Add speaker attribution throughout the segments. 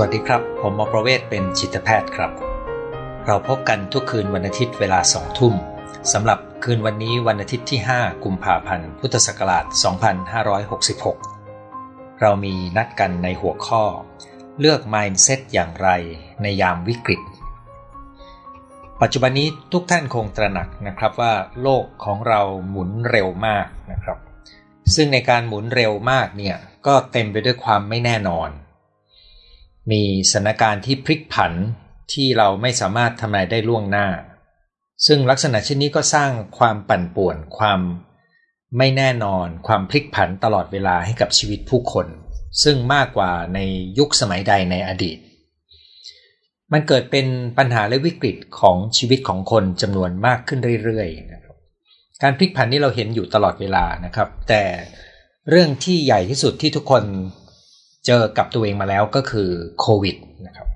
Speaker 1: สวัสดีครับ ผมหมอประเวศเป็นจิตแพทย์ครับ เราพบกันทุกคืนวันอาทิตย์เวลาสองทุ่มสำหรับคืนวันนี้วันอาทิตย์ที่ 5 กุมภาพันธ์ พุทธศักราช 2566 เรามีนัดกันในหัวข้อ เลือก mindset อย่างไรในยามวิกฤต ปัจจุบันนี้ทุกท่านคงตระหนักนะครับว่าโลกของเราหมุนเร็วมากนะครับ ซึ่งในการหมุนเร็วมากเนี่ยก็เต็มไปด้วยความไม่แน่นอน มีสถานการณ์ที่พลิกผันที่เราไม่สามารถทำนายได้ล่วงหน้า ซึ่งลักษณะเช่นนี้ก็สร้างความปั่นป่วนความไม่แน่นอนความพลิกผันตลอดเวลาให้กับชีวิตผู้คน ซึ่งมากกว่าในยุคสมัยใดในอดีต มันเกิดเป็นปัญหาและวิกฤตของชีวิตของคนจำนวนมากขึ้นเรื่อยๆนะครับการพลิกผันนี้เราเห็นอยู่ตลอดเวลานะครับ แต่เรื่องที่ใหญ่ที่สุดที่ทุกคน เจอกับตัวเองมาแล้วก็คือโควิดนะครับ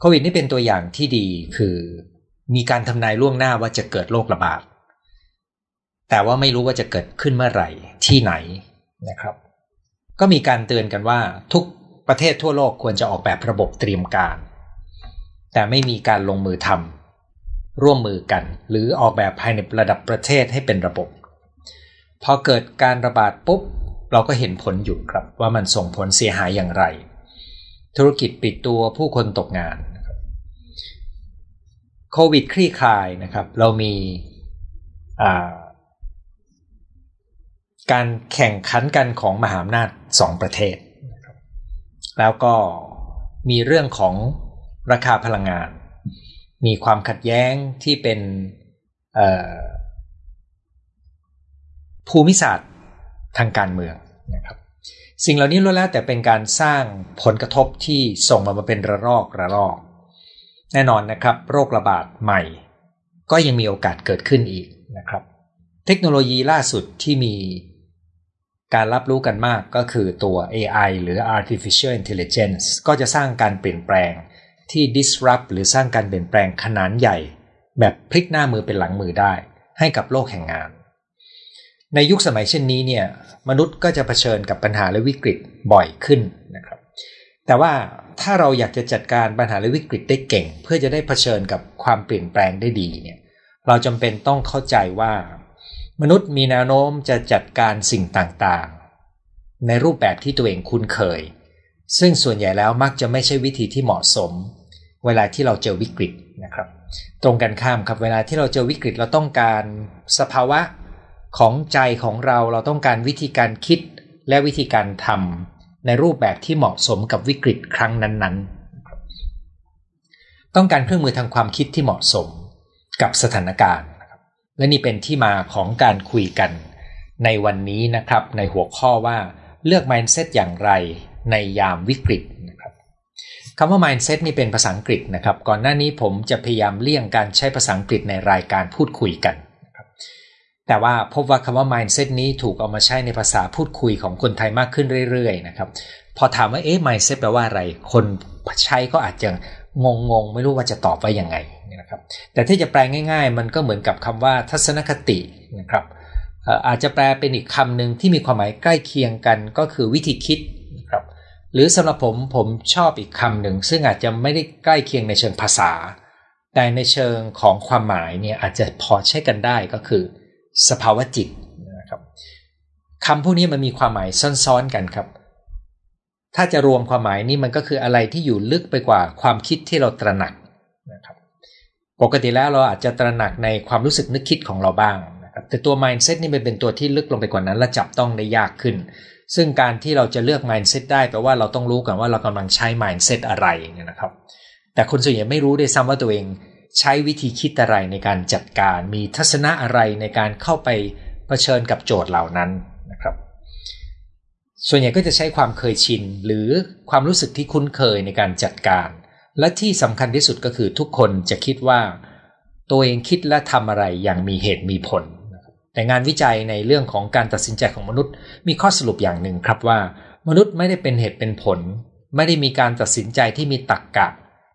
Speaker 1: โควิดนี่เป็นตัวอย่างที่ดีคือมีการทำนายล่วงหน้าว่าจะเกิดโรคระบาด แต่ว่าไม่รู้ว่าจะเกิดขึ้นเมื่อไหร่ที่ไหนนะครับ ก็มีการเตือนกันว่าทุกประเทศทั่วโลกควรจะออกแบบระบบเตรียมการ แต่ไม่มีการลงมือทำร่วมมือกัน หรือออกแบบภายในระดับประเทศให้เป็นระบบ พอเกิดการระบาดปุ๊บ เราก็เห็นผลอยู่ครับว่ามันส่งผลเสียหายอย่างไร ธุรกิจปิดตัวผู้คนตกงานโควิดคลี่คลายนะครับ เรามีการแข่งขันกันของมหาอำนาจสองประเทศ แล้วก็มีเรื่องของราคาพลังงาน มีความขัดแย้งที่เป็นภูมิศาสตร์ทางการเมือง นะครับ สิ่งเหล่านี้ล้วนแล้วแต่เป็นการสร้างผลกระทบที่ส่งมามาเป็นระลอกระลอก แน่นอนนะครับ โรคระบาดใหม่ ก็ยังมีโอกาสเกิดขึ้นอีกนะครับ เทคโนโลยีล่าสุดที่มีการรับรู้กันมากก็คือตัว AI หรือ artificial intelligence ก็จะสร้างการเปลี่ยนแปลงที่ disrupt หรือสร้างการเปลี่ยนแปลงขนาดใหญ่ แบบพลิกหน้ามือเป็นหลังมือได้ ให้กับโลกแห่งงาน ในยุคสมัยเช่นนี้เนี่ย มนุษย์ก็จะเผชิญกับปัญหาและวิกฤตบ่อยขึ้นนะครับ แต่ว่าถ้าเราอยากจะจัดการปัญหาและวิกฤตได้เก่ง เพื่อจะได้เผชิญกับความเปลี่ยนแปลงได้ดีเนี่ยเราจำเป็นต้องเข้าใจว่า มนุษย์มีแนวโน้มจะจัดการสิ่งต่างๆ ในรูปแบบที่ตัวเองคุ้นเคย ซึ่งส่วนใหญ่แล้วมักจะไม่ใช่วิธีที่เหมาะสม เวลาที่เราเจอวิกฤตนะครับ ตรงกันข้ามครับเวลาที่เราเจอวิกฤตเราต้องการสภาวะ ของใจของเราเราต้องการวิธีการคิดและวิธีการทำในรูปแบบที่เหมาะสมกับวิกฤตครั้งนั้นๆ ต้องการเครื่องมือทางความคิดที่เหมาะสมกับสถานการณ์ และนี่เป็นที่มาของการคุยกัน ในวันนี้นะครับในหัวข้อว่าเลือก mindset อย่างไรในยามวิกฤตนะครับคำว่า mindset นี่เป็นภาษาอังกฤษนะครับ ก่อนหน้านี้ผมจะพยายามเลี่ยงการใช้ภาษาอังกฤษในรายการพูดคุยกัน แต่ว่าพบว่าคำว่า mindset นี้ถูกเอามาใช้ในภาษาพูดคุยของคนไทยมากขึ้นเรื่อยๆนะครับ พอถามว่าเอ๊ะ mindset แปลว่าอะไร คนใช้ก็อาจจะงงๆไม่รู้ว่าจะตอบว่ายังไงนะครับ แต่ที่จะแปลง่าย ๆ มันก็เหมือนกับคำว่าทัศนคตินะครับอาจจะแปลเป็นอีกคำหนึ่งที่มีความหมายใกล้เคียงกันก็คือวิธีคิดนะครับหรือสำหรับผมผมชอบอีกคำหนึ่งซึ่งอาจจะไม่ได้ใกล้เคียงในเชิงภาษา แต่ในเชิงของความหมายเนี่ยอาจจะพอใช้กันได้ก็คือ สภาวะจิตนะครับคำพวกนี้มันมีความหมายซ้อนๆกันครับ ถ้าจะรวมความหมายนี้มันก็คืออะไรที่อยู่ลึกไปกว่าความคิดที่เราตระหนักนะครับ ปกติแล้วเราอาจจะตระหนักในความรู้สึกนึกคิดของเราบ้างนะครับแต่ตัว mindset นี่มันเป็นตัวที่ลึกลงไปกว่านั้น และจับต้องได้ยากขึ้น ซึ่งการที่เราจะเลือก mindset ได้แปลว่าเราต้องรู้กันว่าเรากำลังใช้ mindset อะไรเนี่ยนะครับ แต่คนส่วนใหญ่ไม่รู้ด้วยซ้ำว่าตัวเอง ใช้วิธีคิดอะไรในการจัดการ มีทัศนะอะไรในการเข้าไปเผชิญกับโจทย์เหล่านั้นนะครับ ส่วนใหญ่ก็จะใช้ความเคยชิน หรือความรู้สึกที่คุ้นเคยในการจัดการ และที่สำคัญที่สุดก็คือทุกคนจะคิดว่า ตัวเองคิดและทำอะไรอย่างมีเหตุมีผล แต่งานวิจัยในเรื่องของการตัดสินใจของมนุษย์ มีข้อสรุปอย่างหนึ่งครับว่า มนุษย์ไม่ได้เป็นเหตุเป็นผล ไม่ได้มีการตัดสินใจที่มีตรรกกะ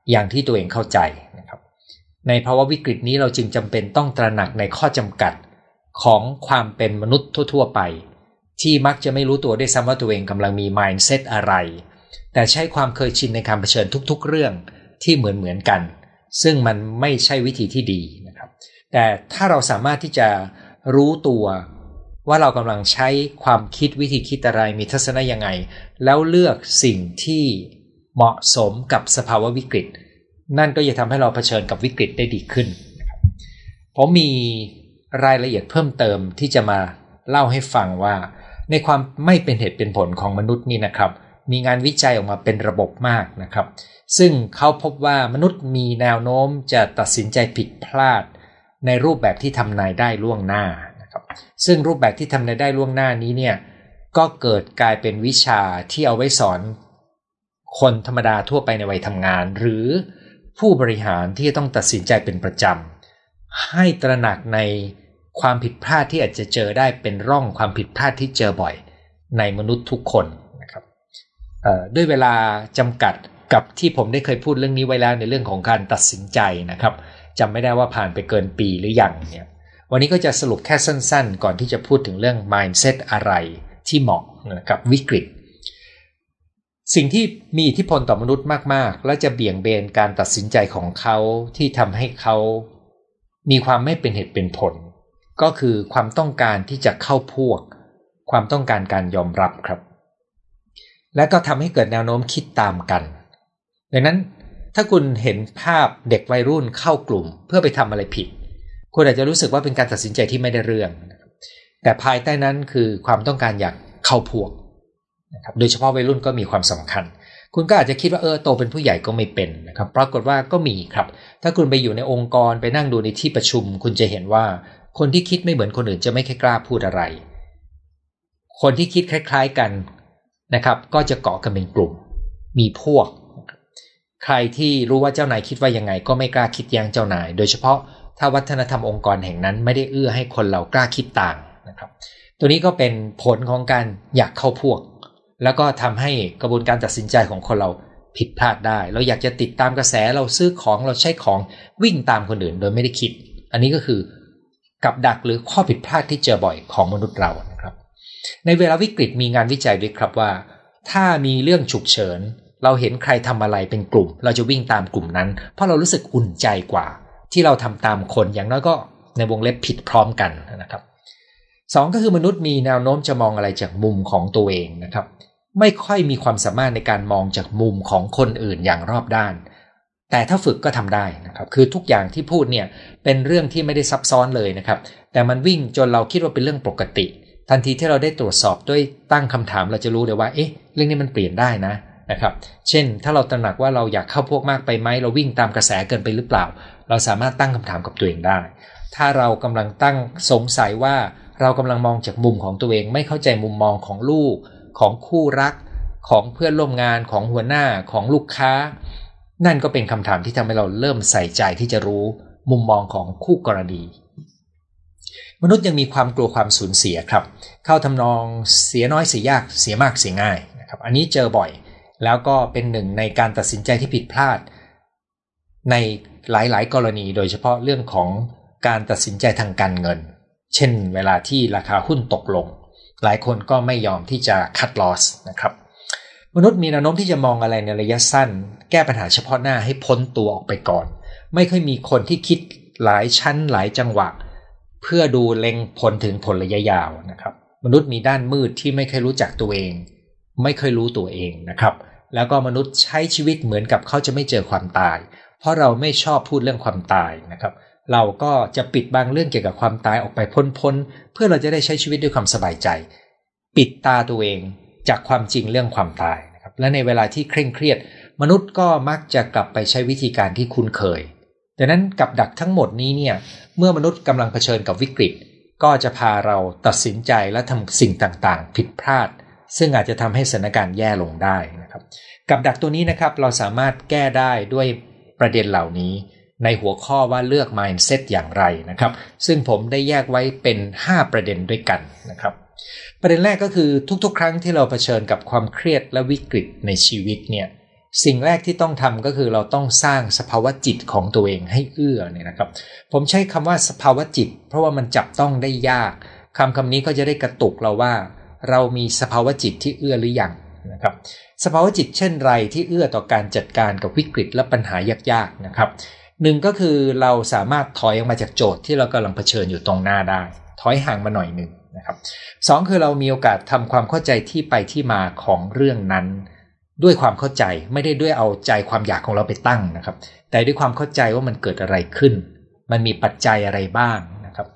Speaker 1: อย่างที่ตัวเองเข้าใจ ในภาวะวิกฤตนี้เราจึงจำเป็นต้องตระหนักในข้อจำกัดของความเป็นมนุษย์ทั่ว ๆ ไป ที่มักจะไม่รู้ตัวได้ซ้ำว่าตัวเองกำลังมี mindset อะไร แต่ใช้ความเคยชินในการเผชิญทุก ๆ เรื่องที่เหมือนเหมือนกัน ซึ่งมันไม่ใช่วิธีที่ดีนะครับ แต่ถ้าเราสามารถที่จะรู้ตัวว่าเรากำลังใช้ความคิดวิธีคิดอะไรมีทัศนะยังไง แล้วเลือกสิ่งที่เหมาะสมกับสภาวะวิกฤต นั่นก็จะทำให้เราเผชิญกับวิกฤตได้ดีขึ้น ผมมีรายละเอียดเพิ่มเติมที่จะมาเล่าให้ฟังว่า ในความไม่เป็นเหตุเป็นผลของมนุษย์นี่นะครับ มีงานวิจัยออกมาเป็นระบบมากนะครับ ซึ่งเขาพบว่ามนุษย์มีแนวโน้มจะตัดสินใจผิดพลาด ในรูปแบบที่ทำนายได้ล่วงหน้านะครับ ซึ่งรูปแบบที่ทำนายได้ล่วงหน้านี้เนี่ยก็เกิดกลายเป็นวิชาที่เอาไว้สอน คนธรรมดาทั่วไปในวัยทำงาน หรือ ผู้บริหารที่ต้องตัดสินใจเป็นประจำ ให้ตระหนักในความผิดพลาดที่อาจจะเจอได้เป็นร่องความผิดพลาดที่เจอบ่อย ในมนุษย์ทุกคนนะครับด้วยเวลาจำกัดกับที่ผมได้เคยพูดเรื่องนี้ไว้แล้วในเรื่องของการตัดสินใจนะครับจำไม่ได้ว่าผ่านไปเกินปีหรือยังเนี่ยวันนี้ก็จะสรุปแค่สั้นๆ ก่อนที่จะพูดถึงเรื่อง mindset อะไรที่เหมาะกับวิกฤต สิ่งที่มีอิทธิพลต่อมนุษย์มาก ๆ และจะเบี่ยงเบนการตัดสินใจของเขาที่ทำให้เขา มีความไม่เป็นเหตุเป็นผล ก็คือความต้องการที่จะเข้าพวก ความต้องการการยอมรับครับ และก็ทำให้เกิดแนวโน้มคิดตามกัน ดังนั้นถ้าคุณเห็นภาพเด็กวัยรุ่นเข้ากลุ่ม เพื่อไปทำอะไรผิด คุณอาจจะรู้สึกว่าเป็นการตัดสินใจที่ไม่ได้เรื่อง แต่ภายใต้นั้นคือความต้องการอยากเข้าพวก นะครับโดยเฉพาะวัยรุ่นก็มีความสำคัญ คุณก็อาจจะคิดว่าเออโตเป็นผู้ใหญ่ก็ไม่เป็นนะครับปรากฏว่าก็มีครับ ถ้าคุณไปอยู่ในองค์กรไปนั่งดูในที่ประชุม คุณจะเห็นว่าคนที่คิดไม่เหมือนคนอื่นจะไม่ค่อยกล้าพูดอะไร คนที่คิดคล้าย ๆกันนะครับ ก็จะเกาะกันเป็นกลุ่ม มีพวก ใครที่รู้ว่าเจ้านายคิดว่ายังไง ก็ไม่กล้าคิดแย้งเจ้านาย โดยเฉพาะถ้าวัฒนธรรมองค์กรแห่งนั้นไม่ได้เอื้อให้คนเรากล้าคิดต่างนะครับ ตัวนี้ก็เป็นผลของการอยากเข้าพวก แล้วก็ทำให้กระบวนการตัดสินใจของคนเราผิดพลาดได้ เราอยากจะติดตามกระแสเราซื้อของเราใช้ของวิ่งตามคนอื่นโดยไม่ได้คิด อันนี้ก็คือกับดักหรือข้อผิดพลาดที่เจอบ่อยของมนุษย์เรานะครับ ในเวลาวิกฤตมีงานวิจัยด้วยครับว่า ถ้ามีเรื่องฉุกเฉิน เราเห็นใครทำอะไรเป็นกลุ่ม เราจะวิ่งตามกลุ่มนั้น เพราะเรารู้สึกอุ่นใจกว่า ที่เราทำตามคนอย่างน้อยก็ในวงเล็บผิดพร้อมกันนะครับ สองก็คือมนุษย์มีแนวโน้มจะมองอะไรจากมุมของตัวเองนะครับ ไม่ค่อยมีความสามารถในการมองจากมุมของคนอื่นอย่างรอบด้าน แต่ถ้าฝึกก็ทำได้นะครับ คือทุกอย่างที่พูดเนี่ยเป็นเรื่องที่ไม่ได้ซับซ้อนเลยนะครับ แต่มันวิ่งจนเราคิดว่าเป็นเรื่องปกติ ทันทีที่เราได้ตรวจสอบด้วยตั้งคำถามเราจะรู้เลยว่าเอ๊ะเรื่องนี้มันเปลี่ยนได้นะนะครับ เช่น ถ้าเราตระหนักว่าเราอยากเข้าพวกมากไปไหมเราวิ่งตามกระแสเกินไปหรือเปล่า เราสามารถตั้งคำถามกับตัวเองได้ ถ้าเรากำลังตั้งสงสัยว่า เรากำลังมองจากมุมของตัวเองไม่เข้าใจมุมมองของลูก ของคู่รัก ของเพื่อนร่วมงานของหัวหน้าของลูกค้า นั่นก็เป็นคำถามที่ทำให้เราเริ่มใส่ใจที่จะรู้มุมมองของคู่กรณี มนุษย์ยังมีความกลัวความสูญเสียครับ เข้าทำนองเสียน้อยเสียยากเสียมากเสียง่ายนะครับอันนี้เจอบ่อย แล้วก็เป็นหนึ่งในการตัดสินใจที่ผิดพลาด ในหลายๆ กรณีโดยเฉพาะเรื่องของการตัดสินใจทางการเงิน เช่นเวลาที่ราคาหุ้นตกลง หลายคนก็ไม่ยอมที่จะคัดลอสนะครับ มนุษย์มีแนวโน้มที่จะมองอะไรในระยะสั้น แก้ปัญหาเฉพาะหน้าให้พ้นตัวออกไปก่อน ไม่ค่อยมีคนที่คิดหลายชั้นหลายจังหวะ เพื่อดูเล็งผลถึงผลระยะยาวนะครับ มนุษย์มีด้านมืดที่ไม่เคยรู้จักตัวเอง ไม่เคยรู้ตัวเองนะครับ แล้วก็มนุษย์ใช้ชีวิตเหมือนกับเขาจะไม่เจอความตาย เพราะเราไม่ชอบพูดเรื่องความตายนะครับเเราก็จะปิดบางเรื่องเกี่ยวกับความตายออกไปพ้นๆเพื่อเราจะได้ใช้ชีวิตด้วยความสบายใจ ปิดตาตัวเองจากความจริงเรื่องความตายนะครับและในเวลาที่เคร่งเครียด มนุษย์ก็มักจะกลับไปใช้วิธีการที่คุ้นเคยดังนั้นกับดักทั้งหมดนี้เนี่ยเมื่อมนุษย์กำลังเผชิญกับวิกฤต ก็จะพาเราตัดสินใจและทำสิ่งต่างๆ ผิดพลาด ซึ่งอาจจะทำให้สถานการณ์แย่ลงได้นะครับ กับดักตัวนี้นะครับเราสามารถแก้ได้ด้วยประเด็นเหล่านี้ ในหัวข้อว่าเลือก mindset อย่างไรนะครับ ซึ่งผมได้แยกไว้เป็น 5 ประเด็นด้วยกันนะครับ ประเด็นแรกก็คือทุกๆ ครั้งที่เราเผชิญกับความเครียดและวิกฤตในชีวิตเนี่ยสิ่งแรกที่ต้องทำก็คือเราต้องสร้างสภาวะจิตของตัวเองให้เอื้อเนี่ยนะครับ ผมใช้คำว่าสภาวะจิต เพราะว่ามันจับต้องได้ยากคำคำนี้ก็จะได้กระตุกเราว่า เรามีสภาวะจิตที่เอื้อหรือยังนะครับสภาวะจิตเช่นไรที่เอื้อต่อการจัดการกับวิกฤตและปัญหายากๆนะครับ หนึ่งก็คือเราสามารถถอยออกมาจากโจทย์ที่เรากำลังเผชิญอยู่ตรงหน้าได้ ถอยห่างมาหน่อยหนึ่งนะครับสองคือเรามีโอกาสทำความเข้าใจที่ไปที่มาของเรื่องนั้น ด้วยความเข้าใจไม่ได้ด้วยเอาใจความอยากของเราไปตั้งนะครับ แต่ด้วยความเข้าใจว่ามันเกิดอะไรขึ้น มันมีปัจจัยอะไรบ้างนะครับ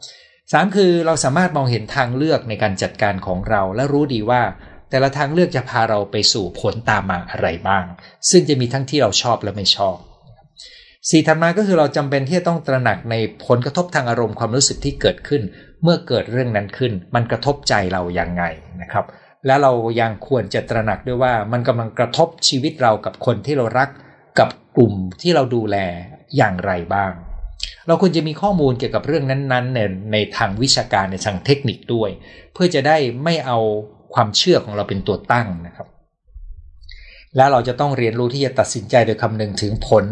Speaker 1: สามคือเราสามารถมองเห็นทางเลือกในการจัดการของเราและรู้ดีว่า แต่ละทางเลือกจะพาเราไปสู่ผลตามมาอะไรบ้าง ซึ่งจะมีทั้งที่เราชอบและไม่ชอบ สี่ถัดมาก็คือเราจำเป็นที่จะต้องตระหนักในผลกระทบทางอารมณ์ความรู้สึกที่เกิดขึ้น เมื่อเกิดเรื่องนั้นขึ้น มันกระทบใจเราอย่างไงนะครับ และเรายังควรจะตระหนักด้วยว่ามันกำลังกระทบชีวิตเรากับคนที่เรารักกับกลุ่มที่เราดูแลอย่างไรบ้าง เราควรจะมีข้อมูลเกี่ยวกับเรื่องนั้นๆในในทางวิชาการในทางเทคนิคด้วย เพื่อจะได้ไม่เอาความเชื่อของเราเป็นตัวตั้งนะครับ และเราจะต้องเรียนรู้ที่จะตัดสินใจโดยคำนึงถึงผล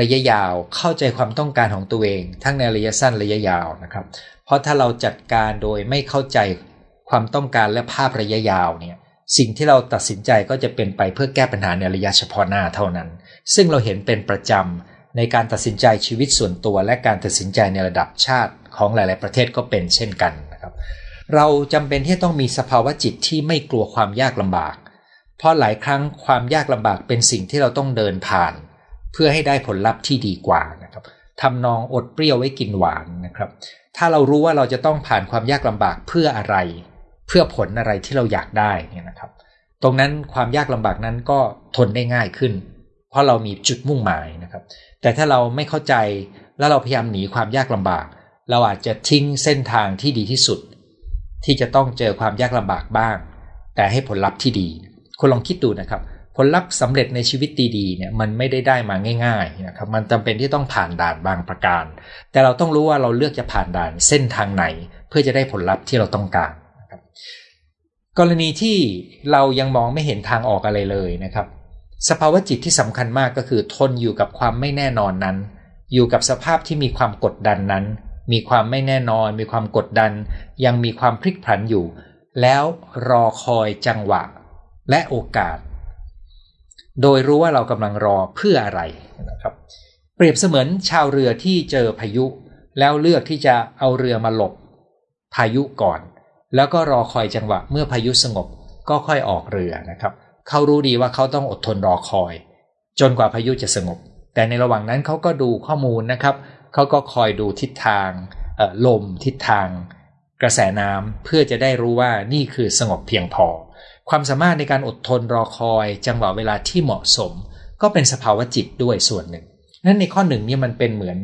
Speaker 1: ระยะยาวเข้าใจความต้องการของตัวเอง ทั้งในระยะสั้นระยะยาวนะครับ เพราะถ้าเราจัดการโดยไม่เข้าใจความต้องการและภาพระยะยาวเนี่ยสิ่งที่เราตัดสินใจก็จะเป็นไปเพื่อแก้ปัญหาในระยะเฉพาะหน้าเท่านั้น ซึ่งเราเห็นเป็นประจำในการตัดสินใจชีวิตส่วนตัว และการตัดสินใจในระดับชาติของหลาย ๆ ประเทศก็เป็นเช่นกันนะครับ เราจำเป็นที่ต้องมีสภาวะจิตที่ไม่กลัวความยากลำบาก เพราะหลายครั้งความยากลำบากเป็นสิ่งที่เราต้องเดินผ่าน เพื่อให้ได้ผลลัพธ์ที่ดีกว่านะครับทำนองอดเปรี้ยวไว้กินหวานนะครับ ถ้าเรารู้ว่าเราจะต้องผ่านความยากลำบากเพื่ออะไร เพื่อผลอะไรที่เราอยากได้เนี่ยนะครับ ตรงนั้นความยากลำบากนั้นก็ทนได้ง่ายขึ้น เพราะเรามีจุดมุ่งหมายนะครับ แต่ถ้าเราไม่เข้าใจแล้วเราพยายามหนีความยากลำบาก เราอาจจะทิ้งเส้นทางที่ดีที่สุด ที่จะต้องเจอความยากลำบากบ้าง แต่ให้ผลลัพธ์ที่ดี คุณลองคิดดูนะครับ ผลลัพธ์สำเร็จในชีวิตดีๆเนี่ยมันไม่ได้ได้มาง่ายๆนะครับมันจำเป็นที่ต้องผ่านด่านบางประการ แต่เราต้องรู้ว่าเราเลือกจะผ่านด่านเส้นทางไหน เพื่อจะได้ผลลัพธ์ที่เราต้องการนะครับกรณีที่เรายังมองไม่เห็นทางออกอะไรเลยนะครับ สภาวะจิตที่สำคัญมากก็คือทนอยู่กับความไม่แน่นอนนั้น อยู่กับสภาพที่มีความกดดันนั้น มีความไม่แน่นอน มีความกดดัน ยังมีความพลิกผันอยู่ แล้วรอคอยจังหวะและโอกาส โดยรู้ว่าเรากำลังรอเพื่ออะไรนะครับ เปรียบเสมือนชาวเรือที่เจอพายุ แล้วเลือกที่จะเอาเรือมาหลบ พายุก่อน แล้วก็รอคอยจังหวะเมื่อพายุสงบก็ค่อยออกเรือนะครับ เขารู้ดีว่าเขาต้องอดทนรอคอย จนกว่าพายุจะสงบ แต่ในระหว่างนั้นเขาก็ดูข้อมูลนะครับเขาก็คอยดูทิศทางลมทิศทาง กระแสน้ำเพื่อจะได้รู้ว่านี่คือสงบเพียงพอ ความสามารถในการอดทนรอคอย จังหวะเวลาที่เหมาะสม ก็เป็นสภาวะจิตด้วยส่วนหนึ่ง นั่นในข้อหนึ่งนี่มันเป็นเหมือน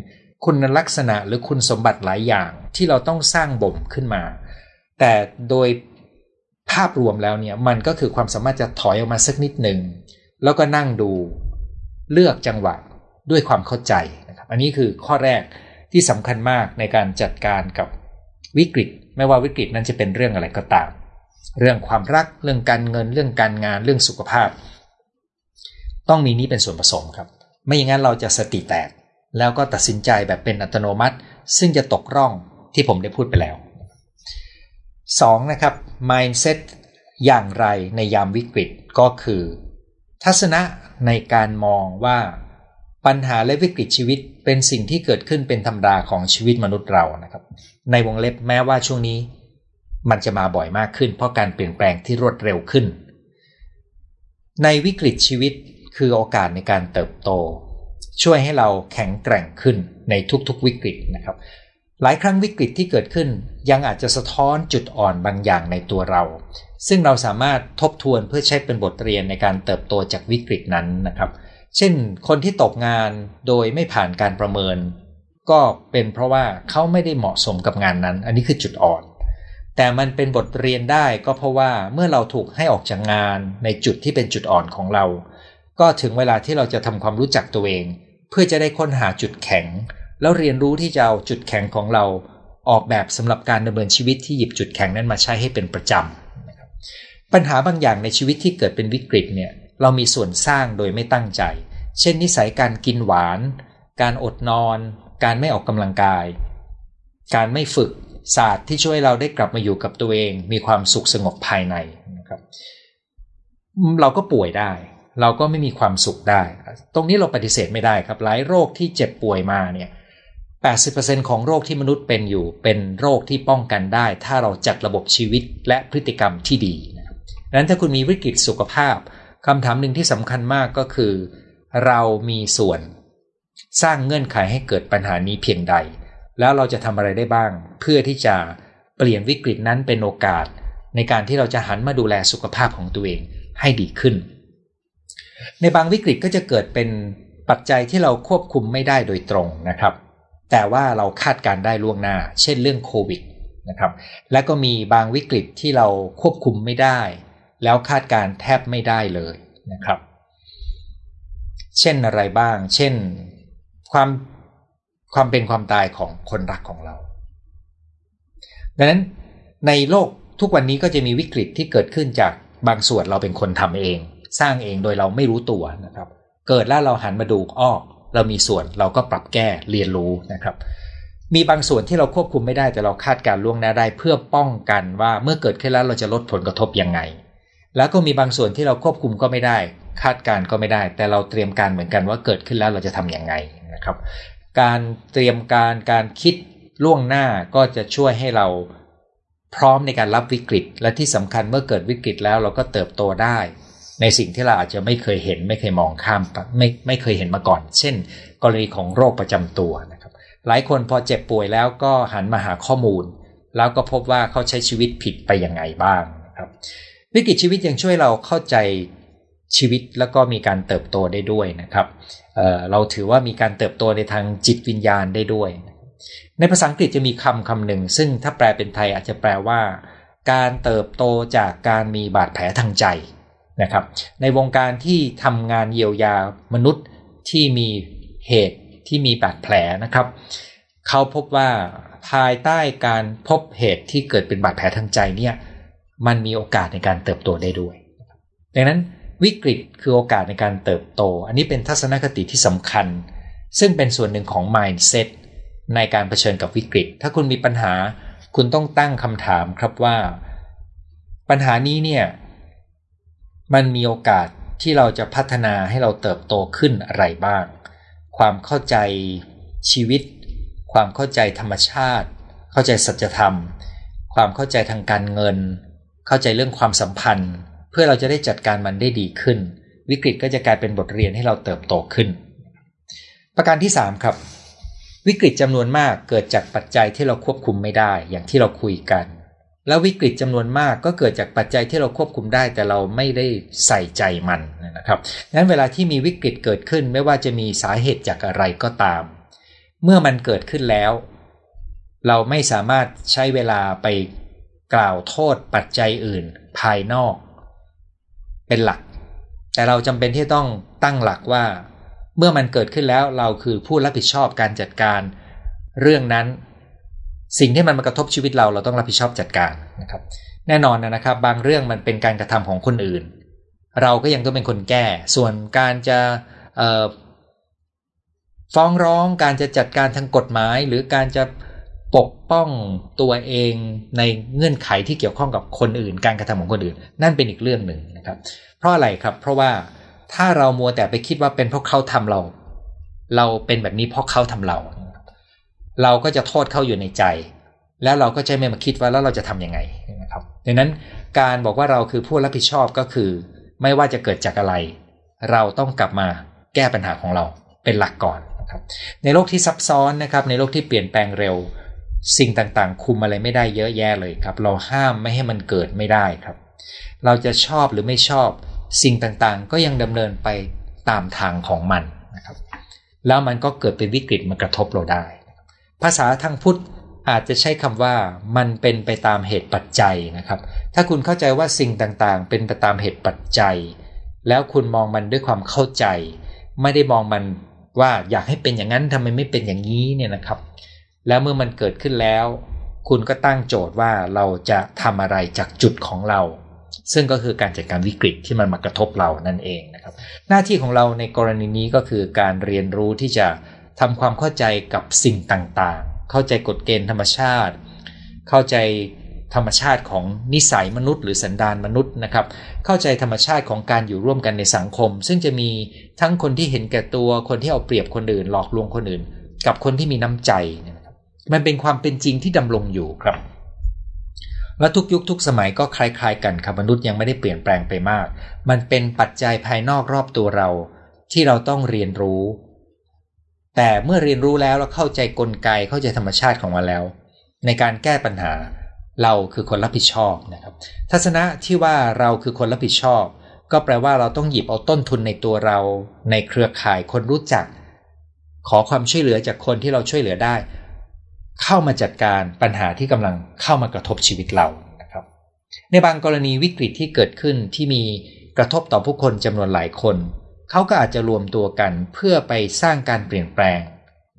Speaker 1: คุณลักษณะหรือคุณสมบัติหลายอย่างที่เราต้องสร้างบ่มขึ้นมา แต่โดยภาพรวมแล้วเนี่ยมันก็คือความสามารถจะถอยออกมาสักนิดหนึ่งแล้วก็นั่งดูเลือกจังหวะด้วยความเข้าใจนะครับ อันนี้คือข้อแรกที่สำคัญมากในการจัดการกับวิกฤต ไม่ว่าวิกฤตนั้นจะเป็นเรื่องอะไรก็ตาม เรื่องความรักเรื่องการเงินเรื่องการงานเรื่องสุขภาพ ต้องมีนี้เป็นส่วนผสมครับ ไม่อย่างนั้นเราจะสติแตก แล้วก็ตัดสินใจแบบเป็นอัตโนมัติ ซึ่งจะตกร่องที่ผมได้พูดไปแล้ว 2. นะครับ mindset อย่างไรในยามวิกฤตก็คือ ทัศนะในการมองว่าปัญหาและวิกฤตชีวิตเป็นสิ่งที่เกิดขึ้นเป็นธรรมดาของชีวิตมนุษย์เรานะครับ ในวงเล็บแม้ว่าช่วงนี้ มันจะมาบ่อยมากขึ้น เพราะการเปลี่ยนแปลงที่รวดเร็วขึ้น ในวิกฤตชีวิตคือโอกาสในการเติบโต ช่วยให้เราแข็งแกร่งขึ้นในทุกๆวิกฤตนะครับ หลายครั้งวิกฤตที่เกิดขึ้นยังอาจจะสะท้อนจุดอ่อนบางอย่างในตัวเรา ซึ่งเราสามารถทบทวนเพื่อใช้เป็นบทเรียนในการเติบโตจากวิกฤตนั้นนะครับ เช่น คนที่ตกงานโดยไม่ผ่านการประเมิน ก็เป็นเพราะว่าเขาไม่ได้เหมาะสมกับงานนั้น อันนี้คือจุดอ่อน แต่มันเป็นบทเรียนได้ก็เพราะว่าเมื่อเราถูกให้ออกจากงานในจุดที่เป็นจุดอ่อนของเรา ก็ถึงเวลาที่เราจะทำความรู้จักตัวเอง เพื่อจะได้ค้นหาจุดแข็ง แล้วเรียนรู้ที่จะเอาจุดแข็งของเรา ออกแบบสำหรับการดำเนินชีวิตที่หยิบจุดแข็งนั้นมาใช้ให้เป็นประจำปัญหาบางอย่างในชีวิตที่เกิดเป็นวิกฤตเนี่ยเรามีส่วนสร้างโดยไม่ตั้งใจ เช่นนิสัยการกินหวาน การอดนอน การไม่ออกกำลังกาย การไม่ฝึก ศาสตร์ที่ช่วยเราได้กลับมาอยู่กับตัวเอง มีความสุขสงบภายในนะครับ เราก็ป่วยได้ เราก็ไม่มีความสุขได้ ตรงนี้เราปฏิเสธไม่ได้ครับ หลายโรคที่เจ็บป่วยมาเนี่ย80%ของโรคที่มนุษย์เป็นอยู่ เป็นโรคที่ป้องกันได้ ถ้าเราจัดระบบชีวิตและพฤติกรรมที่ดีนะครับดังนั้นถ้าคุณมีวิกฤตสุขภาพคำถามหนึ่งที่สำคัญมากก็คือ เรามีส่วน สร้างเงื่อนไขให้เกิดปัญหานี้เพียงใด แล้วเราจะทำอะไรได้บ้าง เพื่อที่จะเปลี่ยนวิกฤตนั้นเป็นโอกาส ในการที่เราจะหันมาดูแลสุขภาพของตัวเองให้ดีขึ้น ในบางวิกฤตก็จะเกิดเป็นปัจจัยที่เราควบคุมไม่ได้โดยตรงนะครับ แต่ว่าเราคาดการได้ล่วงหน้า เช่นเรื่องโควิดนะครับและก็มีบางวิกฤตที่เราควบคุมไม่ได้ แล้วคาดการแทบไม่ได้เลยนะครับ เช่นอะไรบ้าง เช่น ความ ความเป็นความตายของคนรักของเรา ดังนั้นในโลกทุกวันนี้ก็จะมีวิกฤตที่เกิดขึ้นจากบางส่วนเราเป็นคนทำเอง สร้างเองโดยเราไม่รู้ตัวนะครับ เกิดแล้วเราหันมาดูอ้อเรามีส่วนเราก็ปรับแก้เรียนรู้นะครับ มีบางส่วนที่เราควบคุมไม่ได้แต่เราคาดการล่วงหน้าได้ เพื่อป้องกันว่าเมื่อเกิดขึ้นแล้วเราจะลดผลกระทบยังไง แล้วก็มีบางส่วนที่เราควบคุมก็ไม่ได้ คาดการก็ไม่ได้ แต่เราเตรียมการเหมือนกันว่าเกิดขึ้นแล้วเราจะทํำยังไงนะครับ การเตรียมการการคิดล่วงหน้าก็จะช่วยให้เราพร้อมในการรับวิกฤต และที่สำคัญเมื่อเกิดวิกฤตแล้วเราก็เติบโตได้ ในสิ่งที่เราอาจจะไม่เคยเห็น ไม่เคยมองข้ามไม่ไม่เคยเห็นมาก่อน เช่น กรณีของโรคประจำตัวนะครับหลายคนพอเจ็บป่วยแล้วก็หันมาหาข้อมูล แล้วก็พบว่าเขาใช้ชีวิตผิดไปยังไงบ้างนะครับ วิกฤตชีวิตยังช่วยเราเข้าใจ ชีวิตแล้วก็มีการเติบโตได้ด้วยนะครับเเราถือว่ามีการเติบโตในทางจิตวิญญาณได้ด้วย ในภาษาอังกฤษจะมีคำคำหนึ่ง ซึ่งถ้าแปลเป็นไทยอาจจะแปลว่า การเติบโตจากการมีบาดแผลทางใจนะครับ ในวงการที่ทำงานเยียวยามนุษย์ที่มีเหตุที่มีบาดแผลนะครับ เขาพบว่าภายใต้การพบเหตุที่เกิดเป็นบาดแผลทางใจเนี่ยมันมีโอกาสในการเติบโตได้ด้วย ดังนั้น วิกฤตคือโอกาสในการเติบโต อันนี้เป็นทัศนคติที่สำคัญ ซึ่งเป็นส่วนหนึ่งของ mindset ในการเผชิญกับวิกฤต ถ้าคุณมีปัญหา คุณต้องตั้งคำถามครับว่า ปัญหานี้เนี่ย มันมีโอกาสที่เราจะพัฒนาให้เราเติบโตขึ้นอะไรบ้าง ความเข้าใจชีวิต ความเข้าใจธรรมชาติ เข้าใจสัจธรรม ความเข้าใจทางการเงิน เข้าใจเรื่องความสัมพันธ์ เพื่อเราจะได้จัดการมันได้ดีขึ้น วิกฤตก็จะกลายเป็นบทเรียนให้เราเติบโตขึ้น ประการที่ 3 ครับ วิกฤตจำนวนมากเกิดจากปัจจัยที่เราควบคุมไม่ได้อย่างที่เราคุยกัน แล้ววิกฤตจำนวนมากก็เกิดจากปัจจัยที่เราควบคุมได้แต่เราไม่ได้ใส่ใจมันนะครับนั้นเวลาที่มีวิกฤตเกิดขึ้นไม่ว่าจะมีสาเหตุจากอะไรก็ตาม เมื่อมันเกิดขึ้นแล้ว เราไม่สามารถใช้เวลาไปกล่าวโทษปัจจัยอื่น ภายนอก เป็นหลัก แต่เราจำเป็นที่ต้องตั้งหลักว่า เมื่อมันเกิดขึ้นแล้วเราคือผู้รับผิดชอบการจัดการ เรื่องนั้น สิ่งที่มันมากระทบชีวิตเราเราต้องรับผิดชอบจัดการนะครับ แน่นอนนะครับ บางเรื่องมันเป็นการกระทำของคนอื่น เราก็ยังต้องเป็นคนแก้ ส่วนการจะฟ้องร้องการจะจัดการทางกฎหมาย หรือการจะ ปกป้องตัวเองในเงื่อนไขที่เกี่ยวข้องกับคนอื่น การกระทำของคนอื่น นั่นเป็นอีกเรื่องหนึ่งนะครับ เพราะอะไรครับ เพราะว่าถ้าเรามัวแต่ไปคิดว่าเป็นเพราะเขาทำเรา เราเป็นแบบนี้เพราะเขาทำเรา เราก็จะโทษเขาอยู่ในใจ แล้วเราก็จะไม่มาคิดว่าแล้วเราจะทํำยังไงนะครับดังนั้นการบอกว่าเราคือผู้รับผิดชอบก็คือ ไม่ว่าจะเกิดจากอะไร เราต้องกลับมาแก้ปัญหาของเราเป็นหลักก่อนนะครับในโลกที่ซับซ้อนนะครับในโลกที่เปลี่ยนแปลงเร็ว สิ่งต่างๆ คุมอะไรไม่ได้เยอะแยะเลยครับ เราห้ามไม่ให้มันเกิดไม่ได้ครับ เราจะชอบหรือไม่ชอบ สิ่งต่างๆ ก็ยังดำเนินไปตามทางของมันนะครับ แล้วมันก็เกิดเป็นวิกฤตมากระทบเราได้ ภาษาทางพุทธอาจจะใช้คำว่ามันเป็นไปตามเหตุปัจจัยนะครับ ถ้าคุณเข้าใจว่าสิ่งต่างๆ เป็นไปตามเหตุปัจจัย แล้วคุณมองมันด้วยความเข้าใจ ไม่ได้มองมันว่าอยากให้เป็นอย่างนั้นทำไมไม่เป็นอย่างนี้เนี่ยนะครับ แล้วเมื่อมันเกิดขึ้นแล้ว คุณก็ตั้งโจทย์ว่าเราจะทำอะไรจากจุดของเรา ซึ่งก็คือการจัดการวิกฤตที่มันมากระทบเรานั่นเองนะครับ หน้าที่ของเราในกรณีนี้ก็คือการเรียนรู้ที่จะทำความเข้าใจกับสิ่งต่างๆ เข้าใจกฎเกณฑ์ธรรมชาติ เข้าใจธรรมชาติของนิสัยมนุษย์หรือสันดานมนุษย์นะครับ เข้าใจธรรมชาติของการอยู่ร่วมกันในสังคม ซึ่งจะมีทั้งคนที่เห็นแก่ตัว คนที่เอาเปรียบคนอื่น หลอกลวงคนอื่น กับคนที่มีน้ำใจ มันเป็นความเป็นจริงที่ดำรงอยู่ครับ และทุกยุคทุกสมัยก็คล้ายๆกันครับมนุษย์ยังไม่ได้เปลี่ยนแปลงไปมาก มันเป็นปัจจัยภายนอกรอบตัวเรา ที่เราต้องเรียนรู้ แต่เมื่อเรียนรู้แล้วเราเข้าใจกลไกเข้าใจธรรมชาติของมันแล้ว ในการแก้ปัญหาเราคือคนรับผิดชอบนะครับ ทัศนะที่ว่าเราคือคนรับผิดชอบ ก็แปลว่าเราต้องหยิบเอาต้นทุนในตัวเรา ในเครือข่ายคนรู้จัก ขอความช่วยเหลือจากคนที่เราช่วยเหลือได้ เข้ามาจัดการปัญหาที่กำลังเข้ามากระทบชีวิตเรานะครับ ในบางกรณีวิกฤตที่เกิดขึ้นที่มีกระทบต่อผู้คนจำนวนหลายคน เขาก็อาจจะรวมตัวกันเพื่อไปสร้างการเปลี่ยนแปลง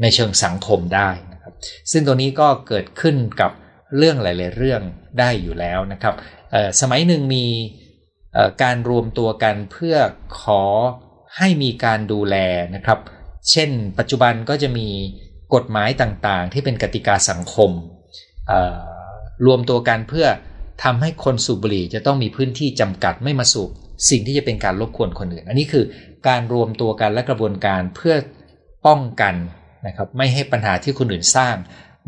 Speaker 1: ในเชิงสังคมได้นะครับ ซึ่งตัวนี้ก็เกิดขึ้นกับเรื่องหลาย ๆ เรื่องได้อยู่แล้วนะครับ สมัยหนึ่งมีการรวมตัวกันเพื่อขอให้มีการดูแลนะครับ เช่น ปัจจุบันก็จะมี กฎหมายต่างๆ ที่เป็นกติกาสังคม รวมตัวกันเพื่อทำให้คนสูบบุหรี่จะต้องมีพื้นที่จำกัดไม่มาสูบสิ่งที่จะเป็นการรบกวนคนอื่น อันนี้คือการรวมตัวกันและกระบวนการเพื่อป้องกันนะครับไม่ให้ปัญหาที่คนอื่นสร้าง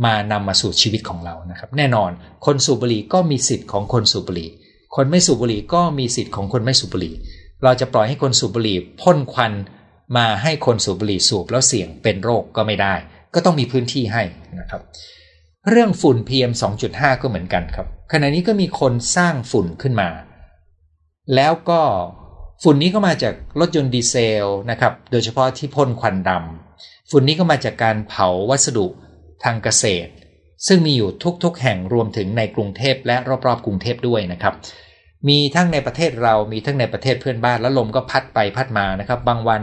Speaker 1: มานำมาสู่ชีวิตของเรานะครับ แน่นอนคนสูบบุหรี่ก็มีสิทธิ์ของคนสูบบุหรี่ คนไม่สูบบุหรี่ก็มีสิทธิ์ของคนไม่สูบบุหรี่ เราจะปล่อยให้คนสูบบุหรี่พ่นควันมาให้คนสูบบุหรี่สูบแล้วเสี่ยงเป็นโรคก็ไม่ได้ ก็ต้องมีพื้นที่ให้นะครับ เรื่องฝุ่น PM 2.5 ก็เหมือนกันครับ ขณะนี้ก็มีคนสร้างฝุ่นขึ้นมา แล้วก็ฝุ่นนี้ก็มาจากรถยนต์ดีเซลนะครับ โดยเฉพาะที่พ่นควันดำฝุ่นนี้ก็มาจากการเผาวัสดุทางเกษตร ซึ่งมีอยู่ทุกๆ แห่งรวมถึงในกรุงเทพและรอบๆ กรุงเทพด้วยนะครับมีทั้งในประเทศเรามีทั้งในประเทศเพื่อนบ้านแล้วลมก็พัดไปพัดมานะครับ บางวัน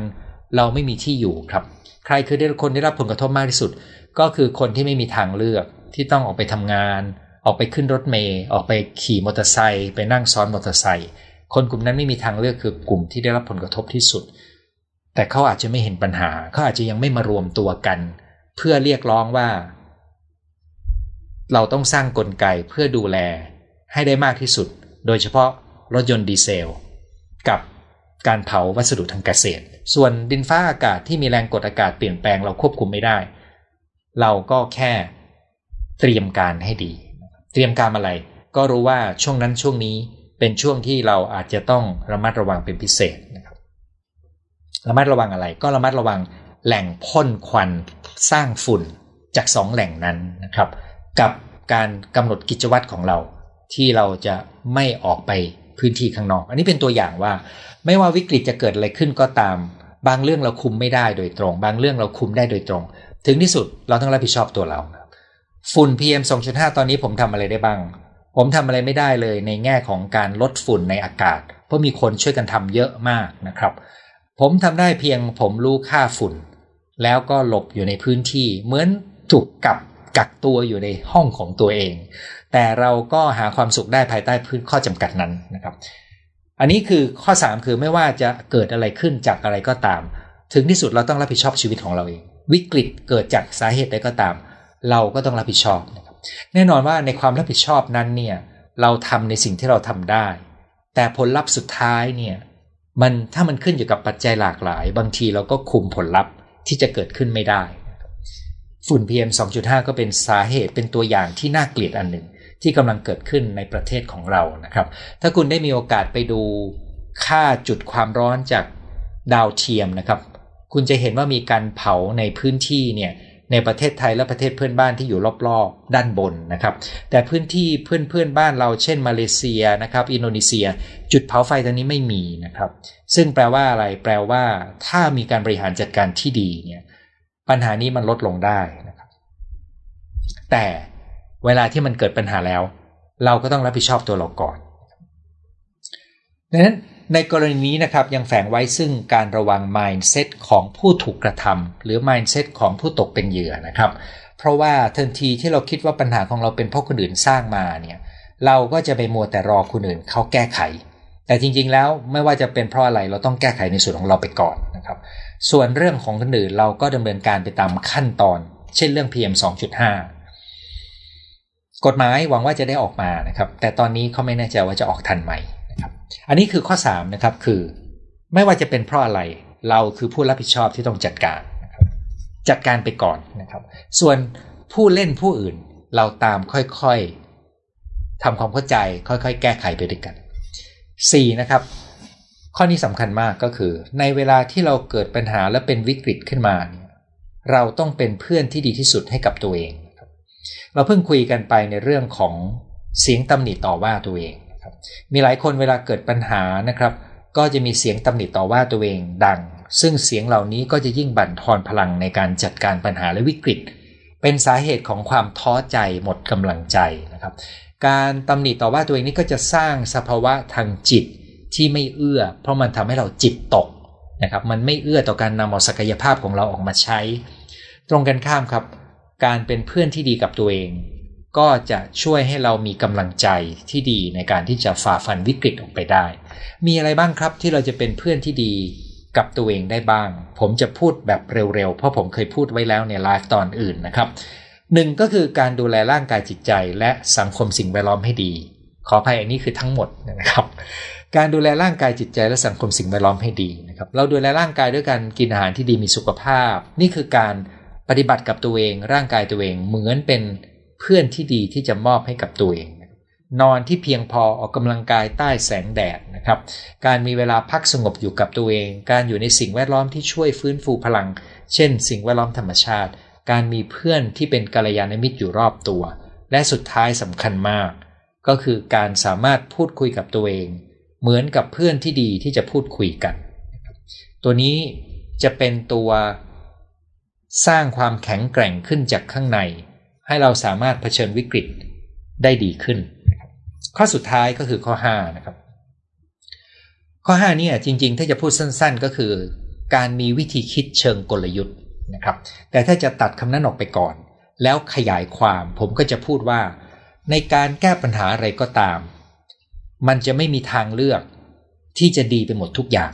Speaker 1: เราไม่มีที่อยู่ครับ รคือได้คนได้รับผลกระทบมากที่สุด ก็คือคนที่ไม่มีทางเลือกที่ต้องออกไปทำงาน ออกไปขึ้นรถเมย์ออกไปขี่มอเตอร์ไซค์ไปนั่งซ้อนมอเตอร์ไซค์คนกลุ่มนั้นไม่มีทางเลือกคือกลุ่มที่ได้รับผลกระทบที่สุด แต่เขาอาจจะไม่เห็นปัญหาเขาอาจจะยังไม่มารวมตัวกัน เพื่อเรียกร้องว่า เราต้องสร้างกลไกเพื่อดูแลให้ได้มากที่สุด โดยเฉพาะรถยนต์ดีเซล กับ การเผาวัสดุทางเกษตร ส่วนดินฟ้าอากาศที่มีแรงกดอากาศเปลี่ยนแปลงเราควบคุมไม่ได้ เราก็แค่เตรียมการให้ดี เตรียมการอะไร ก็รู้ว่าช่วงนั้นช่วงนี้เป็นช่วงที่เราอาจจะต้องระมัดระวังเป็นพิเศษนะครับ ระมัดระวังอะไร ก็ระมัดระวังแหล่งพ่นควันสร้างฝุ่นจากสองแหล่งนั้นนะครับ กับการกำหนดกิจวัตรของเรา ที่เราจะไม่ออกไปพื้นที่ข้างนอก อันนี้เป็นตัวอย่างว่า ไม่ว่าวิกฤตจะเกิดอะไรขึ้นก็ตาม บางเรื่องเราคุมไม่ได้โดยตรง บางเรื่องเราคุมได้โดยตรง ถึงที่สุดเราต้องรับผิดชอบตัวเราฝุ่น PM 2.5 ตอนนี้ผมทำอะไรได้บ้าง ผมทำอะไรไม่ได้เลยในแง่ของการลดฝุ่นในอากาศ เพราะมีคนช่วยกันทำเยอะมากนะครับ ผมทำได้เพียงผมรู้ค่าฝุ่น แล้วก็หลบอยู่ในพื้นที่ เหมือนถูกกับกักตัวอยู่ในห้องของตัวเอง แต่เราก็หาความสุขได้ภายใต้พื้นข้อจำกัดนั้นนะครับ อันนี้คือข้อ 3 คือไม่ว่าจะเกิดอะไรขึ้นจากอะไรก็ตาม ถึงที่สุดเราต้องรับผิดชอบชีวิตของเราเอง วิกฤตเกิดจากสาเหตุใดก็ตาม เราก็ต้องรับผิดชอบนะครับแน่นอนว่าในความรับผิดชอบนั้นเนี่ยเราทำในสิ่งที่เราทำได้ แต่ผลลัพธ์สุดท้ายเนี่ยมันถ้ามันขึ้นอยู่กับปัจจัยหลากหลาย บางทีเราก็คุมผลลัพธ์ที่จะเกิดขึ้นไม่ได้ ฝุ่น PM 2.5 ก็เป็นสาเหตุเป็นตัวอย่างที่น่าเกลียดอันหนึ่ง ที่กำลังเกิดขึ้นในประเทศของเรานะครับ ถ้าคุณได้มีโอกาสไปดูค่าจุดความร้อนจากดาวเทียมนะครับ คุณจะเห็นว่ามีการเผาในพื้นที่เนี่ยในประเทศไทยและประเทศเพื่อนบ้านที่อยู่รอบๆ ด้านบนนะครับ แต่พื้นที่เพื่อนเพื่อนบ้านเราเช่นมาเลเซียนะครับ อินโดนีเซีย จุดเผาไฟตอนนี้ไม่มีนะครับ ซึ่งแปลว่าอะไรแปลว่า ถ้ามีการบริหารจัดการที่ดีเนี่ยปัญหานี้มันลดลงได้นะครับ แต่ เวลาที่มันเกิดปัญหาแล้ว เราก็ต้องรับผิดชอบตัวเราก่อนดังนั้นในกรณีนี้นะครับยังแฝงไว้ซึ่งการระวัง mindset ของผู้ถูกกระทำหรือ mindset ของผู้ตกเป็นเหยื่อนะครับ เพราะว่าทันทีที่เราคิดว่าปัญหาของเราเป็นเพราะคนอื่นสร้างมาเนี่ยเราก็จะไปมัวแต่รอคนอื่นเขาแก้ไข แต่จริงๆแล้วไม่ว่าจะเป็นเพราะอะไรเราต้องแก้ไขในส่วนของเราไปก่อนนะครับ ส่วนเรื่องของคนอื่นเราก็ดำเนินการไปตามขั้นตอน เช่นเรื่อง PM 2.5 กฎหมายหวังว่าจะได้ออกมานะครับ แต่ตอนนี้เขาไม่แน่ใจว่าจะออกทันไหมนะครับ อันนี้คือข้อ3นะครับคือ ไม่ว่าจะเป็นเพราะอะไรเราคือผู้รับผิดชอบที่ต้องจัดการรจัดการไปก่อนนะครับ ส่วนผู้เล่นผู้อื่นเราตามค่อยๆทำความเข้าใจ ค่อยๆ แก้ไขไปด้วยกัน 4. นะครับ ข้อนี้สำคัญมากก็คือ ในเวลาที่เราเกิดปัญหาและเป็นวิกฤตขึ้นมาเนี่ยเราต้องเป็นเพื่อนที่ดีที่สุดให้กับตัวเอง เราเพิ่งคุยกันไปในเรื่องของเสียงตำหนิต่อว่าตัวเองครับมีหลายคนเวลาเกิดปัญหานะครับ ก็จะมีเสียงตำหนิต่อว่าตัวเองดัง ซึ่งเสียงเหล่านี้ก็จะยิ่งบั่นทอนพลังในการจัดการปัญหาและวิกฤต เป็นสาเหตุของความท้อใจหมดกำลังใจนะครับ การตำหนิต่อว่าตัวเองนี้ก็จะสร้างสภาวะทางจิตที่ไม่เอื้อ เพราะมันทำให้เราจิตตกนะครับ มันไม่เอื้อต่อการนำเอาศักยภาพของเราออกมาใช้ ตรงกันข้ามครับ การเป็นเพื่อนที่ดีกับตัวเอง ก็จะช่วยให้เรามีกำลังใจที่ดีในการที่จะฝ่าฟันวิกฤตออกไปได้ มีอะไรบ้างครับที่เราจะเป็นเพื่อนที่ดีกับตัวเองได้บ้าง ผมจะพูดแบบเร็วๆ เพราะผมเคยพูดไว้แล้วในไลฟ์ตอนอื่นนะครับหนึ่งก็คือการดูแลร่างกายจิตใจ และสังคมสิ่งแวดล้อมให้ดี ขออภัยอันนี้คือทั้งหมดนะครับ การดูแลร่างกายจิตใจและสังคมสิ่งแวดล้อมให้ดีนะครับ เราดูแลร่างกายด้วยการกินอาหารที่ดีมีสุขภาพ นี่คือการ ปฏิบัติกับตัวเอง ร่างกายตัวเองเหมือนเป็นเพื่อนที่ดีที่จะมอบให้กับตัวเอง นอนที่เพียงพอออกกำลังกายใต้แสงแดดนะครับ การมีเวลาพักสงบอยู่กับตัวเอง การอยู่ในสิ่งแวดล้อมที่ช่วยฟื้นฟูพลัง เช่น สิ่งแวดล้อมธรรมชาติ การมีเพื่อนที่เป็นกัลยาณมิตรอยู่รอบตัว และสุดท้ายสำคัญมาก ก็คือการสามารถพูดคุยกับตัวเอง เหมือนกับเพื่อนที่ดีที่จะพูดคุยกัน ตัวนี้จะเป็นตัว สร้างความแข็งแกร่งขึ้นจากข้างใน ให้เราสามารถเผชิญวิกฤตได้ดีขึ้น ข้อสุดท้ายก็คือข้อ5นะครับข้อ5นี่จริง ๆ ถ้าจะพูดสั้น ๆ ก็คือ การมีวิธีคิดเชิงกลยุทธ์นะครับ แต่ถ้าจะตัดคำนั้นออกไปก่อน แล้วขยายความผมก็จะพูดว่า ในการแก้ปัญหาอะไรก็ตาม มันจะไม่มีทางเลือกที่จะดีไปหมดทุกอย่าง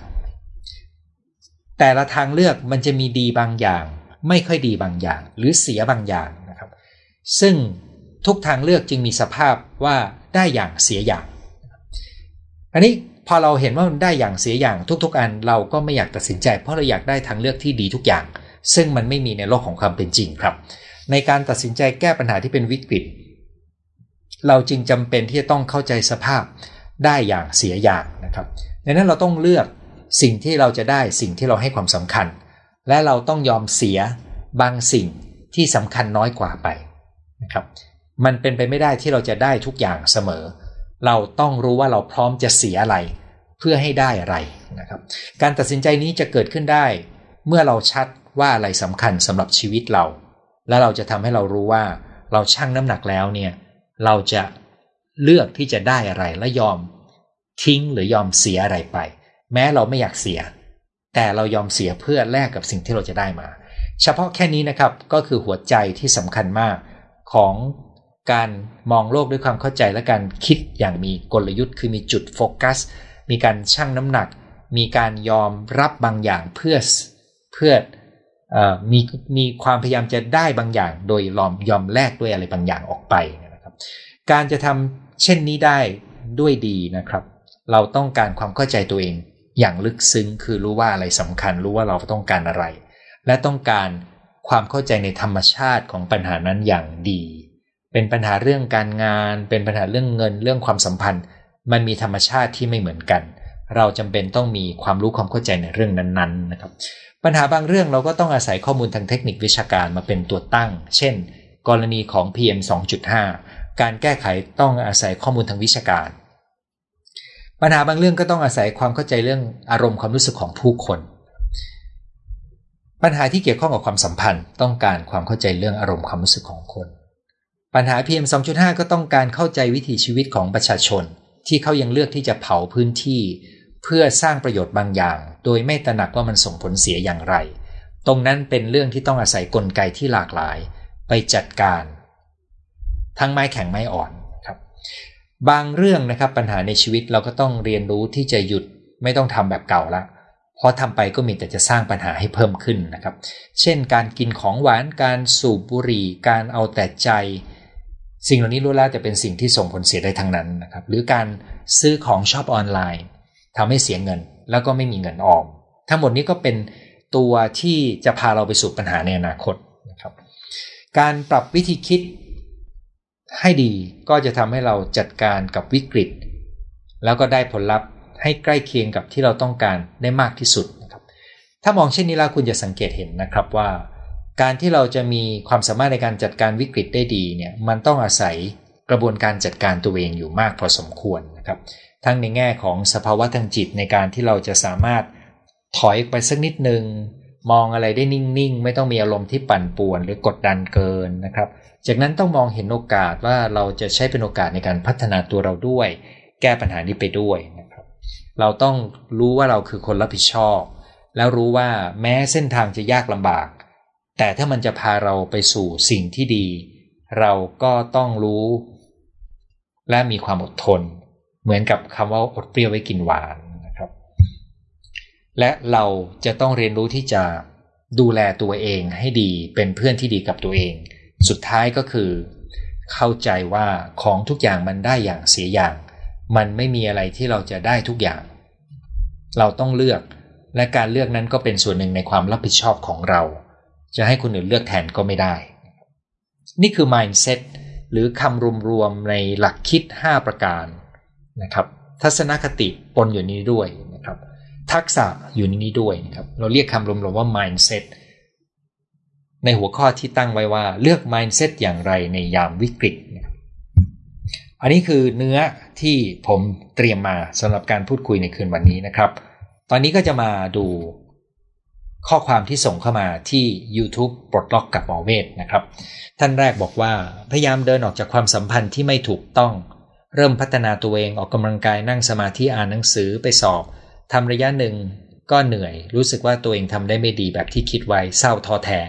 Speaker 1: แต่ละทางเลือกมันจะมีดีบางอย่าง ไม่ค่อยดีบางอย่าง หรือเสียบางอย่างนะครับ ซึ่งทุกทางเลือกจึงมีสภาพว่าได้อย่างเสียอย่าง อันนี้พอเราเห็นว่ามันได้อย่างเสียอย่างทุก ๆ อันเราก็ไม่อยากตัดสินใจ เพราะเราอยากได้ทางเลือกที่ดีทุกอย่าง ซึ่งมันไม่มีในโลกของความเป็นจริงครับ ในการตัดสินใจแก้ปัญหาที่เป็นวิกฤต เราจึงจำเป็นที่จะต้องเข้าใจสภาพได้อย่างเสียอย่างนะครับดังนั้นเราต้องเลือกสิ่งที่เราจะได้สิ่งที่เราให้ความสำคัญ และเราต้องยอมเสียบางสิ่งที่สำคัญน้อยกว่าไปนะครับ มันเป็นไปไม่ได้ที่เราจะได้ทุกอย่างเสมอ เราต้องรู้ว่าเราพร้อมจะเสียอะไรเพื่อให้ได้อะไรนะครับ การตัดสินใจนี้จะเกิดขึ้นได้ เมื่อเราชัดว่าอะไรสำคัญสำหรับชีวิตเรา และเราจะทำให้เรารู้ว่าเราชั่งน้ำหนักแล้วเนี่ยเราจะเลือกที่จะได้อะไรและยอมทิ้งหรือยอมเสียอะไรไป แม้เราไม่อยากเสีย แต่เรายอมเสียเพื่อแลกกับสิ่งที่เราจะได้มา เฉพาะแค่นี้นะครับก็คือหัวใจที่สำคัญมากของการมองโลกด้วยความเข้าใจและการคิดอย่างมีกลยุทธ์ คือมีจุดโฟกัส มีการชั่งน้ำหนัก มีการยอมรับบางอย่างเพื่อเพื่ออมีมีความพยายามจะได้บางอย่าง โดยยอมยอมแลกด้วยอะไรบางอย่างออกไปนะครับ การจะทำเช่นนี้ได้ด้วยดีนะครับ เราต้องการความเข้าใจตัวเอง อย่างลึกซึ้งคือรู้ว่าอะไรสำคัญรู้ว่าเราต้องการอะไร และต้องการความเข้าใจในธรรมชาติของปัญหานั้นอย่างดี เป็นปัญหาเรื่องการงาน เป็นปัญหาเรื่องเงินเรื่องความสัมพันธ์ มันมีธรรมชาติที่ไม่เหมือนกัน เราจำเป็นต้องมีความรู้ความเข้าใจในเรื่องนั้นๆนะครับ ปัญหาบางเรื่องเราก็ต้องอาศัยข้อมูลทางเทคนิควิชาการมาเป็นตัวตั้ง เช่น กรณีของ PM 2.5 การแก้ไขต้องอาศัยข้อมูลทางวิชาการ ปัญหาบางเรื่องก็ต้องอาศัยความเข้าใจเรื่องอารมณ์ความรู้สึกของผู้คน ปัญหาที่เกี่ยวข้องกับความสัมพันธ์ ต้องการความเข้าใจเรื่องอารมณ์ความรู้สึกของคน ปัญหา PM 2.5 ก็ต้องการเข้าใจวิถีชีวิตของประชาชน ที่เขายังเลือกที่จะเผาพื้นที่ เพื่อสร้างประโยชน์บางอย่าง โดยไม่ตระหนักว่ามันส่งผลเสียอย่างไร ตรงนั้นเป็นเรื่องที่ต้องอาศัยกลไกที่หลากหลาย ไปจัดการ ทั้งไม้แข็งไม้อ่อน บางเรื่องนะครับปัญหาในชีวิตเราก็ต้องเรียนรู้ที่จะหยุดไม่ต้องทำแบบเก่าละเพราะทำไปก็มีแต่จะสร้างปัญหาให้เพิ่มขึ้นนะครับ เช่น การกินของหวานการสูบบุหรี่ การเอาแต่ใจ สิ่งเหล่านี้รู้แล้วจะเป็นสิ่งที่ส่งผลเสียได้ทั้งนั้นนะครับ หรือการซื้อของชอบออนไลน์ทำให้เสียเงินแล้วก็ไม่มีเงินออม ทั้งหมดนี้ก็เป็นตัวที่จะพาเราไปสู่ปัญหาในอนาคตนะครับ การปรับวิธีคิด ให้ดีก็จะทำให้เราจัดการกับวิกฤต แล้วก็ได้ผลลัพธ์ให้ใกล้เคียงกับที่เราต้องการได้มากที่สุดนะครับ ถ้ามองเช่นนี้แล้วคุณจะสังเกตเห็นนะครับว่า การที่เราจะมีความสามารถในการจัดการวิกฤตได้ดีเนี่ยมันต้องอาศัยกระบวนการจัดการตัวเองอยู่มากพอสมควรนะครับ ทั้งในแง่ของสภาวะทางจิตในการที่เราจะสามารถถอยไปสักนิดนึง มองอะไรได้นิ่งๆ ไม่ต้องมีอารมณ์ที่ปั่นป่วนหรือกดดันเกินนะครับ จากนั้นต้องมองเห็นโอกาสว่าเราจะใช้เป็นโอกาสในการพัฒนาตัวเราด้วย แก้ปัญหานี้ไปด้วยนะครับ เราต้องรู้ว่าเราคือคนรับผิดชอบ แล้วรู้ว่าแม้เส้นทางจะยากลำบาก แต่ถ้ามันจะพาเราไปสู่สิ่งที่ดี เราก็ต้องรู้ และมีความอดทน เหมือนกับคำว่าอดเปรี้ยวไว้กินหวาน และเราจะต้องเรียนรู้ที่จะดูแลตัวเองให้ดีเป็นเพื่อนที่ดีกับตัวเอง สุดท้ายก็คือ เข้าใจว่าของทุกอย่างมันได้อย่างเสียอย่าง มันไม่มีอะไรที่เราจะได้ทุกอย่าง เราต้องเลือกและการเลือกนั้นก็เป็นส่วนหนึ่งในความรับผิดชอบของเรา จะให้คนอื่นเลือกแทนก็ไม่ได้ นี่คือ mindset หรือคำรวมๆในหลักคิด 5 ประการนะครับ ทัศนคติปนอยู่นี้ด้วยนะ ทักษะอยู่ในนี้ด้วยนะครับ เราเรียกคำรวมๆว่า mindset ในหัวข้อที่ตั้งไว้ว่าเลือก mindset อย่างไรในยามวิกฤต อันนี้คือเนื้อที่ผมเตรียมมาสำหรับการพูดคุยในคืนวันนี้นะครับ ตอนนี้ก็จะมาดูข้อความที่ส่งเข้ามาที่ YouTube ปลดล็อกกับหมอเวทนะครับ ท่านแรกบอกว่าพยายามเดินออกจากความสัมพันธ์ที่ไม่ถูกต้อง เริ่มพัฒนาตัวเองออกกำลังกายนั่งสมาธิอ่านหนังสือไปสอบ ทำระยะหนึ่งก็เหนื่อย รู้สึกว่าตัวเองทำได้ไม่ดีแบบที่คิดไว้เศร้าท้อแท้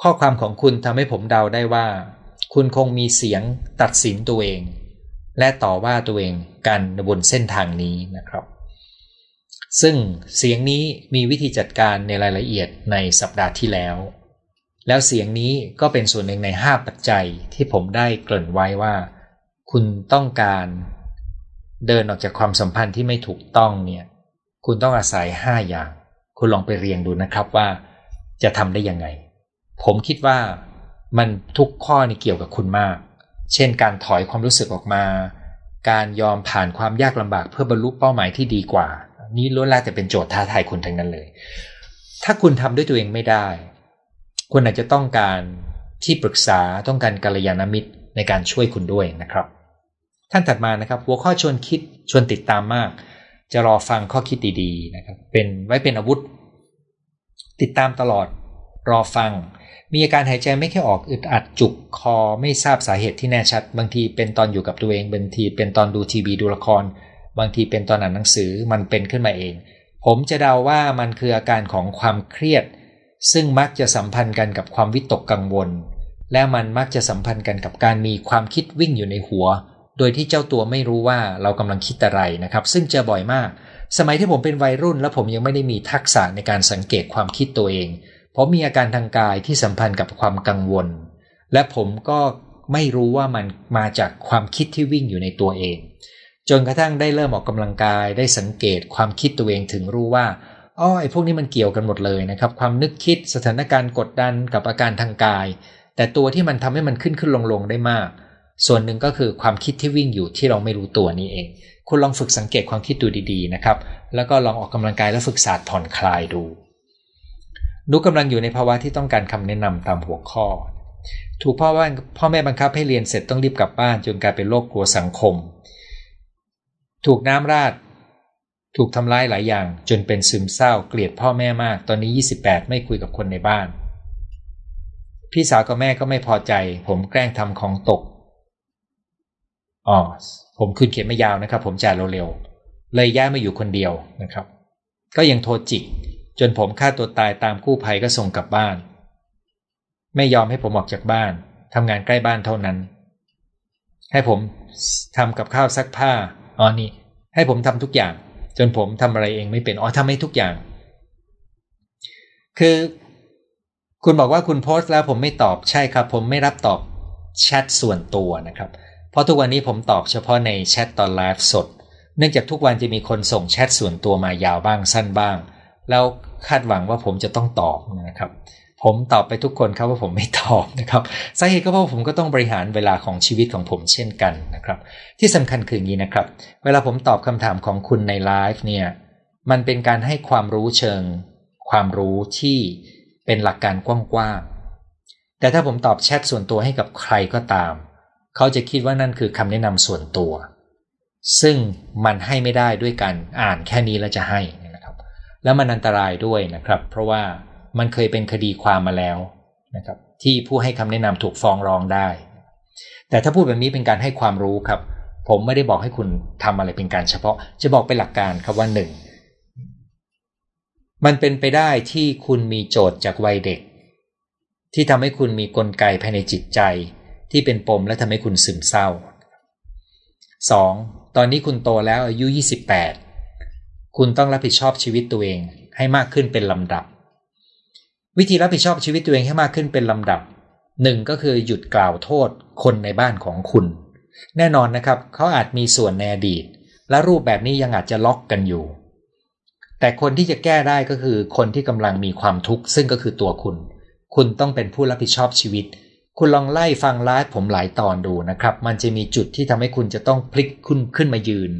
Speaker 1: ข้อความของคุณทำให้ผมเดาได้ว่า คุณคงมีเสียงตัดสินตัวเอง และต่อว่าตัวเองกันบนเส้นทางนี้นะครับ ซึ่งเสียงนี้มีวิธีจัดการในรายละเอียดในสัปดาห์ที่แล้ว แล้วเสียงนี้ก็เป็นส่วนหนึ่งใน 5 ปัจจัยที่ผมได้เกริ่นไว้ว่า คุณต้องการ เดินออกจากความสัมพันธ์ที่ไม่ถูกต้องเนี่ย คุณต้องอาศัยห้าอย่าง คุณลองไปเรียงดูนะครับว่า จะทำได้ยังไง ผมคิดว่ามันทุกข้อนี่เกี่ยวกับคุณมาก เช่น การถอยความรู้สึกออกมา การยอมผ่านความยากลำบากเพื่อบรรลุเป้าหมายที่ดีกว่า นี่ล้วนแล้วแต่เป็นโจทย์ท้าทายคุณทั้งนั้นเลย ถ้าคุณทำด้วยตัวเองไม่ได้ คุณอาจจะต้องการที่ปรึกษาต้องการกัลยาณมิตรในการช่วยคุณด้วยนะครับ ท่านถัดมานะครับ หัวข้อชวนคิดชวนติดตามมาก จะรอฟังข้อคิดดีๆนะครับ เป็นไว้เป็นอาวุธ ติดตามตลอด รอฟัง มีอาการหายใจไม่แค่ออกอึดอัดจุกคอไม่ทราบสาเหตุที่แน่ชัด บางทีเป็นตอนอยู่กับตัวเองบางทีเป็นตอนดูทีวีดูละคร บางทีเป็นตอนอ่านหนังสือมันเป็นขึ้นมาเอง ผมจะเดาว่ามันคืออาการของความเครียด ซึ่งมักจะสัมพันธ์กันกับความวิตกกังวล และมันมักจะสัมพันธ์กันกับการมีความคิดวิ่งอยู่ในหัว โดยที่เจ้าตัวไม่รู้ว่าเรากำลังคิดอะไรนะครับ ซึ่งเจอบ่อยมาก สมัยที่ผมเป็นวัยรุ่น และผมยังไม่ได้มีทักษะในการสังเกตความคิดตัวเอง เพราะมีอาการทางกายที่สัมพันธ์กับความกังวล และผมก็ไม่รู้ว่ามันมาจากความคิดที่วิ่งอยู่ในตัวเอง จนกระทั่งได้เริ่มออกกำลังกายได้สังเกตความคิดตัวเองถึงรู้ว่าอ๋อไอ้พวกนี้มันเกี่ยวกันหมดเลยนะครับ ความนึกคิดสถานการณ์กดดันกับอาการทางกาย แต่ตัวที่มันทำให้มันขึ้นขึ้นลงลงได้มาก ส่วนหนึ่งก็คือความคิดที่วิ่งอยู่ที่เราไม่รู้ตัวนี้เอง คุณลองฝึกสังเกตความคิดดูดีๆนะครับ แล้วก็ลองออกกำลังกายและฝึกศาสตร์ผ่อนคลายดู นุกกำลังอยู่ในภาวะที่ต้องการคำแนะนำตามหัวข้อ ถูกพ่อว่าพ่อแม่บังคับให้เรียนเสร็จต้องรีบกลับบ้านจนกลายเป็นโรคกลัวสังคม ถูกน้ำราด ถูกทำร้ายหลายอย่าง จนเป็นซึมเศร้าเกลียดพ่อแม่มาก ตอนนี้ 28 ไม่คุยกับคนในบ้าน พี่สาวกับแม่ก็ไม่พอใจ ผมแกล้งทำของตก อ๋อผมขึ้นเขียนไม่ยาวนะครับ ผมจ่ายเร็วๆเลยย้ายมาอยู่คนเดียวนะครับ ก็ยังโทรจิก จนผมฆ่าตัวตายตามกู้ภัยก็ส่งกลับบ้าน ไม่ยอมให้ผมออกจากบ้านทำงานใกล้บ้านเท่านั้น ให้ผมทำกับข้าวซักผ้าอ๋อนี่ให้ผมทำทุกอย่าง จนผมทำอะไรเองไม่เป็นอ๋อทำให้ทุกอย่าง คือ คุณบอกว่าคุณโพสต์แล้วผมไม่ตอบใช่ครับ ผมไม่รับตอบแชทส่วนตัวนะครับ เพราะทุกวันนี้ผมตอบเฉพาะในแชทตอนไลฟ์สด เนื่องจากทุกวันจะมีคนส่งแชทส่วนตัวมายาวบ้างสั้นบ้าง แล้วคาดหวังว่าผมจะต้องตอบนะครับ ผมตอบไปทุกคนครับว่าผมไม่ตอบนะครับสาเหตุก็เพราะผมก็ต้องบริหารเวลาของชีวิตของผมเช่นกันนะครับ ที่สำคัญคืออย่างนี้นะครับ เวลาผมตอบคำถามของคุณในไลฟ์เนี่ยมันเป็นการให้ความรู้เชิง ความรู้ที่เป็นหลักการกว้างๆแต่ถ้าผมตอบแชทส่วนตัวให้กับใครก็ตาม เขาจะคิดว่านั่นคือคำแนะนำส่วนตัว ซึ่งมันให้ไม่ได้ด้วยการอ่านแค่นี้แล้วจะให้นะครับ แล้วมันอันตรายด้วยนะครับ เพราะว่ามันเคยเป็นคดีความมาแล้วนะครับ ที่ผู้ให้คำแนะนำถูกฟ้องร้องได้ แต่ถ้าพูดแบบนี้เป็นการให้ความรู้ครับ ผมไม่ได้บอกให้คุณทำอะไรเป็นการเฉพาะ จะบอกเป็นหลักการครับว่าหนึ่งมันเป็นไปได้ที่คุณมีโจทย์จากวัยเด็ก ที่ทำให้คุณมีกลไกภายในจิตใจ ที่เป็นปมและทำให้คุณซึมเศร้า 2. ตอนนี้คุณโตแล้วอายุ 28 คุณต้องรับผิดชอบชีวิตตัวเองให้มากขึ้นเป็นลำดับ วิธีรับผิดชอบชีวิตตัวเองให้มากขึ้นเป็นลำดับหนึ่งก็คือหยุดกล่าวโทษคนในบ้านของคุณ แน่นอนนะครับเขาอาจมีส่วนในอดีต และรูปแบบนี้ยังอาจจะล็อกกันอยู่ แต่คนที่จะแก้ได้ก็คือคนที่กำลังมีความทุกข์ซึ่งก็คือตัวคุณ คุณต้องเป็นผู้รับผิดชอบชีวิต คุณลองไล่ฟังไลฟ์ผมหลายตอนดูนะครับ มันจะมีจุดที่ทำให้คุณจะต้องพลิกคุณขึ้นมายืน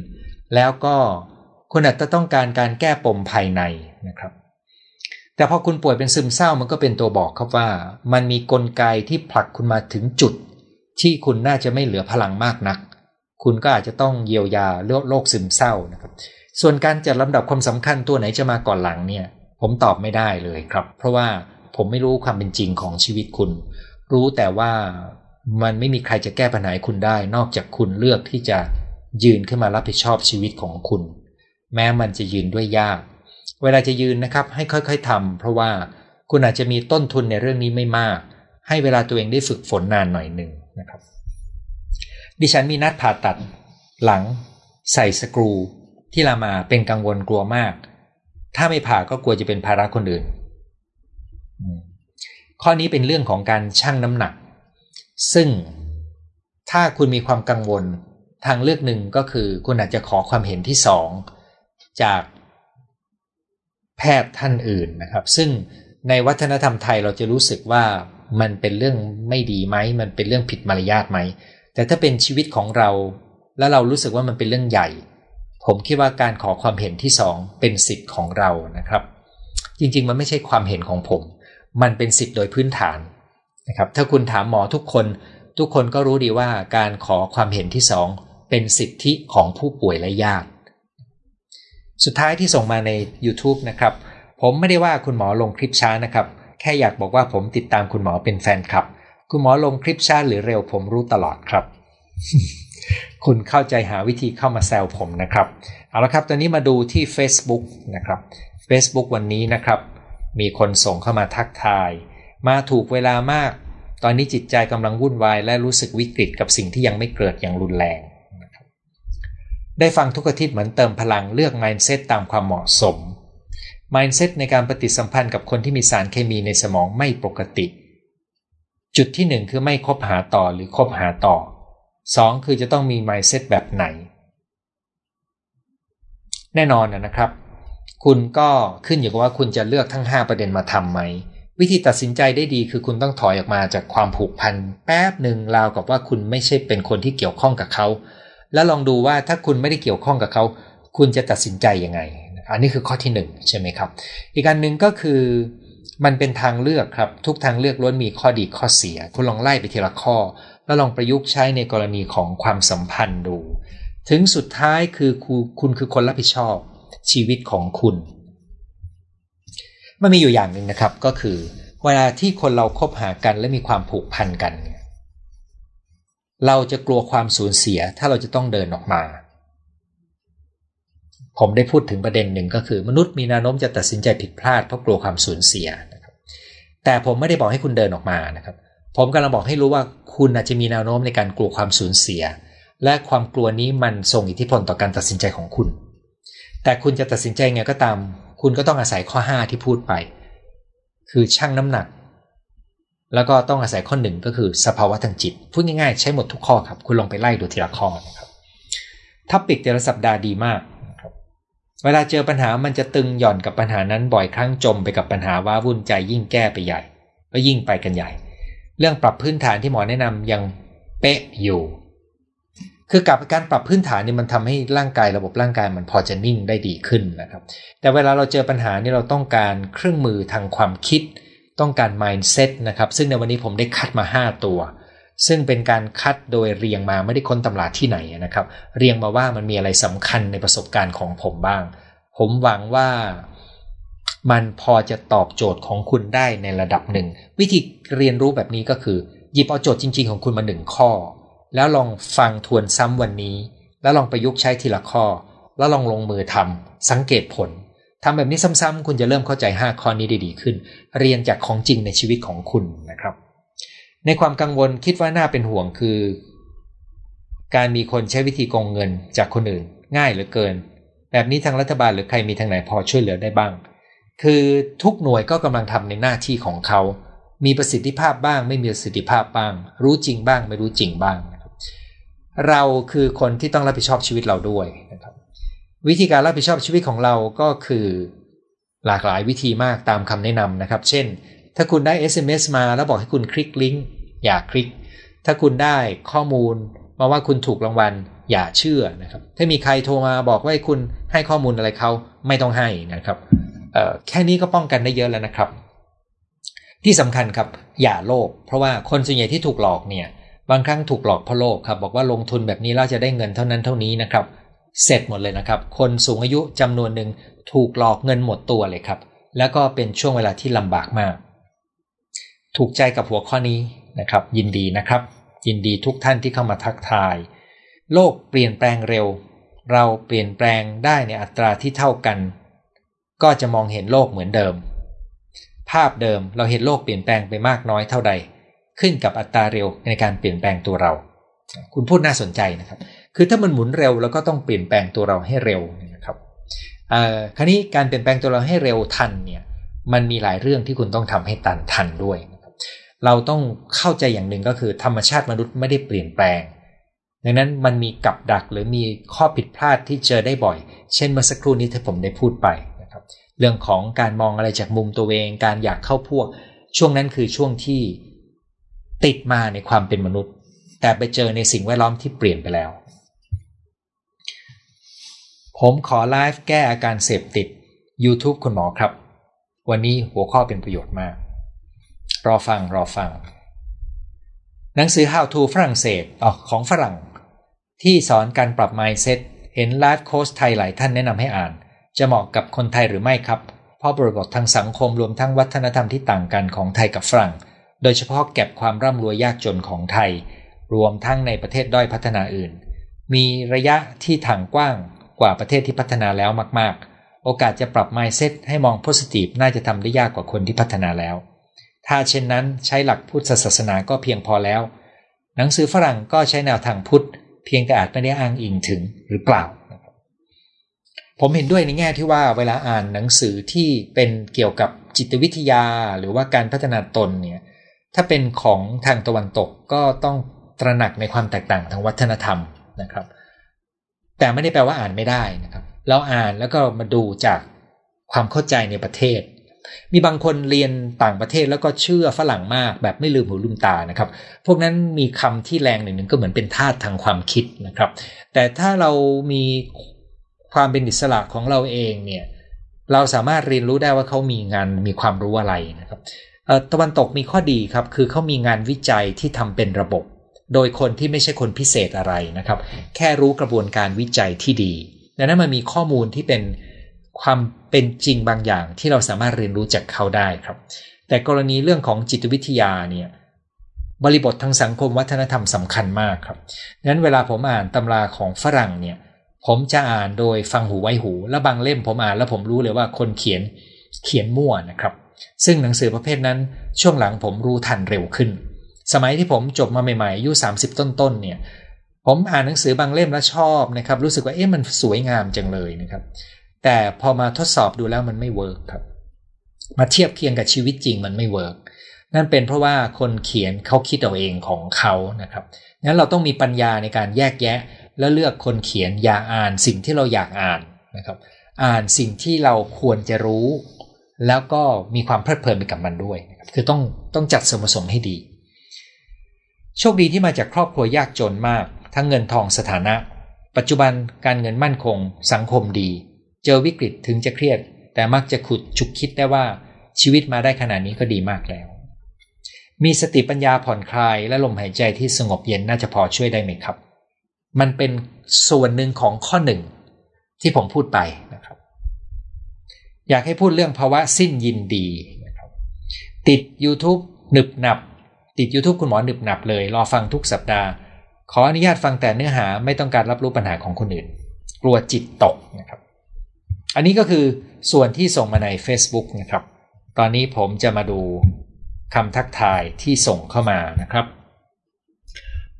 Speaker 1: แล้วก็คุณอาจจะต้องการการแก้ปมภายในนะครับ แต่พอคุณป่วยเป็นซึมเศร้ามันก็เป็นตัวบอกครับว่า มันมีกลไกที่ผลักคุณมาถึงจุด ที่คุณน่าจะไม่เหลือพลังมากนัก คุณก็อาจจะต้องเยียวยาโรคซึมเศร้านะครับ ส่วนการจัดลำดับความสำคัญตัวไหนจะมาก่อนหลังเนี่ย ผมตอบไม่ได้เลยครับ เพราะว่าผมไม่รู้ความเป็นจริงของชีวิตคุณ รู้แต่ว่ามันไม่มีใครจะแก้ปัญหาคุณได้ นอกจากคุณเลือกที่จะยืนขึ้นมารับผิดชอบชีวิตของคุณ แม้มันจะยืนด้วยยาก เวลาจะยืนนะครับ ให้ค่อยๆทำเพราะว่าคุณอาจจะมีต้นทุนในเรื่องนี้ไม่มาก ให้เวลาตัวเองได้ฝึกฝนนานหน่อยหนึ่งนะครับ ดิฉันมีนัดผ่าตัด หลัง ใส่สกรู ที่รามาเป็นกังวลกลัวมาก ถ้าไม่ผ่าก็กลัวจะเป็นภาระคนอื่น ข้อนี้เป็นเรื่องของการชั่งน้ำหนัก ซึ่งถ้าคุณมีความกังวลทางเลือกหนึ่งก็คือคุณอาจจะขอความเห็นที่สองจากแพทย์ท่านอื่นนะครับ ซึ่งในวัฒนธรรมไทยเราจะรู้สึกว่ามันเป็นเรื่องไม่ดีไหม มันเป็นเรื่องผิดมารยาทไหม แต่ถ้าเป็นชีวิตของเรา แล้วเรารู้สึกว่ามันเป็นเรื่องใหญ่ ผมคิดว่าการขอความเห็นที่สองเป็นสิทธิ์ของเรานะครับ จริงๆ มันไม่ใช่ความเห็นของผม มันเป็นสิทธิ์โดยพื้นฐานนะครับถ้าคุณถามหมอทุกคน ทุกคนก็รู้ดีว่าการขอความเห็นที่สองเป็นสิทธิของผู้ป่วยและญาติ สุดท้ายที่ส่งมาใน YouTube นะครับ ผมไม่ได้ว่าคุณหมอลงคลิปช้านะครับ แค่อยากบอกว่าผมติดตามคุณหมอเป็นแฟนคลับ คุณหมอลงคลิปช้าหรือเร็วผมรู้ตลอดครับ คุณเข้าใจหาวิธีเข้ามาแซวผมนะครับ เอาละครับ ตอนนี้มาดูที่ Facebook นะครับ Facebook วันนี้นะครับ มีคนส่งเข้ามาทักทาย มาถูกเวลามาก ตอนนี้จิตใจกำลังวุ่นวาย และรู้สึกวิกฤตกับสิ่งที่ยังไม่เกิดอย่างรุนแรง ได้ฟังทุกอาทิตย์เหมือนเติมพลังเลือก mindset ตามความเหมาะสม mindset ในการปฏิสัมพันธ์กับคนที่มีสารเคมีในสมองไม่ปกติ จุดที่หนึ่งคือไม่คบหาต่อหรือคบหาต่อสองคือจะต้องมี mindset แบบไหน แน่นอนนะครับ คุณก็ขึ้นอยู่กับว่าคุณจะเลือกทั้ง 5 ประเด็นมาทำไหม วิธีตัดสินใจได้ดีคือคุณต้องถอยออกมาจากความผูกพันแป๊บหนึ่งราวกับว่าคุณไม่ใช่เป็นคนที่เกี่ยวข้องกับเขา แล้วลองดูว่าถ้าคุณไม่ได้เกี่ยวข้องกับเขา คุณจะตัดสินใจยังไง อันนี้คือข้อที่1ใช่ไหมครับ อีกอันหนึ่งก็คือมันเป็นทางเลือกครับ ทุกทางเลือกล้วนมีข้อดีข้อเสีย คุณลองไล่ไปทีละข้อ แล้วลองประยุกต์ใช้ในกรณีของความสัมพันธ์ดู ถึงสุดท้ายคือคุณคือคนรับผิดชอบ ชีวิตของคุณ มันมีอยู่อย่างหนึ่งนะครับก็คือ เวลาที่คนเราครบหากันและมีความผูกพันกันเเราจะกลัวความสูญเสียถ้าเราจะต้องเดินออกมา ผมได้พูดถึงประเด็นหนึ่งก็คือ มนุษย์มีแนวโน้มจะตัดสินใจผิดพลาดเพราะกลัวความสูญเสียนะครับ แต่ผมไม่ได้บอกให้คุณเดินออกมานะครับ ผมกำลังบอกให้รู้ว่าคุณอาจจะมีแนวโน้มในการกลัวความสูญเสีย และความกลัวนี้มันส่งอิทธิพลต่อการตัดสินใจของคุณ แต่คุณจะตัดสินใจไงก็ตาม คุณก็ต้องอาศัยข้อ 5 ที่พูดไป คือชั่งน้ำหนัก แล้วก็ต้องอาศัยข้อหนึ่งก็คือสภาวะทางจิต พูดง่ายๆ ใช้หมดทุกข้อครับ คุณลองไปไล่ดูทีละข้อนะครับทับปิกแต่ละสัปดาห์ดีมากเวลาเจอปัญหามันจะตึงหย่อนกับปัญหานั้นบ่อยครั้งจมไปกับปัญหาว้าวุ่นใจยิ่งแก้ไปใหญ่ ก็ยิ่งไปกันใหญ่ เรื่องปรับพื้นฐานที่หมอแนะนำยังเป๊ะอยู่ คือกับการปรับพื้นฐานนี่มันทำให้ร่างกายระบบร่างกายมันพอจะนิ่งได้ดีขึ้นนะครับ แต่เวลาเราเจอปัญหานี่เราต้องการเครื่องมือทางความคิด ต้องการ mindset นะครับซึ่งในวันนี้ผมได้คัดมา 5 ตัว ซึ่งเป็นการคัดโดยเรียงมาไม่ได้ค้นตำราที่ไหนนะครับ เรียงมาว่ามันมีอะไรสำคัญในประสบการณ์ของผมบ้าง ผมหวังว่ามันพอจะตอบโจทย์ของคุณได้ในระดับหนึ่ง วิธีเรียนรู้แบบนี้ก็คือ หยิบเอาโจทย์จริง ๆ ของคุณมาหนึ่งข้อ แล้วลองฟังทวนซ้ำวันนี้ แล้วลองประยุกต์ใช้ทีละข้อ แล้วลองลงมือทำสังเกตผลทำแบบนี้ซ้ำๆคุณจะเริ่มเข้าใจ 5 ข้อนี้ได้ดีขึ้น เรียนจากของจริงในชีวิตของคุณนะครับ ในความกังวลคิดว่าน่าเป็นห่วงคือ การมีคนใช้วิธีโกงเงินจากคนอื่น ง่ายเหลือเกิน แบบนี้ทางรัฐบาลหรือใครมีทางไหนพอช่วยเหลือได้บ้าง คือทุกหน่วยก็กำลังทำในหน้าที่ของเขา มีประสิทธิภาพบ้าง ไม่มีประสิทธิภาพบ้าง รู้จริงบ้าง ไม่รู้จริงบ้าง เราคือคนที่ต้องรับผิดชอบชีวิตเราด้วยนะครับ วิธีการรับผิดชอบชีวิตของเราก็คือหลากหลายวิธีมากตามคำแนะนำนะครับ เช่น ถ้าคุณได้ SMS มาแล้วบอกให้คุณคลิกลิงก์อย่าคลิก ถ้าคุณได้ข้อมูลมาว่าคุณถูกรางวัลอย่าเชื่อนะครับ ถ้ามีใครโทรมาบอกว่าคุณให้ข้อมูลอะไรเขาไม่ต้องให้นะครับแค่นี้ก็ป้องกันได้เยอะแล้วนะครับ ที่สำคัญครับอย่าโลภเพราะว่าคนส่วนใหญ่ที่ถูกหลอกเนี่ย บางครั้งถูกหลอกเพราะโลภครับ บอกว่าลงทุนแบบนี้แล้วจะได้เงินเท่านั้นเท่านี้นะครับ เสร็จหมดเลยนะครับ คนสูงอายุจำนวนหนึ่งถูกหลอกเงินหมดตัวเลยครับ แล้วก็เป็นช่วงเวลาที่ลำบากมาก ถูกใจกับหัวข้อนี้นะครับ ยินดีนะครับ ยินดีทุกท่านที่เข้ามาทักทาย โลกเปลี่ยนแปลงเร็ว เราเปลี่ยนแปลงได้ในอัตราที่เท่ากัน ก็จะมองเห็นโลกเหมือนเดิม ภาพเดิมเราเห็นโลกเปลี่ยนแปลงไปมากน้อยเท่าใด ขึ้นกับอัตราเร็วในการเปลี่ยนแปลงตัวเรา คุณพูดน่าสนใจนะครับ คือถ้ามันหมุนเร็วเราก็ต้องเปลี่ยนแปลงตัวเราให้เร็วนะครับคราวนี้การเปลี่ยนแปลงตัวเราให้เร็วทันเนี่ยมันมีหลายเรื่องที่คุณต้องทำให้ตันทันด้วย เราต้องเข้าใจอย่างหนึ่งก็คือธรรมชาติมนุษย์ไม่ได้เปลี่ยนแปลง ดังนั้นมันมีกับดักหรือมีข้อผิดพลาดที่เจอได้บ่อย เช่นเมื่อสักครู่นี้ที่ผมได้พูดไปนะครับ เรื่องของการมองอะไรจากมุมตัวเอง การอยากเข้าพวก ช่วงนั้นคือช่วงที่ ติดมาในความเป็นมนุษย์ แต่ไปเจอในสิ่งแวดล้อมที่เปลี่ยนไปแล้ว ผมขอไลฟ์แก้อาการเสพติด YouTube คุณหมอครับ วันนี้หัวข้อเป็นประโยชน์มาก รอฟังรอฟัง หนังสือ How to ฝรั่งเศสออของฝรั่ง ที่สอนการปรับ mindset เห็นไลฟ์โค้ชไทยหลายท่านแนะนำให้อ่าน จะเหมาะกับคนไทยหรือไม่ครับเพราะบริบททางสังคมรวมทั้งวัฒนธรรมที่ต่างกันของไทยกับฝรั่ง โดยเฉพาะแก็บความร่ำรวยยากจนของไทย รวมทั้งในประเทศด้อยพัฒนาอื่น มีระยะที่ถ่างกว้างกว่าประเทศที่พัฒนาแล้วมาก ๆ โอกาสจะปรับ mindset ให้มอง positive น่าจะทำได้ยากกว่าคนที่พัฒนาแล้ว ถ้าเช่นนั้นใช้หลักพุทธศาสนาก็เพียงพอแล้ว หนังสือฝรั่งก็ใช้แนวทางพุทธ เพียงแต่อาจไม่ได้อ้างอิงถึงหรือเปล่าผมเห็นด้วยในแง่ที่ว่าเวลาอ่านหนังสือที่เป็นเกี่ยวกับจิตวิทยาหรือว่าการพัฒนาตนเนี่ย ถ้าเป็นของทางตะวันตกก็ต้องตระหนักในความแตกต่างทางวัฒนธรรมนะครับ แต่ไม่ได้แปลว่าอ่านไม่ได้นะครับ เราอ่านแล้วก็มาดูจากความเข้าใจในประเทศ มีบางคนเรียนต่างประเทศแล้วก็เชื่อฝรั่งมากแบบไม่ลืมหูลืมตานะครับ พวกนั้นมีคำที่แรงหนึ่งก็เหมือนเป็นธาตุทางความคิดนะครับ แต่ถ้าเรามีความเป็นอิสระของเราเองเนี่ยเราสามารถเรียนรู้ได้ว่าเขามีงานมีความรู้อะไรนะครับ ตะวันตกมีข้อดีครับ คือเขามีงานวิจัยที่ทำเป็นระบบ โดยคนที่ไม่ใช่คนพิเศษอะไรนะครับ แค่รู้กระบวนการวิจัยที่ดีดังนั้นมันมีข้อมูลที่เป็นความเป็นจริงบางอย่างที่เราสามารถเรียนรู้จากเขาได้ครับ แต่กรณีเรื่องของจิตวิทยาเนี่ยบริบททางสังคมวัฒนธรรมสำคัญมากครับนั้นเวลาผมอ่านตำราของฝรั่งเนี่ย ผมจะอ่านโดยฟังหูไว้หู และบางเล่มผมอ่านแล้วผมรู้เลยว่าคนเขียนเขียนมั่วนะครับ ซึ่งหนังสือประเภทนั้นช่วงหลังผมรู้ทันเร็วขึ้น สมัยที่ผมจบมาใหม่ๆอายุ30 ต้นๆเนี่ยผมอ่านหนังสือบางเล่มแล้วชอบนะครับ รู้สึกว่าเอ๊ะมันสวยงามจังเลยนะครับ แต่พอมาทดสอบดูแล้วมันไม่ work ครับ มาเทียบเคียงกับชีวิตจริงมันไม่ workนั่นเป็นเพราะว่าคนเขียนเขาคิดเอาเองของเขานะครับงั้นเราต้องมีปัญญาในการแยกแยะ และเลือกคนเขียนอย่าอ่านสิ่งที่เราอยากอ่านนะครับ อ่านสิ่งที่เราควรจะรู้ แล้วก็มีความเพลิดเพลินไปกับมันด้วย คือต้องต้องจัดสมผสมให้ดี โชคดีที่มาจากครอบครัวยากจนมาก ทั้งเงินทองสถานะ ปัจจุบันการเงินมั่นคง สังคมดี เจอวิกฤตถึงจะเครียด แต่มักจะขุดฉุกคิดได้ว่าชีวิตมาได้ขนาดนี้ก็ดีมากแล้ว มีสติปัญญาผ่อนคลายและลมหายใจที่สงบเย็นน่าจะพอช่วยได้ไหมครับ มันเป็นส่วนหนึ่งของข้อหนึ่งที่ผมพูดไป อยากให้พูดเรื่องภาวะสิ้นยินดีนะครับติด YouTube หนึบหนับ ติด YouTube คุณหมอหนึบหนับเลย รอฟังทุกสัปดาห์ ขออนุญาตฟังแต่เนื้อหาไม่ต้องการรับรู้ปัญหาของคนอื่น กลัวจิตตกนะครับ อันนี้ก็คือส่วนที่ส่งมาใน Facebook นะครับ ตอนนี้ผมจะมาดูคำทักทายที่ส่งเข้ามานะครับ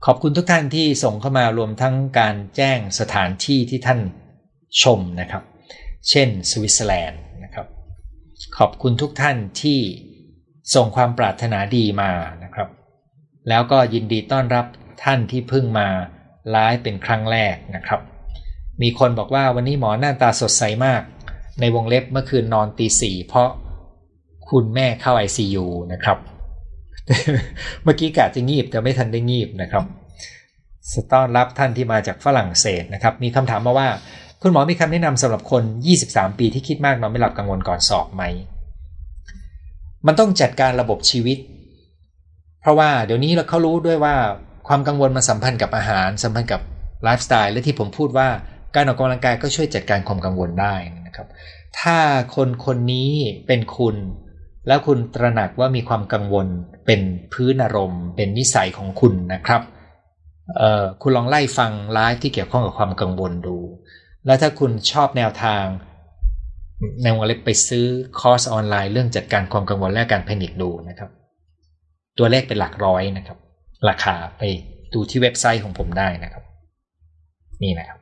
Speaker 1: ขอบคุณทุกท่านที่ส่งเข้ามารวมทั้งการแจ้งสถานที่ที่ท่านชมนะครับ เช่น สวิตเซอร์แลนด์ ขอบคุณทุกท่านที่ส่งความปรารถนาดีมานะครับ แล้วก็ยินดีต้อนรับท่านที่เพิ่งมาไลฟ์เป็นครั้งแรกนะครับ มีคนบอกว่าวันนี้หมอหน้าตาสดใสมาก ในวงเล็บเมื่อคืนนอนตีสี่เพราะคุณแม่เข้า ICU นะครับ เมื่อกี้กะจะงีบแต่ไม่ทันได้งีบนะครับต้อนรับท่านที่มาจากฝรั่งเศสนะครับ มีคำถามมาว่า คุณหมอมีคำแนะนำสำหรับคน 23 ปีที่คิดมากนอนไม่หลับกังวลก่อนสอบไหม มันต้องจัดการระบบชีวิต เพราะว่าเดี๋ยวนี้เราเขารู้ด้วยว่าความกังวลมันสัมพันธ์กับอาหาร สัมพันธ์กับไลฟ์สไตล์และที่ผมพูดว่าการออกกำลังกายก็ช่วยจัดการความกังวลได้นะครับ ถ้าคนคนนี้เป็นคุณ แล้วคุณตระหนักว่ามีความกังวลเป็นพื้นอารมณ์ เป็นนิสัยของคุณนะครับเอ่อคุณลองไล่ฟังไลฟ์ที่เกี่ยวข้องกับความกังวลดู แล้วถ้าคุณชอบแนวทางในวงเล็บไปซื้อคอร์สออนไลน์เรื่องจัดการความกังวลและการแพนิคดูนะครับ ตัวเลขเป็นหลักร้อยนะครับ ราคาไปดูที่เว็บไซต์ของผมได้นะครับ นี่นะครับ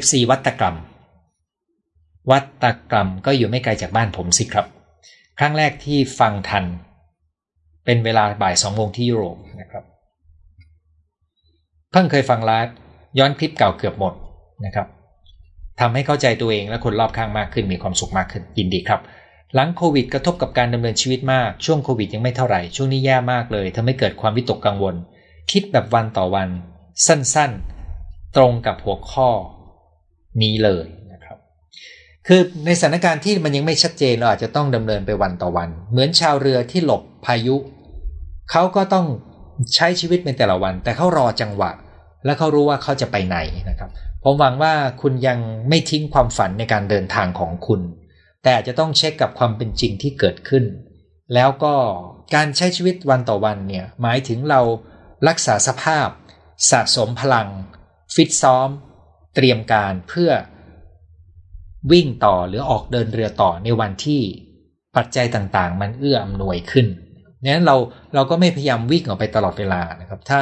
Speaker 1: FC วัตกรรม วัตกรรมก็อยู่ไม่ไกลจากบ้านผมสิครับ ครั้งแรกที่ฟังทัน เป็นเวลาบ่ายสองโมงที่ยุโรปนะครับ เพิ่งเคยฟังไลฟ์ ย้อนคลิปเก่าเกือบหมดนะครับทำให้เข้าใจตัวเองและคนรอบข้างมากขึ้นมีความสุขมากขึ้นยินดีครับหลังโควิดกระทบกับการดำเนินชีวิตมากช่วงโควิดยังไม่เท่าไหร่ช่วงนี้แย่มากเลยทำให้เกิดความวิตกกังวล คิดแบบวันต่อวัน สั้นๆ ตรงกับหัวข้อนี้เลยนะคือในสถานการณ์ที่มันยังไม่ชัดเจนเราอาจจะต้องดำเนินไปวันต่อวัน เหมือนชาวเรือที่หลบพายุ เขาก็ต้องใช้ชีวิตในแต่ละวัน แต่เขารอจังหวะ และเขารู้ว่าเขาจะไปไหนนะครับ ผมหวังว่าคุณยังไม่ทิ้งความฝันในการเดินทางของคุณ แต่จจะต้องเช็คกับความเป็นจริงที่เกิดขึ้น แล้วก็การใช้ชีวิตวันต่อวันเนี่ยหมายถึงเรารักษาสภาพ สะสมพลัง ฟิตซ้อม เตรียมการเพื่อวิ่งต่อหรือออกเดินเรือต่อในวันที่ปัจจัยต่างๆ มันเอื้ออำนวยขึ้นนั้นเราเราก็ไม่พยายามวิ่งออกไปตลอดเวลานะครับ ถ้า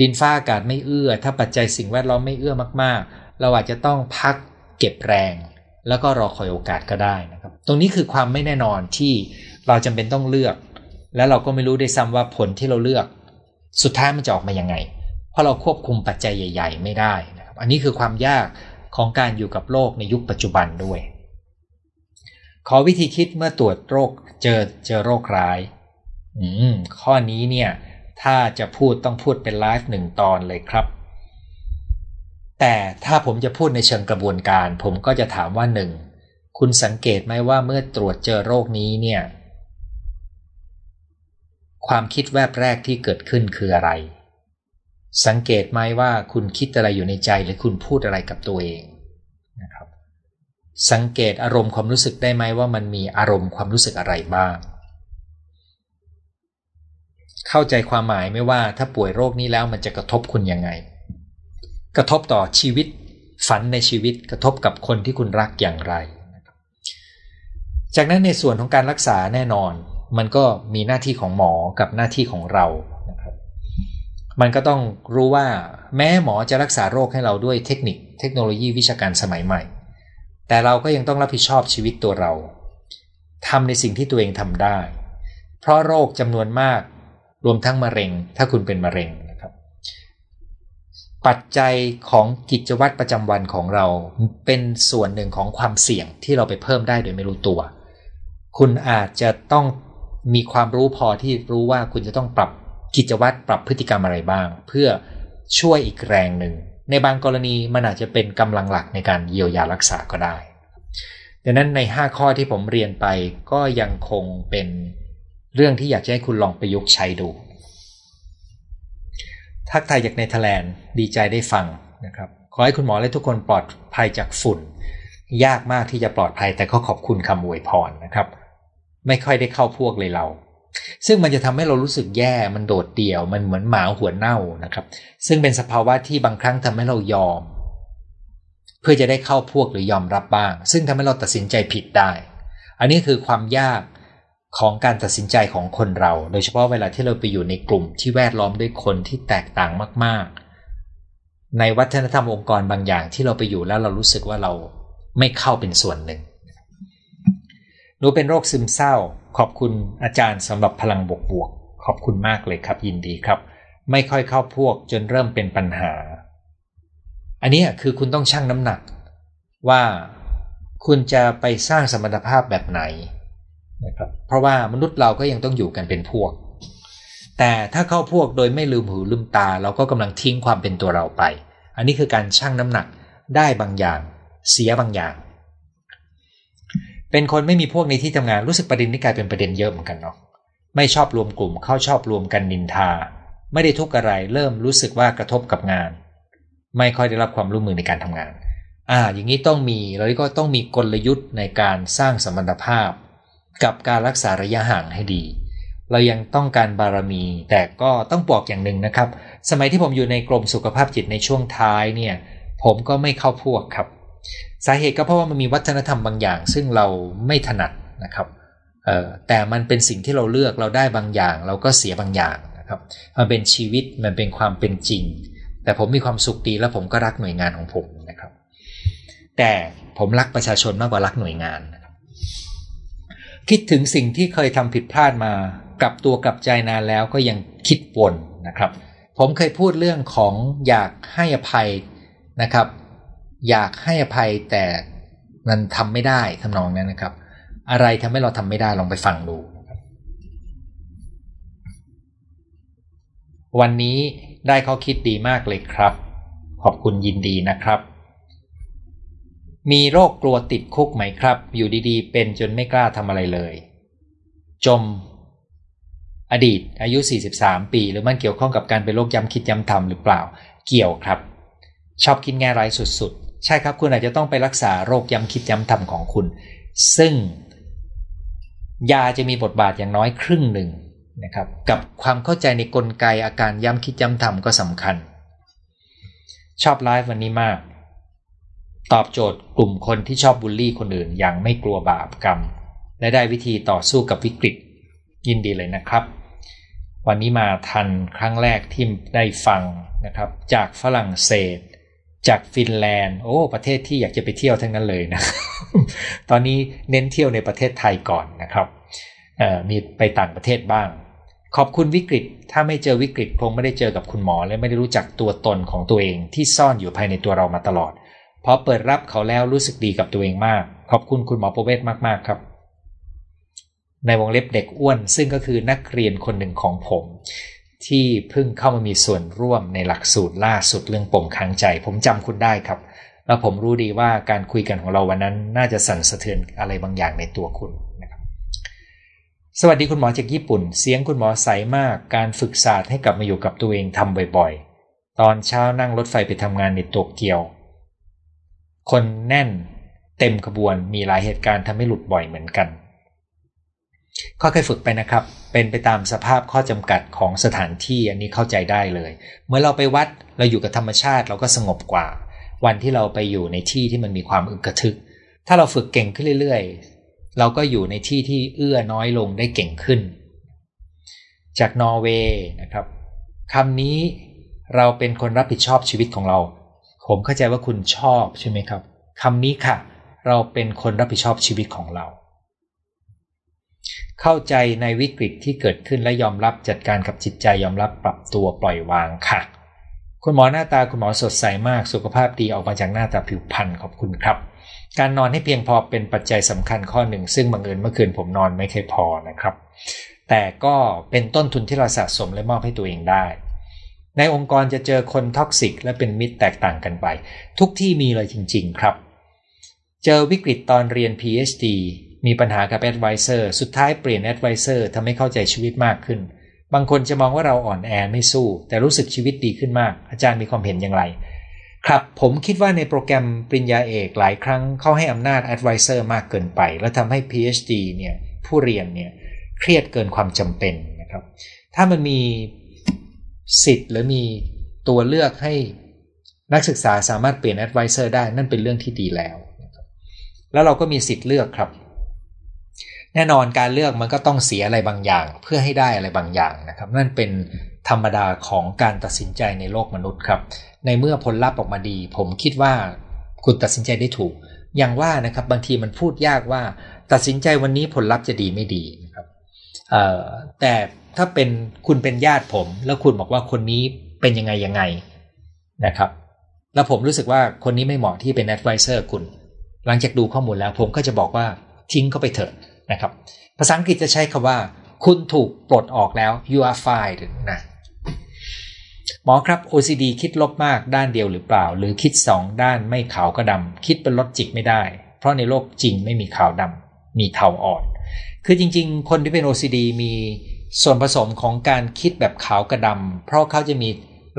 Speaker 1: ดินฟ้าอากาศไม่เอื้อ ถ้าปัจจัยสิ่งแวดล้อมไม่เอื้อมากๆ เราอาจจะต้องพักเก็บแรง แล้วก็รอคอยโอกาสก็ได้นะครับ ตรงนี้คือความไม่แน่นอนที่เราจำเป็นต้องเลือก แล้วเราก็ไม่รู้ได้ซ้ำว่าผลที่เราเลือก สุดท้ายมันจะออกมายังไง เพราะเราควบคุมปัจจัยใหญ่ ๆ ไม่ได้นะครับ อันนี้คือความยากของการอยู่กับโลกในยุคปัจจุบันด้วย ขอวิธีคิดเมื่อตรวจโรคเจอเจอโรคร้าย อืมข้อนี้เนี่ย ถ้าจะพูดต้องพูดเป็นไลฟ์หนึ่งตอนเลยครับ แต่ถ้าผมจะพูดในเชิงกระบวนการ ผมก็จะถามว่าหนึ่งคุณสังเกตไหมว่าเมื่อตรวจเจอโรคนี้เนี่ย ความคิดแวบแรกที่เกิดขึ้นคืออะไร สังเกตไหมว่าคุณคิดอะไรอยู่ในใจหรือคุณพูดอะไรกับตัวเองนะครับ สังเกตอารมณ์ความรู้สึกได้ไหมว่ามันมีอารมณ์ความรู้สึกอะไรบ้าง เข้าใจความหมายไม่ว่าถ้าป่วยโรคนี้แล้วมันจะกระทบคุณยังไง กระทบต่อชีวิต ฝันในชีวิตกระทบกับคนที่คุณรักอย่างไร จากนั้นในส่วนของการรักษาแน่นอน มันก็มีหน้าที่ของหมอกับหน้าที่ของเรามันก็ต้องรู้ว่าแม้หมอจะรักษาโรคให้เราด้วยเทคนิค เทคโนโลยีวิชาการสมัยใหม่ แต่เราก็ยังต้องรับผิดชอบชีวิตตัวเราทำในสิ่งที่ตัวเองทำได้ เพราะโรคจำนวนมาก รวมทั้งมะเร็ง ถ้าคุณเป็นมะเร็งนะครับ ปัจจัยของกิจวัตรประจำวันของเราเป็นส่วนหนึ่งของความเสี่ยงที่เราไปเพิ่มได้โดยไม่รู้ตัว คุณอาจจะต้องมีความรู้พอที่รู้ว่าคุณจะต้องปรับกิจวัตรปรับพฤติกรรมอะไรบ้าง เพื่อช่วยอีกแรงหนึ่ง ในบางกรณีมันอาจจะเป็นกำลังหลักในการเยียวยารักษาก็ได้ดังนั้นใน 5 ข้อที่ผมเรียนไปก็ยังคงเป็น เรื่องที่อยากจะให้คุณลองประยุกต์ใช้ดู ทักทายจากในทแลนด์ดีใจได้ฟังนะครับ ขอให้คุณหมอและทุกคนปลอดภัยจากฝุ่น ยากมากที่จะปลอดภัยแต่ก็ขอบคุณคำอวยพรนะครับ ไม่ค่อยได้เข้าพวกเลยเรา ซึ่งมันจะทำให้เรารู้สึกแย่มันโดดเดี่ยวมันเหมือนหมาหัวเน่านะครับ ซึ่งเป็นสภาวะที่บางครั้งทำให้เรายอม เพื่อจะได้เข้าพวกหรือยอมรับบ้าง ซึ่งทำให้เราตัดสินใจผิดได้ อันนี้คือความยาก ของการตัดสินใจของคนเรา โดยเฉพาะเวลาที่เราไปอยู่ในกลุ่มที่แวดล้อมด้วยคนที่แตกต่างมาก ๆ ในวัฒนธรรมองค์กรบางอย่างที่เราไปอยู่แล้วเรารู้สึกว่าเราไม่เข้าเป็นส่วนหนึ่งหนูเป็นโรคซึมเศร้า ขอบคุณอาจารย์สำหรับพลังบวกบวกขอบคุณมากเลยครับ ยินดีครับ ไม่ค่อยเข้าพวกจนเริ่มเป็นปัญหา อันนี้คือคุณต้องชั่งน้ำหนัก ว่าคุณจะไปสร้างสมรรถภาพแบบไหน นะครับเพราะว่ามนุษย์เราก็ยังต้องอยู่กันเป็นพวก แต่ถ้าเข้าพวกโดยไม่ลืมหูลืมตา เราก็กำลังทิ้งความเป็นตัวเราไป อันนี้คือการชั่งน้ำหนักได้บางอย่าง เสียบางอย่าง เป็นคนไม่มีพวกในที่ทำงานรู้สึกประเด็นนี้กลายเป็นประเด็นเยอะเหมือนกันเนาะไม่ชอบรวมกลุ่มเข้าชอบรวมกันนินทา ไม่ได้ทุกอะไรเริ่มรู้สึกว่ากระทบกับงาน ไม่ค่อยได้รับความร่วมมือในการทำงานอ่าอย่างนี้ต้องมีแล้วก็ต้องมีกลยุทธ์ในการสร้างสมรรถภาพ กับการรักษาระยะห่างให้ดี เรายังต้องการบารมี แต่ก็ต้องบอกอย่างหนึ่งนะครับ สมัยที่ผมอยู่ในกรมสุขภาพจิตในช่วงท้ายเนี่ย ผมก็ไม่เข้าพวกครับ สาเหตุก็เพราะว่ามันมีวัฒนธรรมบางอย่าง ซึ่งเราไม่ถนัดนะครับแต่มันเป็นสิ่งที่เราเลือกเราได้บางอย่าง เราก็เสียบางอย่างนะครับมันเป็นชีวิตมันเป็นความเป็นจริง แต่ผมมีความสุขดีและผมก็รักหน่วยงานของผมนะครับ แต่ผมรักประชาชนมากกว่ารักหน่วยงาน คิดถึงสิ่งที่เคยทำผิดพลาดมา กับตัวกับใจนานแล้วก็ยังคิดวนนะครับ ผมเคยพูดเรื่องของอยากให้อภัยนะครับ อยากให้อภัยแต่มันทำไม่ได้ทำนองนั้นนะครับ อะไรทำให้เราทำไม่ได้ลองไปฟังดูวันนี้ได้ข้อคิดดีมากเลยครับ ขอบคุณยินดีนะครับ มีโรคกลัวติดคุกไหมครับ อยู่ดีๆ เป็นจนไม่กล้าทำอะไรเลย จม อดีต อายุ 43 ปี หรือมันเกี่ยวข้องกับการเป็นโรคย้ำคิดย้ำทำหรือเปล่า เกี่ยวครับ ชอบคิดแง่ร้ายสุดๆ ใช่ครับคุณอาจจะต้องไปรักษาโรคย้ำคิดย้ำทำของคุณ ซึ่ง ยาจะมีบทบาทอย่างน้อยครึ่งหนึ่งนะครับ กับความเข้าใจในกลไกอาการย้ำคิดย้ำทำก็สำคัญ ชอบไลฟ์วันนี้มาก ตอบโจทย์กลุ่มคนที่ชอบบูลลี่คนอื่นอย่างไม่กลัวบาปกรรม และได้วิธีต่อสู้กับวิกฤต ยินดีเลยนะครับ วันนี้มาทันครั้งแรกที่ได้ฟังนะครับ จากฝรั่งเศส จากฟินแลนด์ โอ้ ประเทศที่อยากจะไปเที่ยวทั้งนั้นเลยนะ ตอนนี้เน้นเที่ยวในประเทศไทยก่อนนะครับมีไปต่างประเทศบ้าง ขอบคุณวิกฤต ถ้าไม่เจอวิกฤตคงไม่ได้เจอกับคุณหมอ และไม่ได้รู้จักตัวตนของตัวเองที่ซ่อนอยู่ภายในตัวเรามาตลอด พอเปิดรับเขาแล้วรู้สึกดีกับตัวเองมาก ขอบคุณคุณหมอประเวศมากๆครับ ในวงเล็บเด็กอ้วน ซึ่งก็คือนักเรียนคนหนึ่งของผม ที่เพิ่งเข้ามามีส่วนร่วมในหลักสูตรล่าสุดเรื่องปมค้างใจ ผมจำคุณได้ครับ แล้วผมรู้ดีว่าการคุยกันของเราวันนั้น น่าจะสั่นสะเทือนอะไรบางอย่างในตัวคุณนะครับ สวัสดีคุณหมอจากญี่ปุ่น เสียงคุณหมอใสมาก การฝึกศาสตร์ให้กลับมาอยู่กับตัวเองทำบ่อยๆ ตอนเช้านั่งรถไฟไปทำงานในโตเกียว คนแน่นเต็มขบวนมีหลายเหตุการณ์ทำให้หลุดบ่อยเหมือนกันค่อยๆฝึกไปนะครับ เป็นไปตามสภาพข้อจำกัดของสถานที่อันนี้เข้าใจได้เลย เมื่อเราไปวัดเราอยู่กับธรรมชาติเราก็สงบกว่า วันที่เราไปอยู่ในที่ที่มันมีความอึกกระทึก ถ้าเราฝึกเก่งขึ้นเรื่อยๆ เราก็อยู่ในที่ที่เอื้อน้อยลงได้เก่งขึ้น จากนอร์เวย์นะครับคำนี้เราเป็นคนรับผิดชอบชีวิตของเรา ผมเข้าใจว่าคุณชอบใช่ไหมครับคำนี้ค่ะ เราเป็นคนรับผิดชอบชีวิตของเรา เข้าใจในวิกฤตที่เกิดขึ้นและยอมรับจัดการกับจิตใจยอมรับปรับตัวปล่อยวางค่ะ คุณหมอหน้าตาคุณหมอสดใสมากสุขภาพดีออกมาจากหน้าตาผิวพรรณขอบคุณครับ การนอนให้เพียงพอเป็นปัจจัยสำคัญข้อหนึ่ง ซึ่งบังเอิญเมื่อคืนผมนอนไม่ค่อยพอนะครับ แต่ก็เป็นต้นทุนที่เราสะสมและมอบให้ตัวเองได้ ในองค์กรจะเจอคน toxic และเป็นมิตรแตกต่างกันไป ทุกที่มีเลยจริง ๆ ครับ เจอวิกฤตตอนเรียน PhD มีปัญหากับ Advisor สุดท้ายเปลี่ยน Advisor ทำให้เข้าใจชีวิตมากขึ้น บางคนจะมองว่าเราอ่อนแอไม่สู้ แต่รู้สึกชีวิตดีขึ้นมาก อาจารย์มีความเห็นอย่างไร ครับผมคิดว่าในโปรแกรมปริญญาเอกหลายครั้งเขาให้อำนาจ Advisor มากเกินไป และทำให้ PhD เนี่ยผู้เรียนเนี่ยเครียดเกินความจำเป็นนะครับ ถ้ามันมี สิทธิ์หรือมีตัวเลือกให้นักศึกษาสามารถเปลี่ยน Advisor ได้นั่นเป็นเรื่องที่ดีแล้ว แล้วเราก็มีสิทธิ์เลือกครับ แน่นอนการเลือกมันก็ต้องเสียอะไรบางอย่าง เพื่อให้ได้อะไรบางอย่างนะครับ นั่นเป็นธรรมดาของการตัดสินใจในโลกมนุษย์ครับ ในเมื่อผลลัพธ์ออกมาดี ผมคิดว่าคุณตัดสินใจได้ถูก อย่างว่านะครับบางทีมันพูดยากว่า ตัดสินใจวันนี้ผลลัพธ์จะดีไม่ดีนะครับแต่ ถ้าเป็นคุณเป็นญาติผม แล้วคุณบอกว่าคนนี้เป็นยังไงยังไงนะครับ แล้วผมรู้สึกว่าคนนี้ไม่เหมาะที่เป็น advisor คุณ หลังจากดูข้อมูลแล้วผมก็จะบอกว่าทิ้งเขาไปเถอะนะครับ ภาษาอังกฤษจะใช้คำว่า คุณถูกปลดออกแล้ว you are fired นะหมอครับ OCD คิดลบมากด้านเดียวหรือเปล่า หรือคิดสองด้านไม่ขาวก็ดำคิดเป็นลดจิกไม่ได้ เพราะในโลกจริงไม่มีขาวดำมีเทาอ่อน คือจริง ๆ คนที่เป็น OCD มี ส่วนผสมของการคิดแบบขาวกระดำเพราะเขาจะมี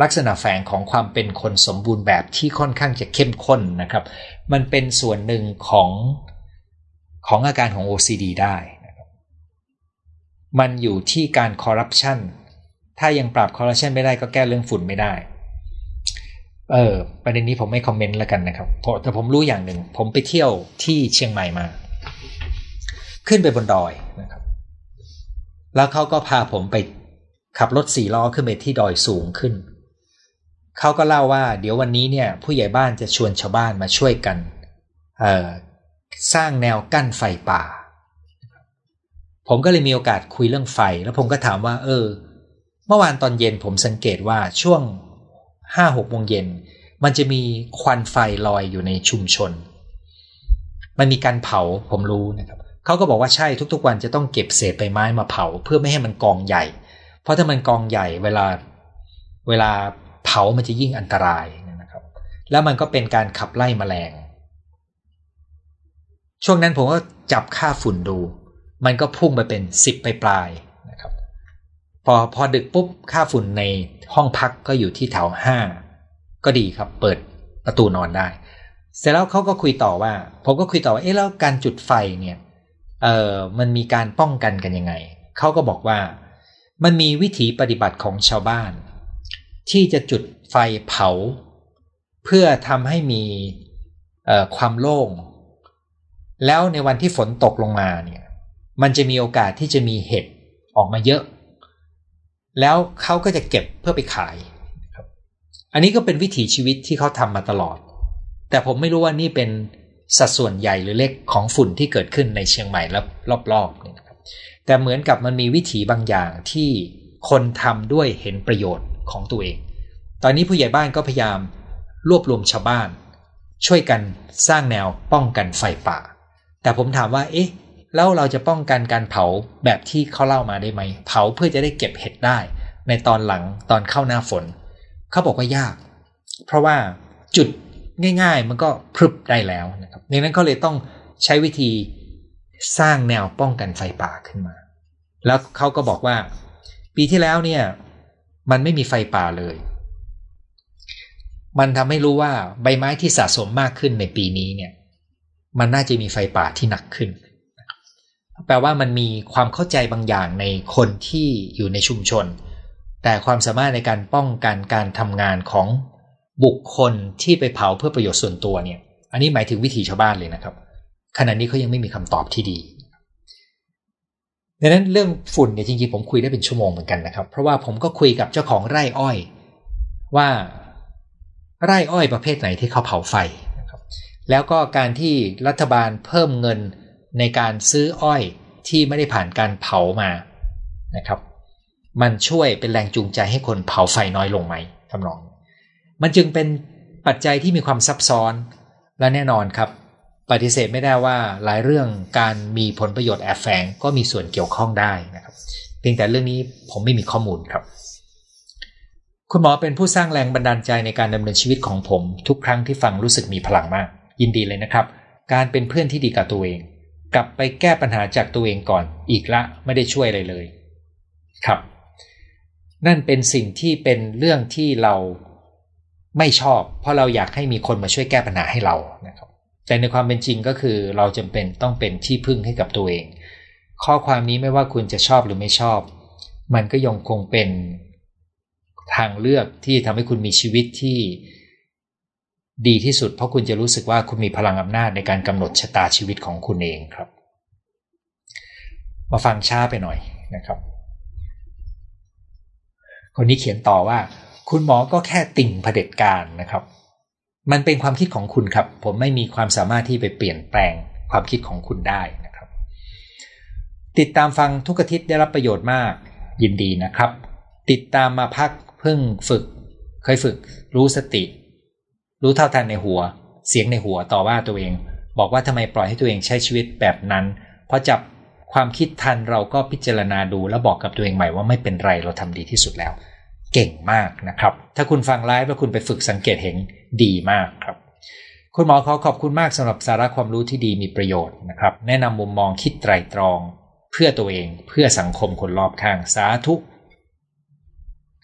Speaker 1: ลักษณะแฝงของความเป็นคนสมบูรณ์แบบที่ค่อนข้างจะเข้มข้นนะครับ มันเป็นส่วนหนึ่งของของอาการของ OCD ได้นะครับมันอยู่ที่การคอร์รัปชันถ้ายังปราบคอร์รัปชันไม่ได้ก็แก้เรื่องฝุ่นไม่ได้ เออประเด็นนี้ผมไม่คอมเมนต์แล้วกันนะครับแต่ผมรู้อย่างหนึ่ง ผมไปเที่ยวที่เชียงใหม่มา ขึ้นไปบนดอยนะครับ แล้วเขาก็พาผมไปขับรถสี่ล้อขึ้นไปที่ดอยสูงขึ้น เขาก็เล่าว่า เดี๋ยววันนี้เนี่ย ผู้ใหญ่บ้านจะชวนชาวบ้านมาช่วยกันสร้างแนวกั้นไฟป่า ผมก็เลยมีโอกาสคุยเรื่องไฟ แล้วผมก็ถามว่า เออ เมื่อวานตอนเย็นผมสังเกตว่าช่วงห้าหกโมงเย็นมันจะมีควันไฟลอยอยู่ในชุมชน มันมีการเผาผมรู้นะครับ เขาก็บอกว่าใช่ทุกๆ วันจะต้องเก็บเศษใบไม้มาเผา เพื่อไม่ให้มันกองใหญ่ เพราะถ้ามันกองใหญ่เวลาเวลาเผามันจะยิ่งอันตรายนะครับ แล้วมันก็เป็นการขับไล่มแมลง ช่วงนั้นผมก็จับค่าฝุ่นดู มันก็พุ่งไปเป็นสิบไปปลายนะครับ พอพอดึกปุ๊บค่าฝุ่นในห้องพักก็อยู่ที่แถวห้าก็ดีครับ เปิดประตูนอนได้ เสร็จแล้วเขาก็คุยต่อว่า ผมก็คุยต่อว่าเอ๊ะแล้วการจุดไฟเนี่ย เออมันมีการป้องกันกันยังไง เขาก็บอกว่ามันมีวิถีปฏิบัติของชาวบ้าน ที่จะจุดไฟเผา เพื่อทำให้มีความโล่ง แล้วในวันที่ฝนตกลงมาเนี่ย มันจะมีโอกาสที่จะมีเห็ดออกมาเยอะ แล้วเขาก็จะเก็บเพื่อไปขาย อันนี้ก็เป็นวิถีชีวิตที่เขาทำมาตลอด แต่ผมไม่รู้ว่านี่เป็น สัดส่วนใหญ่หรือเล็กของฝุ่นที่เกิดขึ้นในเชียงใหม่และรอบๆนี่นะครับแต่เหมือนกับมันมีวิถีบางอย่างที่คนทำด้วยเห็นประโยชน์ของตัวเอง ตอนนี้ผู้ใหญ่บ้านก็พยายามรวบรวมชาวบ้าน ช่วยกันสร้างแนวป้องกันไฟป่า แต่ผมถามว่า เอ๊ะแล้วเราจะป้องกันการเผาแบบที่เขาเล่ามาได้ไหม เผาเพื่อจะได้เก็บเห็ดได้ ในตอนหลังตอนเข้าหน้าฝน เขาบอกว่ายาก เพราะว่าจุด ง่าย ๆ มันก็พรึบได้แล้วนะครับดังนั้นเขาเลยต้องใช้วิธีสร้างแนวป้องกันไฟป่าขึ้นมา แล้วเขาก็บอกว่า ปีที่แล้วเนี่ย มันไม่มีไฟป่าเลย มันทำให้รู้ว่าใบไม้ที่สะสมมากขึ้นในปีนี้เนี่ย มันน่าจะมีไฟป่าที่หนักขึ้น แปลว่ามันมีความเข้าใจบางอย่างในคนที่อยู่ในชุมชน แต่ความสามารถในการป้องกันการทำงานของ บุคคลที่ไปเผาเพื่อประโยชน์ส่วนตัวเนี่ย อันนี้หมายถึงวิถีชาวบ้านเลยนะครับ ขณะนี้เขายังไม่มีคำตอบที่ดีดังนั้นเรื่องฝุ่นเนี่ยจริงๆผมคุยได้เป็นชั่วโมงเหมือนกันนะครับ เพราะว่าผมก็คุยกับเจ้าของไร่อ้อย ว่าไร่อ้อยประเภทไหนที่เขาเผาไฟแล้วก็การที่รัฐบาลเพิ่มเงินในการซื้ออ้อยที่ไม่ได้ผ่านการเผามานะครับ มันช่วยเป็นแรงจูงใจให้คนเผาไฟน้อยลงไหมทำนอง มันจึงเป็นปัจจัยที่มีความซับซ้อนและแน่นอนครับ ปฏิเสธไม่ได้ว่าหลายเรื่องการมีผลประโยชน์แอบแฝงก็มีส่วนเกี่ยวข้องได้นะครับ เพียงแต่เรื่องนี้ผมไม่มีข้อมูลครับ คุณหมอเป็นผู้สร้างแรงบันดาลใจในการดำเนินชีวิตของผม ทุกครั้งที่ฟังรู้สึกมีพลังมาก ยินดีเลยนะครับ การเป็นเพื่อนที่ดีกับตัวเอง กลับไปแก้ปัญหาจากตัวเองก่อน อีกละไม่ได้ช่วยอะไรเลย ครับ นั่นเป็นสิ่งที่เป็นเรื่องที่เรา ไม่ชอบ เพราะเราอยากให้มีคนมาช่วยแก้ปัญหาให้เรานะครับ แต่ในความเป็นจริงก็คือเราจำเป็นต้องเป็นที่พึ่งให้กับตัวเอง ข้อความนี้ไม่ว่าคุณจะชอบหรือไม่ชอบ มันก็ยังคงเป็นทางเลือกที่ทำให้คุณมีชีวิตที่ดีที่สุด เพราะคุณจะรู้สึกว่าคุณมีพลังอำนาจในการกำหนดชะตาชีวิตของคุณเองครับ มาฟังช้าไปหน่อยนะครับ คนนี้เขียนต่อว่า คุณหมอก็แค่ติ่งเผด็จการนะครับ มันเป็นความคิดของคุณครับ ผมไม่มีความสามารถที่ไปเปลี่ยนแปลงความคิดของคุณได้นะครับ ติดตามฟังทุกอาทิตย์ได้รับประโยชน์มาก ยินดีนะครับ ติดตามมาพักเพิ่งฝึก เคยฝึก รู้สติ รู้เท่าทันในหัว เสียงในหัวต่อว่าตัวเอง บอกว่าทำไมปล่อยให้ตัวเองใช้ชีวิตแบบนั้นพอจับความคิดทันเราก็พิจารณาดูแล้วบอกกับตัวเองใหม่ว่าไม่เป็นไรเราทำดีที่สุดแล้ว เก่งมากนะครับ ถ้าคุณฟังไลฟ์แล้วคุณไปฝึกสังเกตเห็นดีมากครับ คุณหมอขอขอบคุณมากสำหรับสาระความรู้ที่ดีมีประโยชน์นะครับ แนะนำมุมมองคิดไตรตรอง เพื่อตัวเองเพื่อสังคมคนรอบข้างสาธุ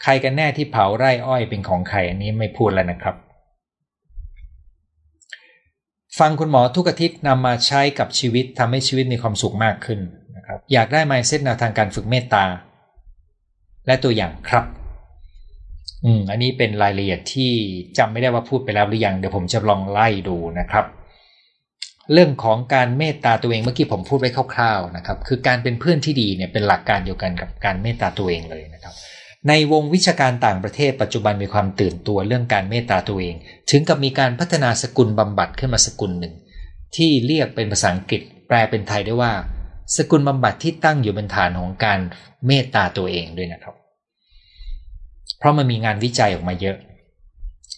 Speaker 1: ใครกันแน่ที่เผาไร่อ้อยเป็นของใครอันนี้ไม่พูดแล้วนะครับ ฟังคุณหมอทุกอาทิตย์นำมาใช้กับชีวิตทำให้ชีวิตมีความสุขมากขึ้นนะครับ อยากได้ไมเซ็ตแนวทางการฝึกเมตตา และตัวอย่างครับ อืมอันนี้เป็นรายละเอียดที่จำไม่ได้ว่าพูดไปแล้วหรือยังเดี๋ยวผมจะลองไล่ดูนะครับ เรื่องของการเมตตาตัวเองเมื่อกี้ผมพูดไว้คร่าวๆนะครับ คือการเป็นเพื่อนที่ดีเนี่ยเป็นหลักการเดียวกันกับการเมตตาตัวเองเลยนะครับ ในวงวิชาการต่างประเทศปัจจุบันมีความตื่นตัวเรื่องการเมตตาตัวเอง ถึงกับมีการพัฒนาสกุลบำบัดขึ้นมาสกุลหนึ่ง ที่เรียกเป็นภาษาอังกฤษ แปลเป็นไทยได้ว่า สกุลบำบัดที่ตั้งอยู่บนฐานของการเมตตาตัวเองด้วยนะครับ เพราะมันมีงานวิจัยออกมาเยอะ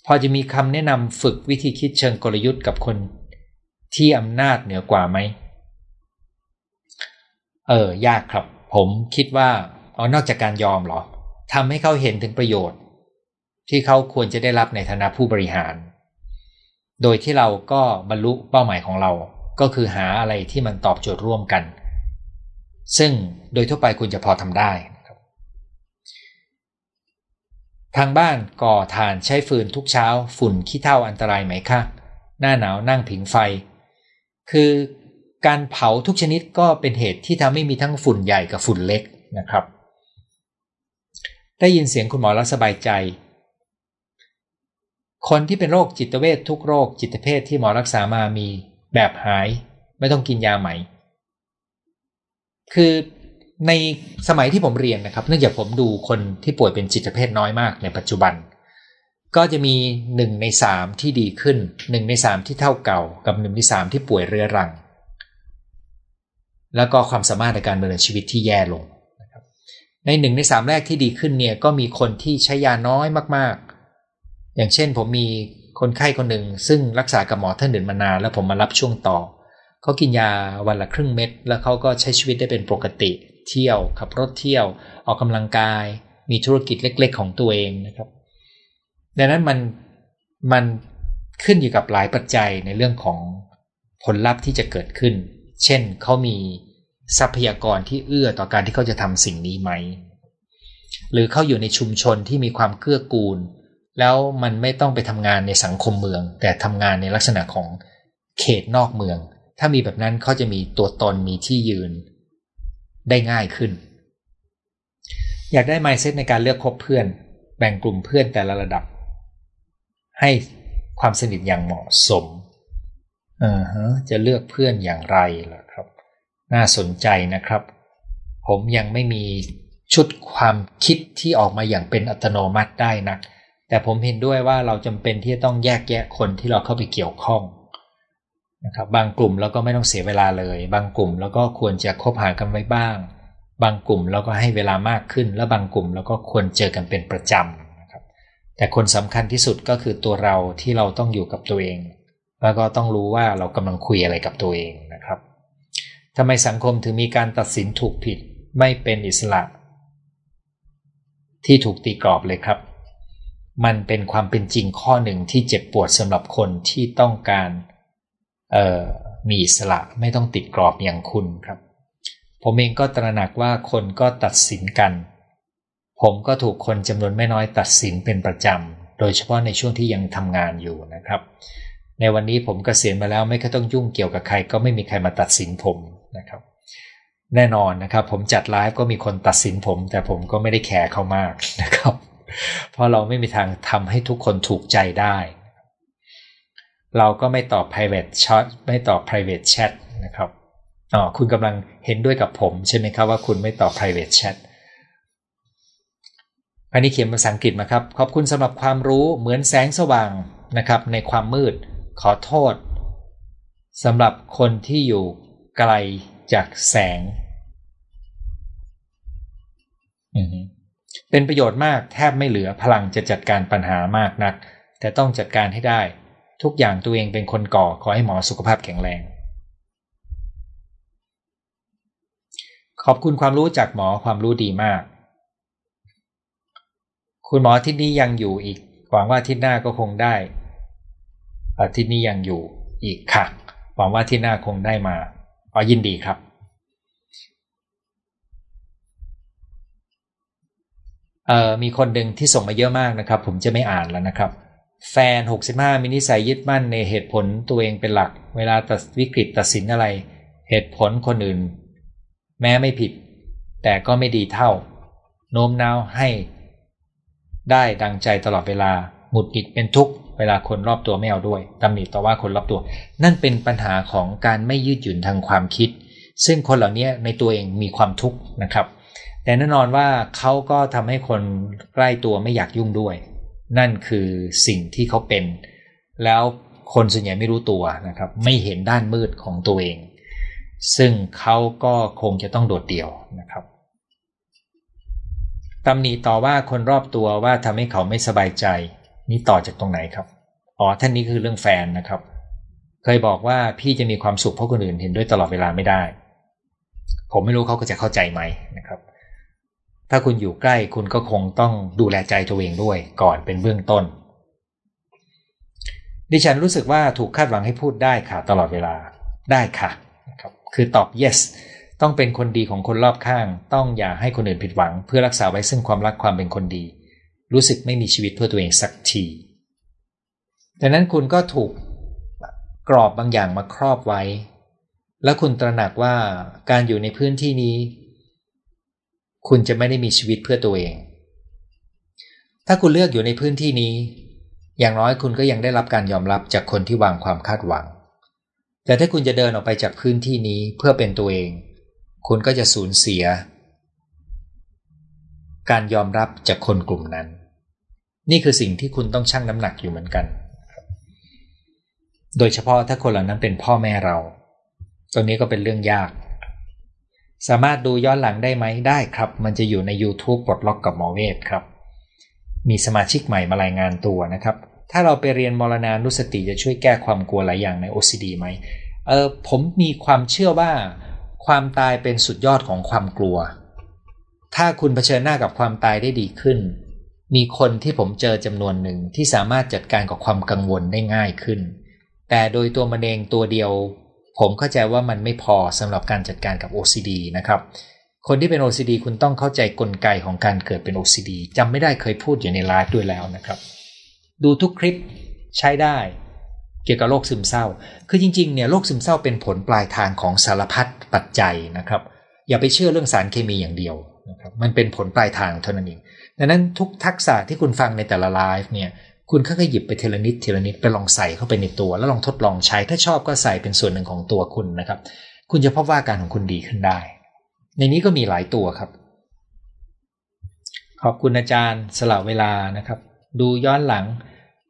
Speaker 1: พอจะมีคำแนะนำฝึกวิธีคิดเชิงกลยุทธ์กับคนที่อำนาจเหนือกว่าไหม เออ ยากครับ ผมคิดว่าเอานอกจากการยอมหรอทำให้เขาเห็นถึงประโยชน์ ที่เขาควรจะได้รับในฐานะผู้บริหาร โดยที่เราก็บรรลุเป้าหมายของเรา ก็คือหาอะไรที่มันตอบโจทย์ร่วมกัน ซึ่งโดยทั่วไปคุณจะพอทำได้ ทางบ้านก่อถ่านใช้ฟืนทุกเช้า ฝุ่นขี้เท่าอันตรายไหมคะ หน้าหนาวนั่งผิงไฟ คือการเผาทุกชนิดก็เป็นเหตุที่ทำให้มีทั้งฝุ่นใหญ่กับฝุ่นเล็กนะครับ ได้ยินเสียงคุณหมอแล้วสบายใจ คนที่เป็นโรคจิตเวททุกโรคจิตเภทที่หมอรักษามามีแบบหาย ไม่ต้องกินยาใหม่คือ ในสมัยที่ผมเรียนนะครับ เนื่องจากผมดูคนที่ป่วยเป็นจิตเภทน้อยมากในปัจจุบัน ก็จะมีหนึ่งในสามที่ดีขึ้นหนึ่งในสามที่เท่าเก่า กับหนึ่งในสามที่ป่วยเรื้อรัง แล้วก็ความสามารถในการดำเนินชีวิตที่แย่ลงในหนึ่งในสามแรกที่ดีขึ้นเนี่ยก็มีคนที่ใช้ยาน้อยมากๆ อย่างเช่นผมมีคนไข้คนหนึ่ง ซึ่งรักษากับหมอท่านอื่นมานานแล้วผมมารับช่วงต่อเขากินยาวันละครึ่งเม็ด แล้วเขาก็ใช้ชีวิตได้เป็นปกติ เที่ยว ขับรถเที่ยว ออกกำลังกาย มีธุรกิจเล็ก ๆ ของตัวเองนะครับ ดังนั้นมันมันขึ้นอยู่กับหลายปัจจัยในเรื่องของผลลัพธ์ที่จะเกิดขึ้น เช่นเขามีทรัพยากรที่เอื้อต่อการที่เขาจะทำสิ่งนี้ไหม หรือเขาอยู่ในชุมชนที่มีความเกื้อกูล แล้วมันไม่ต้องไปทำงานในสังคมเมือง แต่ทำงานในลักษณะของเขตนอกเมือง ถ้ามีแบบนั้นเขาจะมีตัวตนมีที่ยืน ได้ง่ายขึ้น อยากได้ mindset ในการเลือกคบเพื่อน แบ่งกลุ่มเพื่อนแต่ละระดับ ให้ความสนิทอย่างเหมาะสมเออฮะจะเลือกเพื่อนอย่างไรล่ะครับ น่าสนใจนะครับ ผมยังไม่มีชุดความคิดที่ออกมาอย่างเป็นอัตโนมัติได้นัก แต่ผมเห็นด้วยว่าเราจำเป็นที่จะต้องแยกแยะคนที่เราเข้าไปเกี่ยวข้อง นะครับบางกลุ่มเราก็ไม่ต้องเสียเวลาเลย บางกลุ่มเราก็ควรจะคบหากันไว้บ้าง บางกลุ่มเราก็ให้เวลามากขึ้น และบางกลุ่มเราก็ควรเจอกันเป็นประจำนะครับแต่คนสำคัญที่สุดก็คือตัวเราที่เราต้องอยู่กับตัวเอง แล้วก็ต้องรู้ว่าเรากำลังคุยอะไรกับตัวเองนะครับทำไมสังคมถึงมีการตัดสินถูกผิดไม่เป็นอิสระ ที่ถูกตีกรอบเลยครับ มันเป็นความเป็นจริงข้อหนึ่งที่เจ็บปวดสำหรับคนที่ต้องการ มีอิสระไม่ต้องติดกรอบอย่างคุณครับ ผมเองก็ตระหนักว่าคนก็ตัดสินกัน ผมก็ถูกคนจำนวนไม่น้อยตัดสินเป็นประจำ โดยเฉพาะในช่วงที่ยังทำงานอยู่นะครับ ในวันนี้ผมกเกษียณมาแล้วไม่ต้องยุ่งเกี่ยวกับใคร ก็ไม่มีใครมาตัดสินผมนะครับ แน่นอนนะครับ ผมจัดไลฟ์ก็มีคนตัดสินผม แต่ผมก็ไม่ได้แคร์เขามากนะครับ เพราะเราไม่มีทางทำให้ทุกคนถูกใจได้ เราก็ไม่ตอบ private chat ไม่ตอบ private chat นะครับอ๋อคุณกำลังเห็นด้วยกับผมใช่ไหมครับว่าคุณไม่ตอบ private chat อันนี้เขียนภาษาอังกฤษมาครับ ขอบคุณสำหรับความรู้เหมือนแสงสว่างนะครับ ในความมืดขอโทษสำหรับคนที่อยู่ไกลจากแสง เป็นประโยชน์มากแทบไม่เหลือพลังจะจัดการปัญหามากนัก แต่ต้องจัดการให้ได้ ทุกอย่างตัวเองเป็นคนก่อขอให้หมอสุขภาพแข็งแรง ขอบคุณความรู้จากหมอความรู้ดีมาก คุณหมอที่นี้ยังอยู่อีกหวังว่าที่หน้าก็คงได้ที่นี้ยังอยู่อีกค่ะหวังว่าที่หน้าคงได้มาขอยินดีครับเอ่อมีคนหนึ่งที่ส่งมาเยอะมากนะครับ ผมจะไม่อ่านแล้วนะครับ แฟน 65 มีนิสัยยึดมั่นในเหตุผลตัวเองเป็นหลัก เวลาตัดวิกฤตตัดสินอะไร เหตุผลคนอื่น แม้ไม่ผิด แต่ก็ไม่ดีเท่า โน้มน้าวให้ ได้ดังใจตลอดเวลาหมุดหงิดเป็นทุกข์เวลาคนรอบตัวไม่เอาด้วยตำหนิต่อว่าคนรอบตัว นั่นเป็นปัญหาของการไม่ยืดหยุ่นทางความคิด ซึ่งคนเหล่านี้ในตัวเองมีความทุกข์นะครับ แต่แน่นอนว่าเขาก็ทำให้คนใกล้ตัวไม่อยากยุ่งด้วย นั่นคือสิ่งที่เขาเป็น แล้วคนส่วนใหญ่ไม่รู้ตัวนะครับ ไม่เห็นด้านมืดของตัวเอง ซึ่งเขาก็คงจะต้องโดดเดี่ยวนะครับตำหนิต่อว่าคนรอบตัวว่าทำให้เขาไม่สบายใจ นี่ต่อจากตรงไหนครับอ๋อท่านนี้คือเรื่องแฟนนะครับ เคยบอกว่าพี่จะมีความสุขเพราะคนอื่นเห็นด้วยตลอดเวลาไม่ได้ ผมไม่รู้เขาก็จะเข้าใจไหมนะครับ ถ้าคุณอยู่ใกล้คุณก็คงต้องดูแลใจตัวเองด้วยก่อนเป็นเบื้องต้น ดิฉันรู้สึกว่าถูกคาดหวังให้พูดได้ค่ะ ตลอดเวลาได้ค่ะครับคือตอบ yes ต้องเป็นคนดีของคนรอบข้าง ต้องอย่าให้คนอื่นผิดหวัง เพื่อรักษาไว้ซึ่งความรักความเป็นคนดี รู้สึกไม่มีชีวิตเพื่อตัวเองสักทีดังนั้นคุณก็ถูกกรอบบางอย่างมาครอบไว้ แล้วคุณตระหนักว่าการอยู่ในพื้นที่นี้ คุณจะไม่ได้มีชีวิตเพื่อตัวเอง ถ้าคุณเลือกอยู่ในพื้นที่นี้ อย่างน้อยคุณก็ยังได้รับการยอมรับจากคนที่วางความคาดหวัง แต่ถ้าคุณจะเดินออกไปจากพื้นที่นี้เพื่อเป็นตัวเอง คุณก็จะสูญเสีย การยอมรับจากคนกลุ่มนั้น นี่คือสิ่งที่คุณต้องชั่งน้ำหนักอยู่เหมือนกัน โดยเฉพาะถ้าคนเหล่านั้นเป็นพ่อแม่เรา ตรงนี้ก็เป็นเรื่องยาก สามารถดูย้อนหลังได้ไหมได้ครับ มันจะอยู่ใน YouTube ปลดล็อกกับหมอเวทครับ มีสมาชิกใหม่มารายงานตัวนะครับ ถ้าเราไปเรียนมรณานุสติจะช่วยแก้ความกลัวหลายอย่างใน OCD ไหมเออผมมีความเชื่อว่า ความตายเป็นสุดยอดของความกลัว ถ้าคุณเผชิญหน้ากับความตายได้ดีขึ้น มีคนที่ผมเจอจำนวนหนึ่งที่สามารถจัดการกับความกังวลได้ง่ายขึ้น แต่โดยตัวมันเองตัวเดียว ผมเข้าใจว่ามันไม่พอสำหรับการจัดการกับ OCD นะครับ คนที่เป็น OCD คุณต้องเข้าใจกลไกของการเกิดเป็น OCD จำไม่ได้เคยพูดอยู่ในไลฟ์ด้วยแล้วนะครับ ดูทุกคลิปใช้ได้ เกี่ยวกับโรคซึมเศร้า คือจริงๆเนี่ยโรคซึมเศร้าเป็นผลปลายทางของสารพัดปัจจัยนะครับ อย่าไปเชื่อเรื่องสารเคมีอย่างเดียวนะครับ มันเป็นผลปลายทางเท่านั้นเองดังนั้นทุกทักษะที่คุณฟังในแต่ละไลฟ์เนี่ย คุณค่อยๆหยิบไปเทละนิดเทละนิดไปลองใส่เข้าไปในตัว แล้วลองทดลองใช้ถ้าชอบก็ใส่เป็นส่วนหนึ่งของตัวคุณนะครับ คุณจะพบว่าการของคุณดีขึ้นได้ ในนี้ก็มีหลายตัวครับ ขอบคุณอาจารย์สละเวลานะครับ ดูย้อนหลัง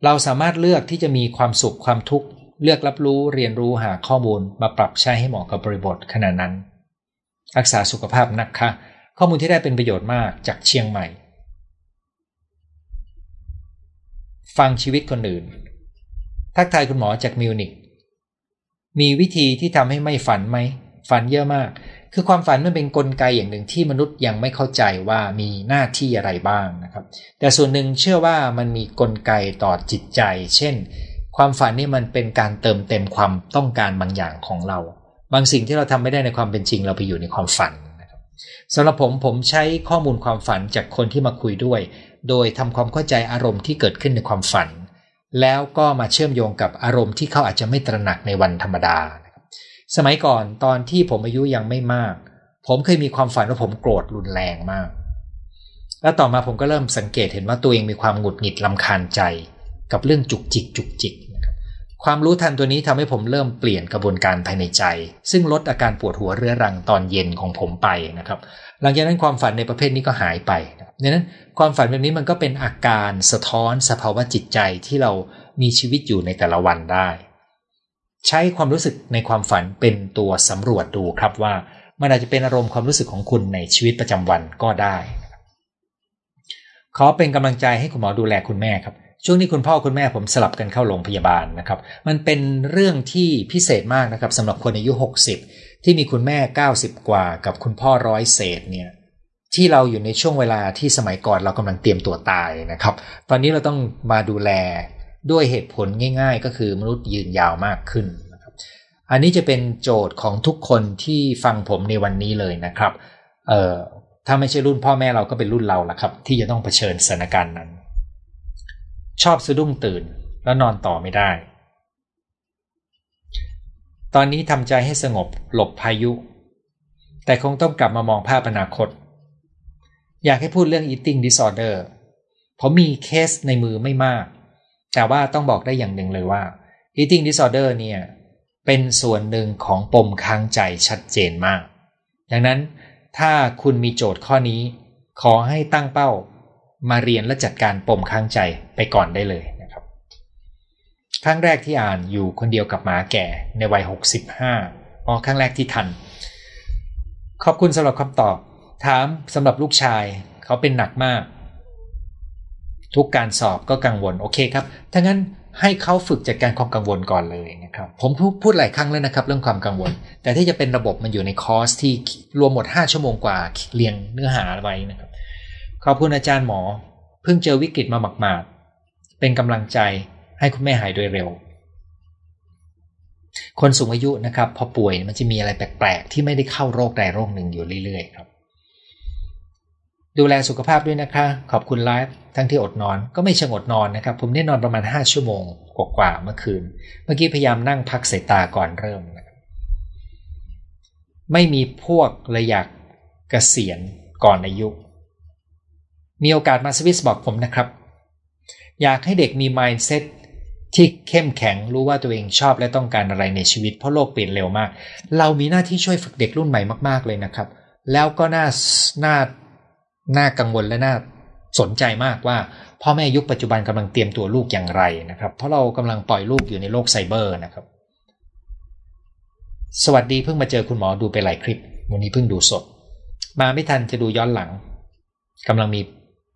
Speaker 1: เราสามารถเลือกที่จะมีความสุขความทุกข์เลือกรับรู้เรียนรู้หาข้อมูลมาปรับใช้ให้เหมาะกับบริบทขณะนั้น รักษาสุขภาพนะคะ ข้อมูลที่ได้เป็นประโยชน์มากจากเชียงใหม่ ฟังชีวิตคนอื่น ทักทายคุณหมอจากมิวนิกมีวิธีที่ทำให้ไม่ฝันไหม ฝันเยอะมาก คือความฝันมันเป็นนกลไกอย่างหนึ่งที่มนุษย์ยังไม่เข้าใจว่ามีหน้าที่อะไรบ้างนะครับ แต่ส่วนหนึ่งเชื่อว่ามันมีกลไกต่อจิตใจ เช่น ความฝันนี่มันเป็นการเติมเต็มความต้องการบางอย่างของเรา บางสิ่งที่เราทำไม่ได้ในความเป็นจริงเราไปอยู่ในความฝันนะครับสำหรับผมผมใช้ข้อมูลความฝันจากคนที่มาคุยด้วย โดยทำความเข้าใจอารมณ์ที่เกิดขึ้นในความฝัน แล้วก็มาเชื่อมโยงกับอารมณ์ที่เขาอาจจะไม่ตระหนักในวันธรรมดา สมัยก่อนตอนที่ผมอายุยังไม่มาก ผมเคยมีความฝันว่าผมโกรธรุนแรงมาก แล้วต่อมาผมก็เริ่มสังเกตเห็นว่าตัวเองมีความหงุดหงิดลำคาญใจ กับเรื่องจุกจิกจุกจิก ความรู้ทันตัวนี้ทำให้ผมเริ่มเปลี่ยนกระบวนการภายในใจ ซึ่งลดอาการปวดหัวเรื้อรังตอนเย็นของผมไปนะครับ หลังจากนั้นความฝันในประเภทนี้ก็หายไปดังนั้นความฝันแบบนี้มันก็เป็นอาการสะท้อนสภาวะจิตใจที่เรามีชีวิตอยู่ในแต่ละวันได้ ใช้ความรู้สึกในความฝันเป็นตัวสำรวจดูครับว่า มันอาจจะเป็นอารมณ์ความรู้สึกของคุณในชีวิตประจำวันก็ได้ขอเป็นกำลังใจให้คุณหมอดูแลคุณแม่ครับ ช่วงนี้คุณพ่อคุณแม่ผมสลับกันเข้าโรงพยาบาลนะครับ มันเป็นเรื่องที่พิเศษมากนะครับสำหรับคนอายุ 60 ที่มีคุณแม่ 90 กว่ากับคุณพ่อร้อยเศษเนี่ยที่เราอยู่ในช่วงเวลาที่สมัยก่อนเรากำลังเตรียมตัวตายนะครับ ตอนนี้เราต้องมาดูแลด้วยเหตุผลง่าย ๆ ก็คือมนุษย์ยืนยาวมากขึ้นนะครับ อันนี้จะเป็นโจทย์ของทุกคนที่ฟังผมในวันนี้เลยนะครับ เอ่อถ้าไม่ใช่รุ่นพ่อแม่เราก็เป็นรุ่นเราละครับ ที่จะต้องเผชิญสถานการณ์นั้น ชอบสะดุ้งตื่นแล้วนอนต่อไม่ได้ ตอนนี้ทำใจให้สงบหลบพายุ แต่คงต้องกลับมามองภาพอนาคต อยากให้พูดเรื่อง eating disorder ผมมีเคสในมือไม่มาก แต่ว่าต้องบอกได้อย่างหนึ่งเลยว่า eating disorder เนี่ยเป็นส่วนหนึ่งของปมค้างใจชัดเจนมาก ดังนั้นถ้าคุณมีโจทย์ข้อนี้ ขอให้ตั้งเป้า มาเรียนและจัดการปมค้างใจไปก่อนได้เลยนะครับ ครั้งแรกที่อ่านอยู่คนเดียวกับหมาแก่ในวัย 65อ๋อครั้งแรกที่ทัน ขอบคุณสำหรับคำตอบ ถามสำหรับลูกชายเขาเป็นหนักมาก ทุกการสอบก็กังวลโอเคครับถ้างั้นให้เขาฝึกจัดการความกังวลก่อนเลยนะครับผมพูดหลายครั้งแล้วนะครับ เรื่องความกังวล แต่ที่จะเป็นระบบมันอยู่ในคอร์สที่รวมหมด 5 ชั่วโมงกว่าเรียงเนื้อหาไว้นะครับ ขอบคุณอาจารย์หมอ เพิ่งเจอวิกฤตมาหมากๆ เป็นกำลังใจให้คุณแม่หายโดยเร็ว คนสูงอายุนะครับ พอป่วยมันจะมีอะไรแปลกๆ ที่ไม่ได้เข้าโรคใดโรคหนึ่งอยู่เรื่อยๆครับ ดูแลสุขภาพด้วยนะคะ ขอบคุณไลฟ์ทั้งที่อดนอนก็ไม่เชิงอดนอนนะครับ ผมได้นอนประมาณ 5 ชั่วโมงกว่าเมื่อคืน เมื่อกี้พยายามนั่งพักสายตาก่อนเริ่มนะไม่มีพวกเลยอยากเกษียณก่อนอายุ มีโอกาสมาสวิสบอกผมนะครับ อยากให้เด็กมี mindset ที่เข้มแข็งรู้ว่าตัวเองชอบและต้องการอะไรในชีวิตเพราะโลกเปลี่ยนเร็วมาก เรามีหน้าที่ช่วยฝึกเด็กรุ่นใหม่มาก ๆ เลยนะครับ แล้วก็น่าน่าน่ากังวลและน่าสนใจมากว่าพ่อแม่ยุคปัจจุบันกำลังเตรียมตัวลูกอย่างไรนะครับ เพราะเรากำลังปล่อยลูกอยู่ในโลกไซเบอร์นะครับ สวัสดีเพิ่งมาเจอคุณหมอดูไปหลายคลิป วันนี้เพิ่งดูสด มาไม่ทันจะดูย้อนหลังกำลังมี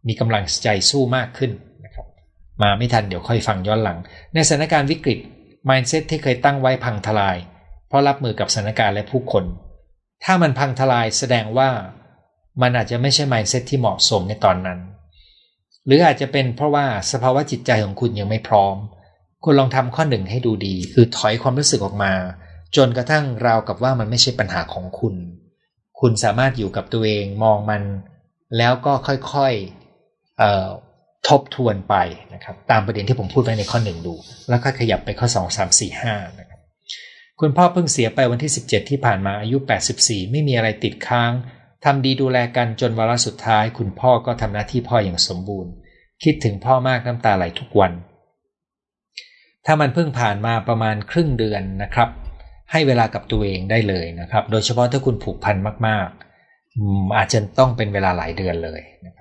Speaker 1: มีกำลังใจสู้มากขึ้นนะครับมาไม่ทันเดี๋ยวค่อยฟังย้อนหลัง ในสถานการณ์วิกฤต mindset ที่เคยตั้งไว้พังทลาย เพราะรับมือกับสถานการณ์และผู้คน ถ้ามันพังทลายแสดงว่ามันอาจจะไม่ใช่ mindset ที่เหมาะสมในตอนนั้น หรืออาจจะเป็นเพราะว่าสภาวะจิตใจของคุณยังไม่พร้อม คุณลองทำข้อหนึ่งให้ดูดี คือถอยความรู้สึกออกมา จนกระทั่งราวกับว่ามันไม่ใช่ปัญหาของคุณ คุณสามารถอยู่กับตัวเองมองมัน แล้วก็ค่อยๆ ทบทวนไปนะครับตามประเด็นที่ผมพูดไว้ในข้อหนึ่งดู แล้วก็ขยับไปข้อ 2 3 4 5นะครับคุณพ่อเพิ่งเสียไปวันที่ 17 ที่ผ่านมาอายุ 84 ไม่มีอะไรติดค้างทำดีดูแลกันจนวาระสุดท้าย คุณพ่อก็ทำหน้าที่พ่ออย่างสมบูรณ์ คิดถึงพ่อมากน้ำตาไหลทุกวัน ถ้ามันเพิ่งผ่านมาประมาณครึ่งเดือนนะครับ ให้เวลากับตัวเองได้เลยนะครับ โดยเฉพาะถ้าคุณผูกพันมากๆอาจจะต้องเป็นเวลาหลายเดือนเลยนะครับ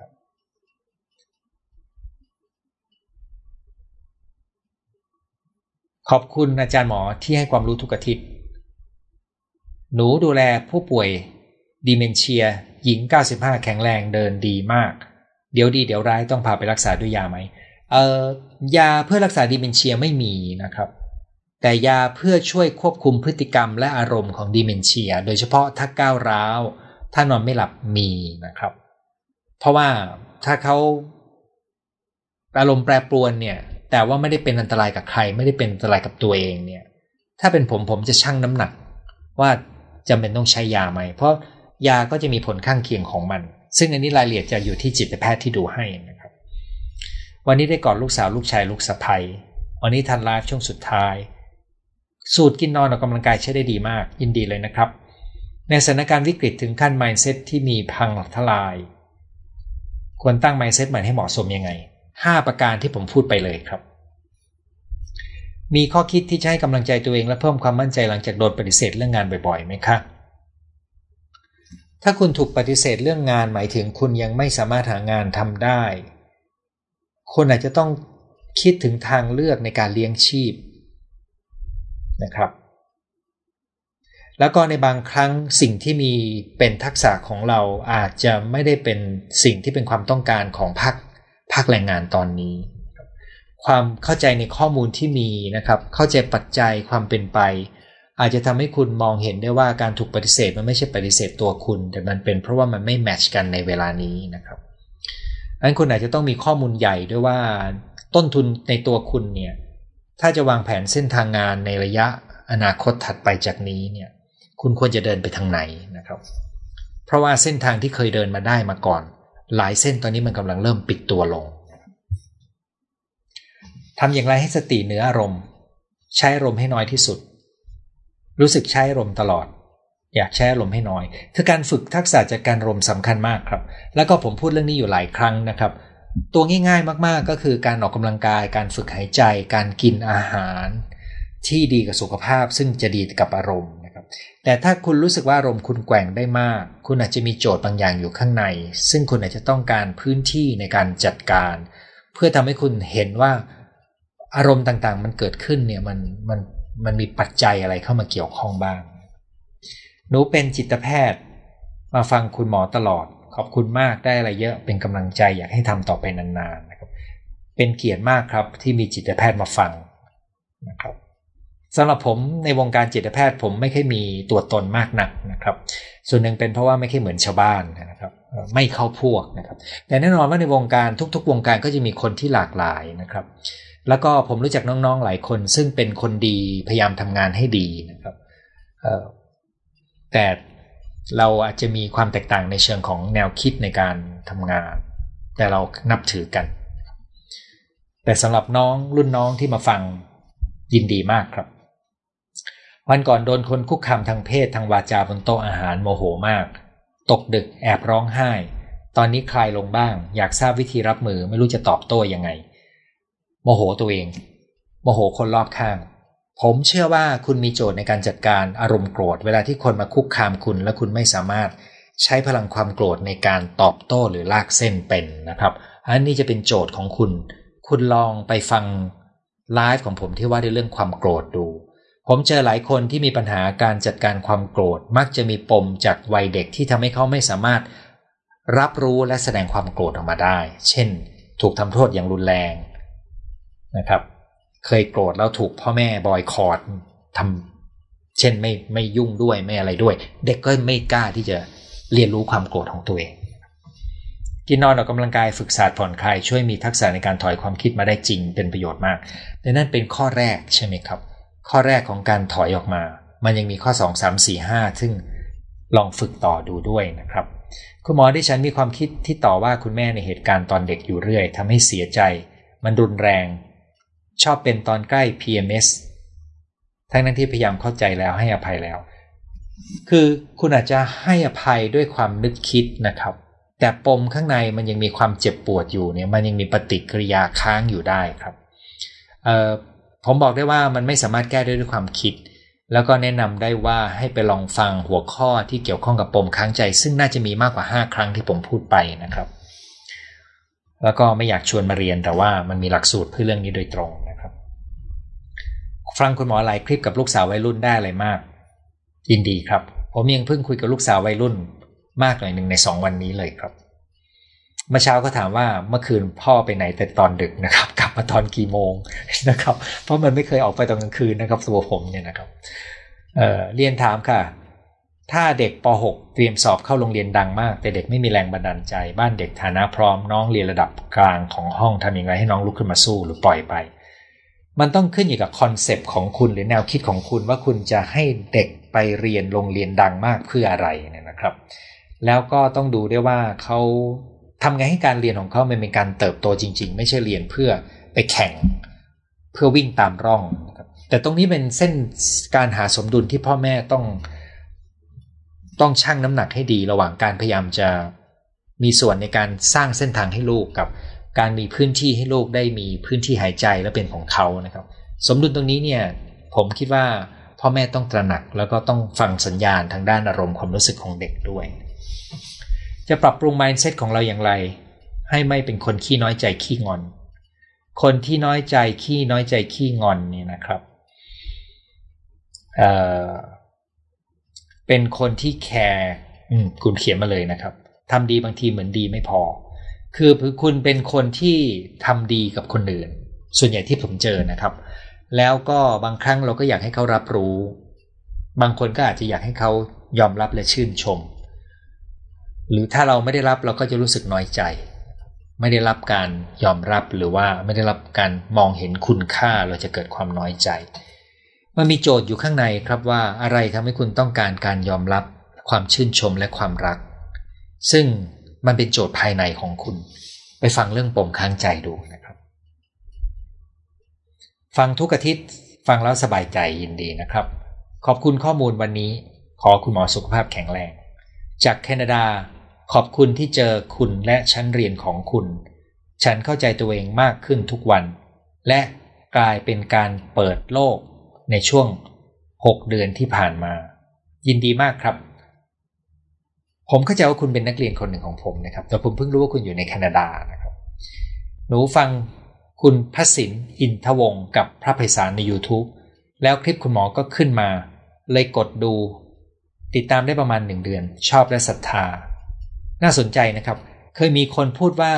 Speaker 1: ขอบคุณอาจารย์หมอที่ให้ความรู้ทุกอาทิตย์ หนูดูแลผู้ป่วยดีเมนเชีย หญิง 95 แข็งแรงเดินดีมาก เดี๋ยวดีเดี๋ยวร้ายต้องพาไปรักษาด้วยยาไหม เอ่อยาเพื่อรักษาดีเมนเชียไม่มีนะครับ แต่ยาเพื่อช่วยควบคุมพฤติกรรมและอารมณ์ของดีเมนเชีย โดยเฉพาะถ้าก้าวร้าว ถ้านอนไม่หลับมีนะครับ เพราะว่าถ้าเขาอารมณ์แปรปรวนเนี่ย แต่ว่าไม่ได้เป็นอันตรายกับใคร ไม่ได้เป็นอันตรายกับตัวเองเนี่ย ถ้าเป็นผมผมจะชั่งน้ำหนัก ว่าจำเป็นต้องใช้ยาไหม เพราะยาก็จะมีผลข้างเคียงของมัน ซึ่งอันนี้รายละเอียดจะอยู่ที่จิตแพทย์ที่ดูให้นะครับ วันนี้ได้กอดลูกสาวลูกชายลูกสะใภ้วันนี้ทันไลฟ์ช่วงสุดท้าย สูตรกินนอนออกกำลังกายใช้ได้ดีมาก ยินดีเลยนะครับ ในสถานการณ์วิกฤตถึงขั้น mindset ที่มีพังทลาย ควรตั้ง mindset ใหม่ให้เหมาะสมยังไง 5 ประการที่ผมพูดไปเลยครับ มีข้อคิดที่จะให้กำลังใจตัวเองและเพิ่มความมั่นใจหลังจากโดนปฏิเสธเรื่องงานบ่อยๆไหมคะถ้าคุณถูกปฏิเสธเรื่องงานหมายถึงคุณยังไม่สามารถหางานทำได้คุณอาจจะต้องคิดถึงทางเลือกในการเลี้ยงชีพนะครับ แล้วก็ในบางครั้งสิ่งที่มีเป็นทักษะของเราอาจจะไม่ได้เป็นสิ่งที่เป็นความต้องการของภาค ภาคแรงงานตอนนี้ ความเข้าใจในข้อมูลที่มีนะครับ เข้าใจปัจจัยความเป็นไป อาจจะทำให้คุณมองเห็นได้ว่าการถูกปฏิเสธมันไม่ใช่ปฏิเสธตัวคุณ แต่มันเป็นเพราะว่ามันไม่แมทช์กันในเวลานี้นะครับดังนั้นคุณอาจจะต้องมีข้อมูลใหญ่ด้วยว่าต้นทุนในตัวคุณเนี่ยถ้าจะวางแผนเส้นทางงานในระยะอนาคตถัดไปจากนี้เนี่ยคุณควรจะเดินไปทางไหนนะครับ เพราะว่าเส้นทางที่เคยเดินมาได้มาก่อน หลายเส้นตอนนี้มันกำลังเริ่มปิดตัวลงทำอย่างไรให้สติเหนืออารมณ์ ใช้อารมณ์ให้น้อยที่สุด รู้สึกใช้ลมตลอด อยากแช่ลมให้น้อย คือการฝึกทักษะจากการลมสำคัญมากครับ แล้วก็ผมพูดเรื่องนี้อยู่หลายครั้งนะครับ ตัวง่ายๆมากๆก็คือการออกกำลังกาย การฝึกหายใจ การกินอาหาร ที่ดีกับสุขภาพซึ่งจะดีกับอารมณ์ แต่ถ้าคุณรู้สึกว่าอารมณ์คุณแกว่งได้มาก คุณอาจจะมีโจทย์บางอย่างอยู่ข้างใน ซึ่งคุณอาจจะต้องการพื้นที่ในการจัดการ เพื่อทำให้คุณเห็นว่าอารมณ์ต่างๆ มันเกิดขึ้นเนี่ยมันมันมันมีปัจจัยอะไรเข้ามาเกี่ยวข้องบ้าง หนูเป็นจิตแพทย์ มาฟังคุณหมอตลอด ขอบคุณมากได้อะไรเยอะเป็นกำลังใจอยากให้ทำต่อไปนานๆนะครับ เป็นเกียรติมากครับที่มีจิตแพทย์มาฟังนะครับ สำหรับผมในวงการจิตแพทย์ผมไม่ค่อยมีตัวตนมากนักนะครับ ส่วนหนึ่งเป็นเพราะว่าไม่ค่อยเหมือนชาวบ้านนะครับไม่เข้าพวกนะครับ แต่แน่นอนว่าในวงการทุก ๆ วงการก็จะมีคนที่หลากหลายนะครับ แล้วก็ผมรู้จักน้องๆหลายคน ซึ่งเป็นคนดีพยายามทำงานให้ดีนะครับแต่เราอาจจะมีความแตกต่างในเชิงของแนวคิดในการทำงาน แต่เรานับถือกัน แต่สำหรับน้องรุ่นน้องที่มาฟังยินดีมากครับ วันก่อนโดนคนคุกคามทางเพศทางวาจาบนโต๊ะอาหารโมโหมาก ตกดึกแอบร้องไห้ ตอนนี้คลายลงบ้าง อยากทราบวิธีรับมือไม่รู้จะตอบโต้ยังไง โมโหตัวเอง โมโหคนรอบข้าง ผมเชื่อว่าคุณมีโจทย์ในการจัดการอารมณ์โกรธ เวลาที่คนมาคุกคามคุณและคุณไม่สามารถใช้พลังความโกรธในการตอบโต้หรือลากเส้นเป็นนะครับอันนี้จะเป็นโจทย์ของคุณ คุณลองไปฟังไลฟ์ของผมที่ว่าด้วยเรื่องความโกรธดู ผมเจอหลายคนที่มีปัญหาการจัดการความโกรธ มักจะมีปมจากวัยเด็กที่ทำให้เขาไม่สามารถ รับรู้และแสดงความโกรธออกมาได้ เช่น ถูกทำโทษอย่างรุนแรงนะครับ เคยโกรธแล้วถูกพ่อแม่บอยคอร์ดทำเช่นไม่ไม่ยุ่งด้วยไม่อะไรด้วย เด็กก็ไม่กล้าที่จะเรียนรู้ความโกรธของตัวเอง กินนอนออกกำลังกายฝึกศาสตร์ผ่อนคลายช่วยมีทักษะในการถอยความคิดมาได้จริงเป็นประโยชน์มากแต่นั่นเป็นข้อแรกใช่ไหมครับ ข้อแรกของการถอยออกมา มันยังมีข้อ 2 3 4 5 ซึ่งลองฝึกต่อดูด้วยนะครับ คุณหมอที่ฉันมีความคิดที่ต่อว่าคุณแม่ในเหตุการณ์ตอนเด็กอยู่เรื่อยทำให้เสียใจ มันรุนแรง ชอบเป็นตอนใกล้ PMS ทั้งนั้นที่พยายามเข้าใจแล้วให้อภัยแล้ว คือคุณอาจจะให้อภัยด้วยความนึกคิดนะครับ แต่ปมข้างในมันยังมีความเจ็บปวดอยู่เนี่ยมันยังมีปฏิกิริยาค้างอยู่ได้ครับ ผมบอกได้ว่ามันไม่สามารถแก้ได้ด้วยความคิด แล้วก็แนะนำได้ว่าให้ไปลองฟังหัวข้อที่เกี่ยวข้องกับปมค้างใจ ซึ่งน่าจะมีมากกว่า 5 ครั้งที่ผมพูดไปนะครับ แล้วก็ไม่อยากชวนมาเรียนแต่ว่ามันมีหลักสูตรเพื่อเรื่องนี้โดยตรงฝฟังคุณหมอหลายคลิปกับลูกสาววัยรุ่นได้อะไรมาก ยินดีครับ ผมยังเพิ่งคุยกับลูกสาววัยรุ่นมากหน่อยหนึ่งในสองวันนี้เลยครับ เมื่อเช้าก็ถามว่าเมื่อคืนพ่อไปไหนแต่ตอนดึกนะครับ กลับมาตอนกี่โมงนะครับ เพราะมันไม่เคยออกไปตอนกลางคืนนะครับตัวผมเนี่ยนะครับเเรียนถามค่ะ ถ้าเด็กป .6 เตรียมสอบเข้าโรงเรียนดังมาก แต่เด็กไม่มีแรงบันดาลใจ บ้านเด็กฐานะพร้อมน้องเรียนระดับกลางของห้องทำยังไงให้น้องลุกขึ้นมาสู้หรือปล่อยไป มันต้องขึ้นอยู่กับคอนเซปต์ของคุณหรือแนวคิดของคุณว่าคุณจะให้เด็กไปเรียนโรงเรียนดังมากเพื่ออะไรเนี่ยนะครับ แล้วก็ต้องดูด้วยว่าเขา ทำไงให้การเรียนของเขามันเป็นการเติบโตจริง ๆ ไม่ใช่เรียนเพื่อไปแข่ง เพื่อวิ่งตามร่องแต่ตรงนี้เป็นเส้นการหาสมดุลที่พ่อแม่ต้อง ต้องชั่งน้ำหนักให้ดีระหว่างการพยายามจะมีส่วนในการสร้างเส้นทางให้ลูกกับ การมีพื้นที่ให้ลูกได้มีพื้นที่หายใจและเป็นของเขานะครับ สมดุลตรงนี้เนี่ย ผมคิดว่าพ่อแม่ต้องตระหนักแล้วก็ต้องฟังสัญญาณทางด้านอารมณ์ความรู้สึกของเด็กด้วย จะปรับปรุง mindset ของเราอย่างไร ให้ไม่เป็นคนขี้น้อยใจขี้งอน คนที่น้อยใจขี้น้อยใจขี้งอนนี่นะครับเเป็นคนที่แคร์คุณเขียนมาเลยนะครับทำดีบางทีเหมือนดีไม่พอ คือคุณเป็นคนที่ทำดีกับคนอื่น ส่วนใหญ่ที่ผมเจอนะครับ แล้วก็บางครั้งเราก็อยากให้เขารับรู้ บางคนก็อาจจะอยากให้เขายอมรับและชื่นชม หรือถ้าเราไม่ได้รับเราก็จะรู้สึกน้อยใจ ไม่ได้รับการยอมรับหรือว่าไม่ได้รับการมองเห็นคุณค่าเราจะเกิดความน้อยใจ มันมีโจทย์อยู่ข้างในครับว่าอะไรทำให้คุณต้องการการยอมรับความชื่นชมและความรัก ซึ่งมันเป็นโจทย์ภายในของคุณ ไปฟังเรื่องปมค้างใจดูนะครับ ฟังทุกอาทิตย์ฟังแล้วสบายใจยินดีนะครับ ขอบคุณข้อมูลวันนี้ ขอคุณหมอสุขภาพแข็งแรง จากแคนาดา ขอบคุณที่เจอคุณและชั้นเรียนของคุณ ฉันเข้าใจตัวเองมากขึ้นทุกวัน และกลายเป็นการเปิดโลกในช่วง 6 เดือนที่ผ่านมา ยินดีมากครับ ผมเข้าใจว่าคุณเป็นนักเรียนคนหนึ่งของผมนะครับ แต่ผมเพิ่งรู้ว่าคุณอยู่ในแคนาดานะครับ หนูฟังคุณพระสินอินทวงกับพระไพศาลใน YouTube แล้วคลิปคุณหมอก็ขึ้นมา เลยกดดู ติดตามได้ประมาณหนึ่งเดือน ชอบและศรัทธา น่าสนใจนะครับ เคยมีคนพูดว่า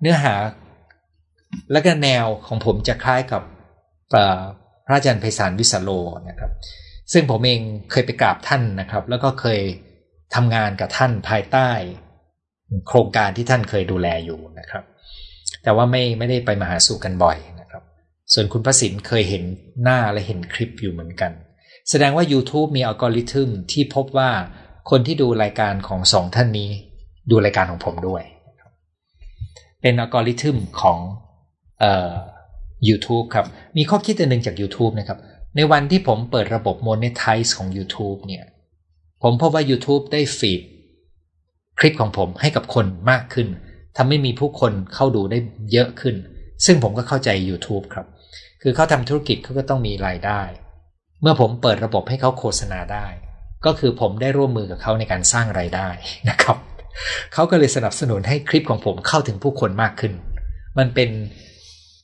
Speaker 1: เนื้อหาและก็แนวของผมจะคล้ายกับพระอาจารย์ไพศาลวิสโลนะครับ ซึ่งผมเองเคยไปกราบท่านนะครับ แล้วก็เคยทำงานกับท่านภายใต้ โครงการที่ท่านเคยดูแลอยู่นะครับ แต่ว่าไม่ไม่ได้ไปมาหาสู่กันบ่อยนะครับ ส่วนคุณพระสินเคยเห็นหน้าและเห็นคลิปอยู่เหมือนกัน แสดงว่า YouTube มีอัลกอริทึมที่พบว่าคนที่ดูรายการของสองท่านนี้ ดูรายการของผมด้วย เป็นอัลกอริทึมของเอ่อ YouTube ครับ มีข้อคิดอันหนึ่งจาก YouTube นะครับ ในวันที่ผมเปิดระบบ Monetize ของ YouTube เนี่ย ผมพบว่า YouTube ได้ฟีดคลิปของผมให้กับคนมากขึ้นทำให้มีผู้คนเข้าดูได้เยอะขึ้น ซึ่งผมก็เข้าใจ YouTube ครับ คือเขาทำธุรกิจเขาก็ต้องมีรายได้ เมื่อผมเปิดระบบให้เขาโฆษณาได้ ก็คือผมได้ร่วมมือกับเขาในการสร้างรายได้นะครับ เขาก็เลยสนับสนุนให้คลิปของผมเข้าถึงผู้คนมากขึ้น มันเป็น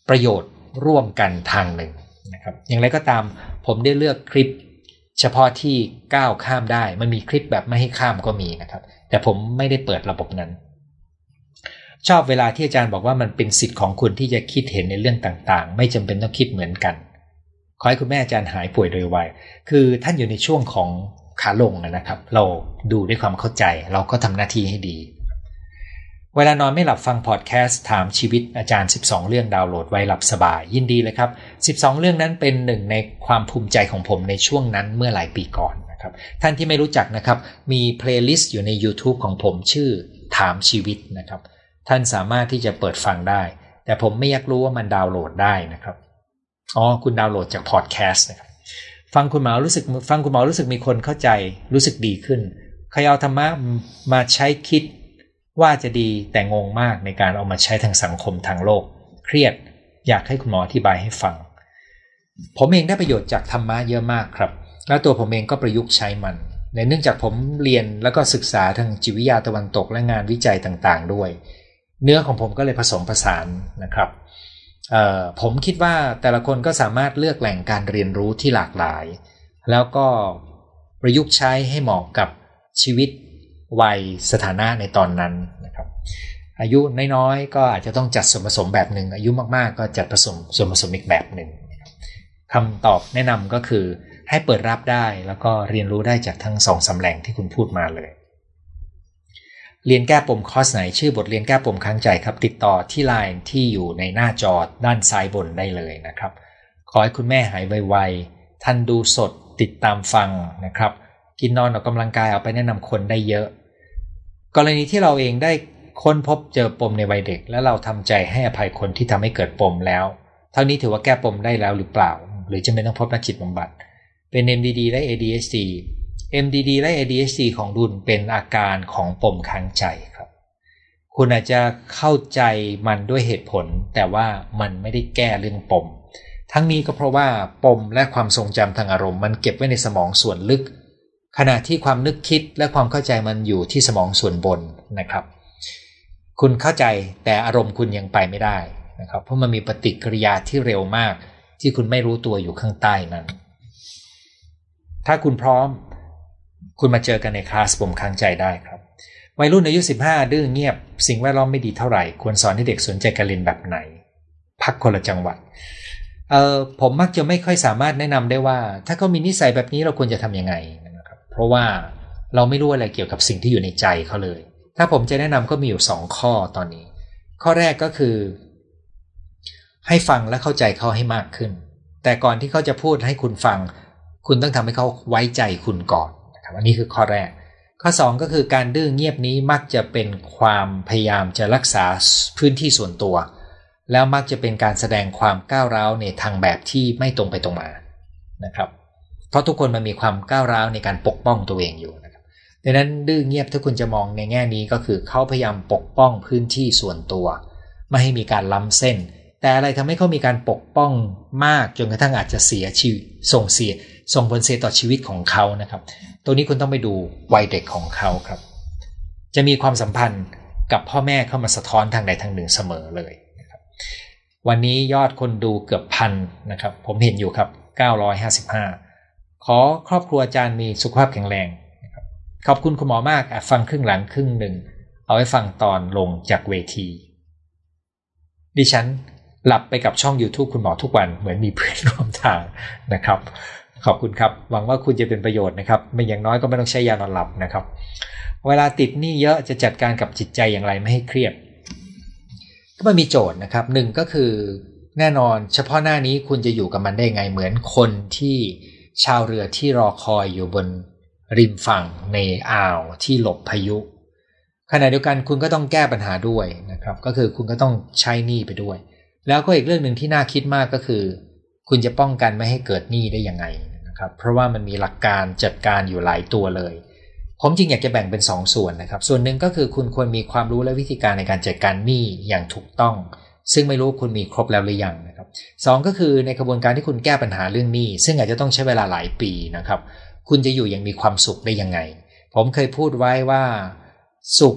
Speaker 1: ประโยชน์ร่วมกันทางหนึ่งนะครับ อย่างไรก็ตามผมได้เลือกคลิป เฉพาะที่ก้าวข้ามได้ มันมีคลิปแบบไม่ให้ข้ามก็มีนะครับ แต่ผมไม่ได้เปิดระบบนั้น ชอบเวลาที่อาจารย์บอกว่ามันเป็นสิทธิ์ของคุณที่จะคิดเห็นในเรื่องต่างๆ ไม่จำเป็นต้องคิดเหมือนกันขอให้คุณแม่อาจารย์หายป่วยโดยไว คือท่านอยู่ในช่วงของ ขาลงนะครับ เราดูด้วยความเข้าใจ เราก็ทำหน้าที่ให้ดี เวลานอนไม่หลับฟังพอดแคสต์ถามชีวิตอาจารย์ 12 เรื่องดาวน์โหลดไว้หลับสบาย ยินดีเลยครับ 12 เรื่องนั้นเป็นหนึ่งในความภูมิใจของผมในช่วงนั้นเมื่อหลายปีก่อนนะครับ ท่านที่ไม่รู้จักนะครับ มี playlist อยู่ใน YouTube ของผมชื่อถามชีวิตนะครับ ท่านสามารถที่จะเปิดฟังได้ แต่ผมไม่ยักรู้ว่ามันดาวน์โหลดได้นะครับอ๋อคุณดาวน์โหลดจากพอดแคสต์นะครับ ฟังคุณหมอรู้สึกฟังคุณหมอรู้สึกมีคนเข้าใจรู้สึกดีขึ้นใครเอาธรรมะมาใช้คิดว่าจะดีแต่งงมากในการเอามาใช้ทางสังคมทางโลก เครียดอยากให้คุณหมออธิบายให้ฟัง ผมเองได้ประโยชน์จากธรรมะเยอะมากครับ แล้วตัวผมเองก็ประยุกต์ใช้มัน ในเนื่องจากผมเรียนแล้วก็ศึกษาทางจิตวิทยาตะวันตกและงานวิจัยต่างๆ ด้วย เนื้อของผมก็เลยผสมผสานนะครับ ผมคิดว่าแต่ละคนก็สามารถเลือกแหล่งการเรียนรู้ที่หลากหลาย แล้วก็ประยุกต์ใช้ให้เหมาะกับชีวิตวัยสถานะในตอนนั้นนะครับ อายุน้อยๆก็อาจจะต้องจัดส่วนผสมแบบหนึ่งอายุมากๆ ก็จัดผสมส่วนผสมอีกแบบหนึ่งคำตอบแนะนำก็คือให้เปิดรับได้แล้วก็เรียนรู้ได้จากทั้งสองสาแหล่งที่คุณพูดมาเลย เรียนแก้ปมคอร์สไหนชื่อบทเรียนแก้ปมค้างใจครับ ติดต่อที่ไลน์ที่อยู่ในหน้าจอด้านซ้ายบนได้เลยนะครับ ขอให้คุณแม่หายไวๆท่านดูสดติดตามฟังนะครับ กินนอนออกกำลังกายเอาไปแนะนำคนได้เยอะ กรณีที่เราเองได้ค้นพบเจอปมในวัยเด็ก และเราทำใจให้อภัยคนที่ทำให้เกิดปมแล้ว เท่านี้ถือว่าแก้ปมได้แล้วหรือเปล่า หรือจะไม่ต้องพบนักจิตบำบัด เป็น MDD และ ADHD MDD และ ADHD ของดุลเป็นอาการของปมค้างใจครับ คุณอาจจะเข้าใจมันด้วยเหตุผล แต่ว่ามันไม่ได้แก้เรื่องปม ทั้งนี้ก็เพราะว่าปมและความทรงจำทางอารมณ์มันเก็บไว้ในสมองส่วนลึก ขณะที่ความนึกคิดและความเข้าใจมันอยู่ที่สมองส่วนบนนะครับ คุณเข้าใจแต่อารมณ์คุณยังไปไม่ได้นะครับ เพราะมันมีปฏิกิริยาที่เร็วมาก ที่คุณไม่รู้ตัวอยู่ข้างใต้นั้น ถ้าคุณพร้อม คุณมาเจอกันในคลาสผมค้างใจได้ครับ วัยรุ่นอายุ 15 ดื้อเงียบ สิ่งแวดล้อมไม่ดีเท่าไหร่ ควรสอนให้เด็กสนใจการเรียนแบบไหน พักคนละจังหวัดเออผมมักจะไม่ค่อยสามารถแนะนำได้ว่า ถ้าเขามีนิสัยแบบนี้เราควรจะทำยังไงนะครับ เพราะว่าเราไม่รู้อะไรเกี่ยวกับสิ่งที่อยู่ในใจเขาเลย ถ้าผมจะแนะนำก็มีอยู่ 2 ข้อตอนนี้ ข้อแรกก็คือ ให้ฟังและเข้าใจเขาให้มากขึ้น แต่ก่อนที่เขาจะพูดให้คุณฟัง คุณต้องทำให้เขาไว้ใจคุณก่อน อันนี้คือข้อแรก ข้อ 2 ก็คือการดื้อเงียบนี้มักจะเป็นความพยายามจะรักษาพื้นที่ส่วนตัว แล้วมักจะเป็นการแสดงความก้าวร้าวในทางแบบที่ไม่ตรงไปตรงมานะครับเพราะทุกคนมันมีความก้าวร้าวในการปกป้องตัวเองอยู่นะครับดังนั้นดื้อเงียบถ้าคุณจะมองในแง่นี้ก็คือเขาพยายามปกป้องพื้นที่ส่วนตัว ไม่ให้มีการล้ำเส้น แต่อะไรทำให้เขามีการปกป้องมากจนกระทั่งอาจจะเสียชีวิตส่งเสียส่งผลเสียต่อชีวิตของเขานะครับตัวนี้คุณต้องไปดูวัยเด็กของเขาครับ จะมีความสัมพันธ์กับพ่อแม่เข้ามาสะท้อนทางใดทางหนึ่งเสมอเลยนะครับวันนี้ยอดคนดูเกือบพันนะครับ ผมเห็นอยู่ครับ 955 ขอครอบครัวอาจารย์มีสุขภาพแข็งแรงขอบคุณคุณหมอมากฟังครึ่งหลังครึ่งหนึ่ง เอาไว้ฟังตอนลงจากเวที ดิฉันหลับไปกับช่อง YouTube คุณหมอทุกวันเหมือนมีเพื่อนร่วมทางนะครับ ขอบคุณครับ หวังว่าคุณจะเป็นประโยชน์นะครับไม่อย่างน้อยก็ไม่ต้องใช้ยานอนหลับนะครับ เวลาติดหนี้เยอะจะจัดการกับจิตใจอย่างไรไม่ให้เครียด ก็มันมีโจทย์นะครับหนึ่งก็คือแน่นอนเฉพาะหน้านี้คุณจะอยู่กับมันได้ไงเหมือนคนที่ชาวเรือที่รอคอยอยู่บนริมฝั่งในอ่าวที่หลบพายุ ขณะเดียวกันคุณก็ต้องแก้ปัญหาด้วยนะครับ ก็คือคุณก็ต้องใช้หนี้ไปด้วย แล้วก็อีกเรื่องหนึ่งที่น่าคิดมากก็คือ คุณจะป้องกันไม่ให้เกิดหนี้ได้ยังไง ครับเพราะว่ามันมีหลักการจัดการอยู่หลายตัวเลย ผมจริงอยากจะแบ่งเป็น2สส่วนนะครับ ส่วนหนึ่งก็คือคุณควรมีความรู้และวิธีการในการจัดการหนี้อย่างถูกต้อง ซึ่งไม่รู้คุณมีครบแล้วหรือยังนะครับสก็คือในกระบวนการที่คุณแก้ปัญหาเรื่องหนี้ ซึ่งอาจจะต้องใช้เวลาหลายปีนะครับ คุณจะอยู่อย่างมีความสุขได้ยังไง ผมเคยพูดไว้ว่าสุข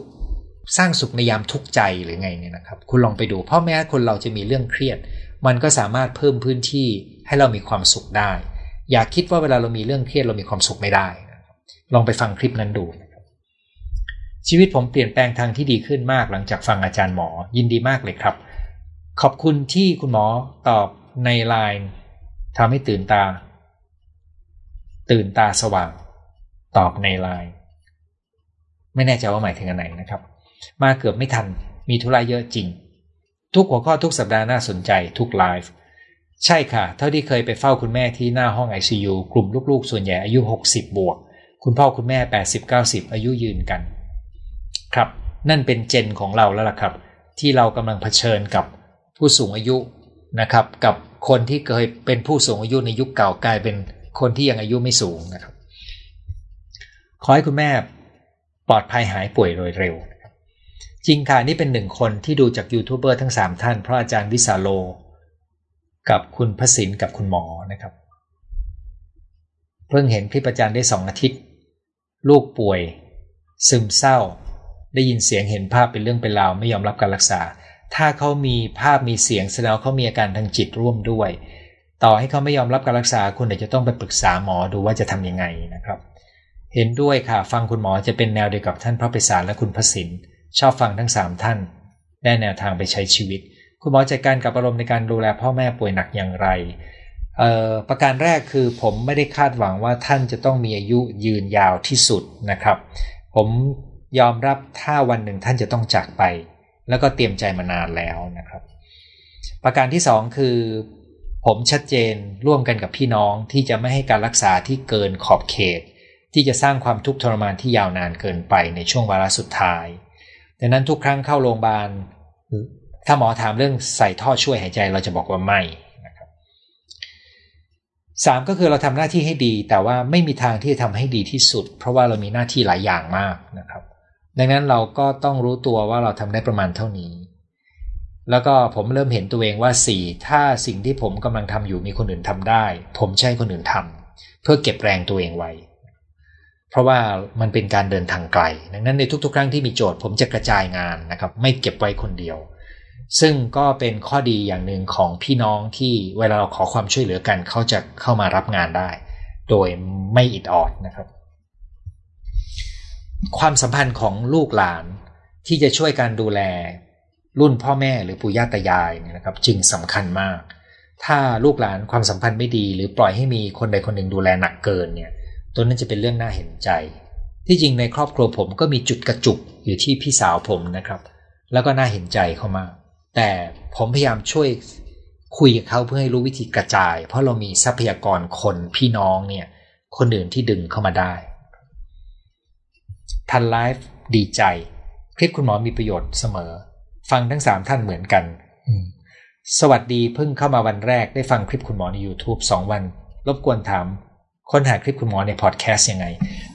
Speaker 1: สร้างสุขในยามทุกข์ใจหรือไงเนี่ยนะครับ คุณลองไปดูเพราะแม้คนเราจะมีเรื่องเครียด มันก็สามารถเพิ่มพื้นที่ให้เรามีความสุขได้ อย่าคิดว่าเวลาเรามีเรื่องเครียดเรามีความสุขไม่ได้ ลองไปฟังคลิปนั้นดูชีวิตผมเปลี่ยนแปลงทางที่ดีขึ้นมากหลังจากฟังอาจารย์หมอ ยินดีมากเลยครับ ขอบคุณที่คุณหมอตอบในไลน์ทำให้ตื่นตา ตื่นตาสว่าง ตอบในไลน์ไม่แน่ใจว่าหมายถึงอันไหนนะครับ มาเกือบไม่ทันมีธุระเยอะจริง ทุกหัวข้อทุกสัปดาห์น่าสนใจทุกไลฟ์ ใช่ค่ะ เท่าที่เคยไปเฝ้าคุณแม่ที่หน้าห้อง ICU กลุ่มลูกๆ ส่วนใหญ่อายุ 60 บวก คุณพ่อคุณแม่ 80-90 อายุยืนกัน ครับ นั่นเป็นเจนของเราแล้วล่ะครับ ที่เรากำลังเผชิญกับผู้สูงอายุนะครับ กับคนที่เคยเป็นผู้สูงอายุในยุคเก่ากลายเป็นคนที่ยังอายุไม่สูงนะครับ ขอให้คุณแม่ปลอดภัยหายป่วยโดยเร็วจริงค่ะนี่เป็นหนึ่งคนที่ดูจากยูทูบเบอร์ทั้ง 3 ท่านเพราะอาจารย์วิสาโล กับคุณพศินกับคุณหมอนะครับ เพิ่งเห็นคลิปอาจารย์ได้สองอาทิตย์ ลูกป่วย ซึมเศร้า ได้ยินเสียงเห็นภาพเป็นเรื่องเป็นราวไม่ยอมรับการรักษา ถ้าเขามีภาพมีเสียงแสดงเขามีอาการทางจิตร่วมด้วย ต่อให้เขาไม่ยอมรับการรักษาคุณอาจจะต้องไปปรึกษาหมอดูว่าจะทำยังไงนะครับ เห็นด้วยค่ะฟังคุณหมอจะเป็นแนวเดียวกับท่านพระปิศาลและคุณพระสินชอบฟังทั้งสามท่าน ได้แนวทางไปใช้ชีวิต คุณหมอจัดการกับอารมณ์ในการดูแลพ่อแม่ป่วยหนักอย่างไรประการแรกคือผมไม่ได้คาดหวังว่าท่านจะต้องมีอายุยืนยาวที่สุดนะครับ ผมยอมรับถ้าวันหนึ่งท่านจะต้องจากไป แล้วก็เตรียมใจมานานแล้วนะครับ ประการที่สองคือ ผมชัดเจนร่วมกันกับพี่น้องที่จะไม่ให้การรักษาที่เกินขอบเขต ที่จะสร้างความทุกข์ทรมานที่ยาวนานเกินไปในช่วงวาระสุดท้ายดังนั้นทุกครั้งเข้าโรงพยาบาล ถ้าหมอถามเรื่องใส่ท่อช่วยหายใจเราจะบอกว่าไม่นะครับสามก็คือเราทำหน้าที่ให้ดี แต่ว่าไม่มีทางที่จะทำให้ดีที่สุด เพราะว่าเรามีหน้าที่หลายอย่างมากนะครับ ดังนั้นเราก็ต้องรู้ตัวว่าเราทำได้ประมาณเท่านี้ แล้วก็ผมเริ่มเห็นตัวเองว่าสี่ถ้าสิ่งที่ผมกำลังทำอยู่มีคนอื่นทำได้ ผมใช้คนอื่นทำเพื่อเก็บแรงตัวเองไว้เพราะว่ามันเป็นการเดินทางไกล ดังนั้นในทุกๆ ครั้งที่มีโจทย์ผมจะกระจายงานนะครับ ไม่เก็บไว้คนเดียว ซึ่งก็เป็นข้อดีอย่างหนึ่งของพี่น้องที่เวลาเราขอความช่วยเหลือกัน เขาจะเข้ามารับงานได้ โดยไม่อิดออดนะครับ ความสัมพันธ์ของลูกหลานที่จะช่วยการดูแล รุ่นพ่อแม่หรือปู่ย่าตายายนะครับ จึงสำคัญมาก ถ้าลูกหลานความสัมพันธ์ไม่ดี หรือปล่อยให้มีคนใดคนหนึ่งดูแลหนักเกินเนี่ยตัวนั้นจะเป็นเรื่องน่าเห็นใจ ที่จริงในครอบครัวผมก็มีจุดกระจุกอยู่ที่พี่สาวผมนะครับ แล้วก็น่าเห็นใจเขามาก แต่ผมพยายามช่วยคุยกับเขาเพื่อให้รู้วิธีกระจาย เพราะเรามีทรัพยากรคนพี่น้องเนี่ย คนอื่นที่ดึงเข้ามาได้ ทันไลฟ์ดีใจ คลิปคุณหมอมีประโยชน์เสมอ ฟังทั้งสามท่านเหมือนกันสวัสดีเพิ่งเข้ามาวันแรกได้ฟังคลิปคุณหมอใน YouTube 2วัน รบกวนถามค้นหาคลิปคุณหมอในพอดแคสต์ยังไง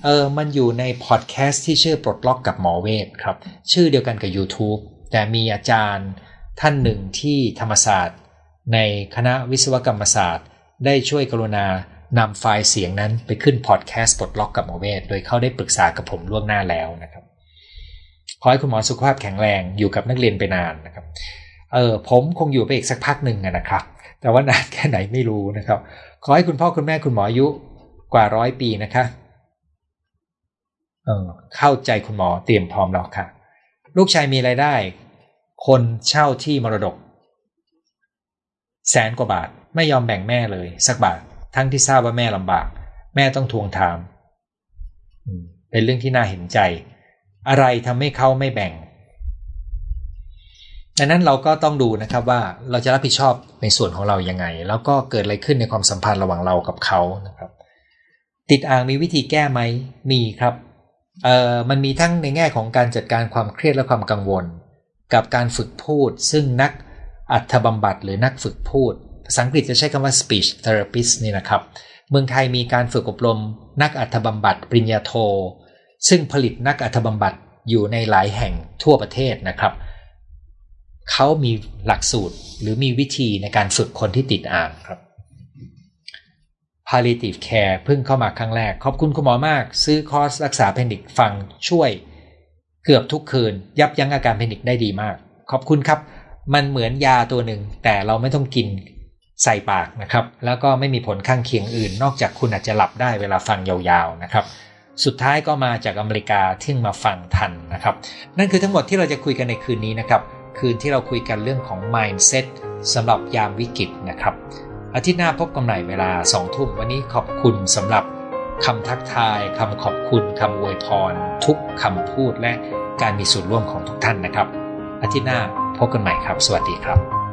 Speaker 1: เออ มันอยู่ในพอดแคสต์ที่ชื่อปลดล็อกกับหมอเวทครับ ชื่อเดียวกันกับ YouTube แต่มีอาจารย์ ท่านหนึ่งที่ธรรมศาสตร์ ในคณะวิศวกรรมศาสตร์ ได้ช่วยกรุณานำไฟล์เสียงนั้นไปขึ้นพอดแคสต์ปลดล็อกกับหมอเวทโดยเขาได้ปรึกษากับผมล่วงหน้าแล้วนะครับขอให้คุณหมอสุขภาพแข็งแรงอยู่กับนักเรียนไปนานนะครับเออผมคงอยู่ไปอีกสักพักหนึ่งนะครับ แต่ว่านานแค่ไหนไม่รู้นะครับ ขอให้คุณพ่อคุณแม่คุณหมออายุกว่าร้อยปีนะคะเออเข้าใจคุณหมอเตรียมพร้อมแล้วค่ะ ลูกชายมีไรายได้ คนเช่าที่มรดก แสนกว่าบาทไม่ยอมแบ่งแม่เลย สักบาท ทั้งที่ทราบว่าแม่ลำบาก แม่ต้องทวงถามเป็นเรื่องที่น่าเห็นใจ อะไรทำให้เขาไม่แบ่งดังนั้นเราก็ต้องดูนะครับว่าเราจะรับผิดชอบในส่วนของเรายังไง แล้วก็เกิดอะไรขึ้นในความสัมพันธ์ระหว่างเรากับเขานะครับ ติดอ่างมีวิธีแก้ไหมมีครับเอ่อมันมีทั้งในแง่ของการจัดการความเครียดและความกังวล กับการฝึกพูด ซึ่งนักอัธบำบัดหรือนักฝึกพูดภาษาอังกฤษจะใช้คำว่า speech therapist นี่นะครับ เมืองไทยมีการฝึกอบรม นักอัธบำบัดปริญญาโท ซึ่งผลิตนักอัธบำบัดอยู่ในหลายแห่งทั่วประเทศนะครับ เขามีหลักสูตรหรือมีวิธีในการฝึกคนที่ติดอ่างครับ palliative care เพิ่งเข้ามาครั้งแรก ขอบคุณคุณหมอมาก ซื้อคอร์สรักษา panic ฟังช่วย เกือบทุกคืน ยับยั้งอาการ panic ได้ดีมาก ขอบคุณครับ มันเหมือนยาตัวหนึ่ง แต่เราไม่ต้องกินใส่ปากนะครับ แล้วก็ไม่มีผลข้างเคียงอื่น นอกจากคุณอาจจะหลับได้เวลาฟังยาวๆนะครับ สุดท้ายก็มาจากอเมริกาที่มาฟังทันนะครับ นั่นคือทั้งหมดที่เราจะคุยกันในคืนนี้นะครับ คืนที่เราคุยกันเรื่องของ mindset สำหรับยามวิกฤตนะครับอาทิตย์หน้าพบกันใหม่เวลาสองทุ่มวันนี้ขอบคุณสำหรับ คำทักทายคำขอบคุณคำอวยพร ทุกคำพูดและการมีส่วนร่วมของทุกท่านนะครับ อาทิตย์หน้าพบกันใหม่ครับ สวัสดีครับ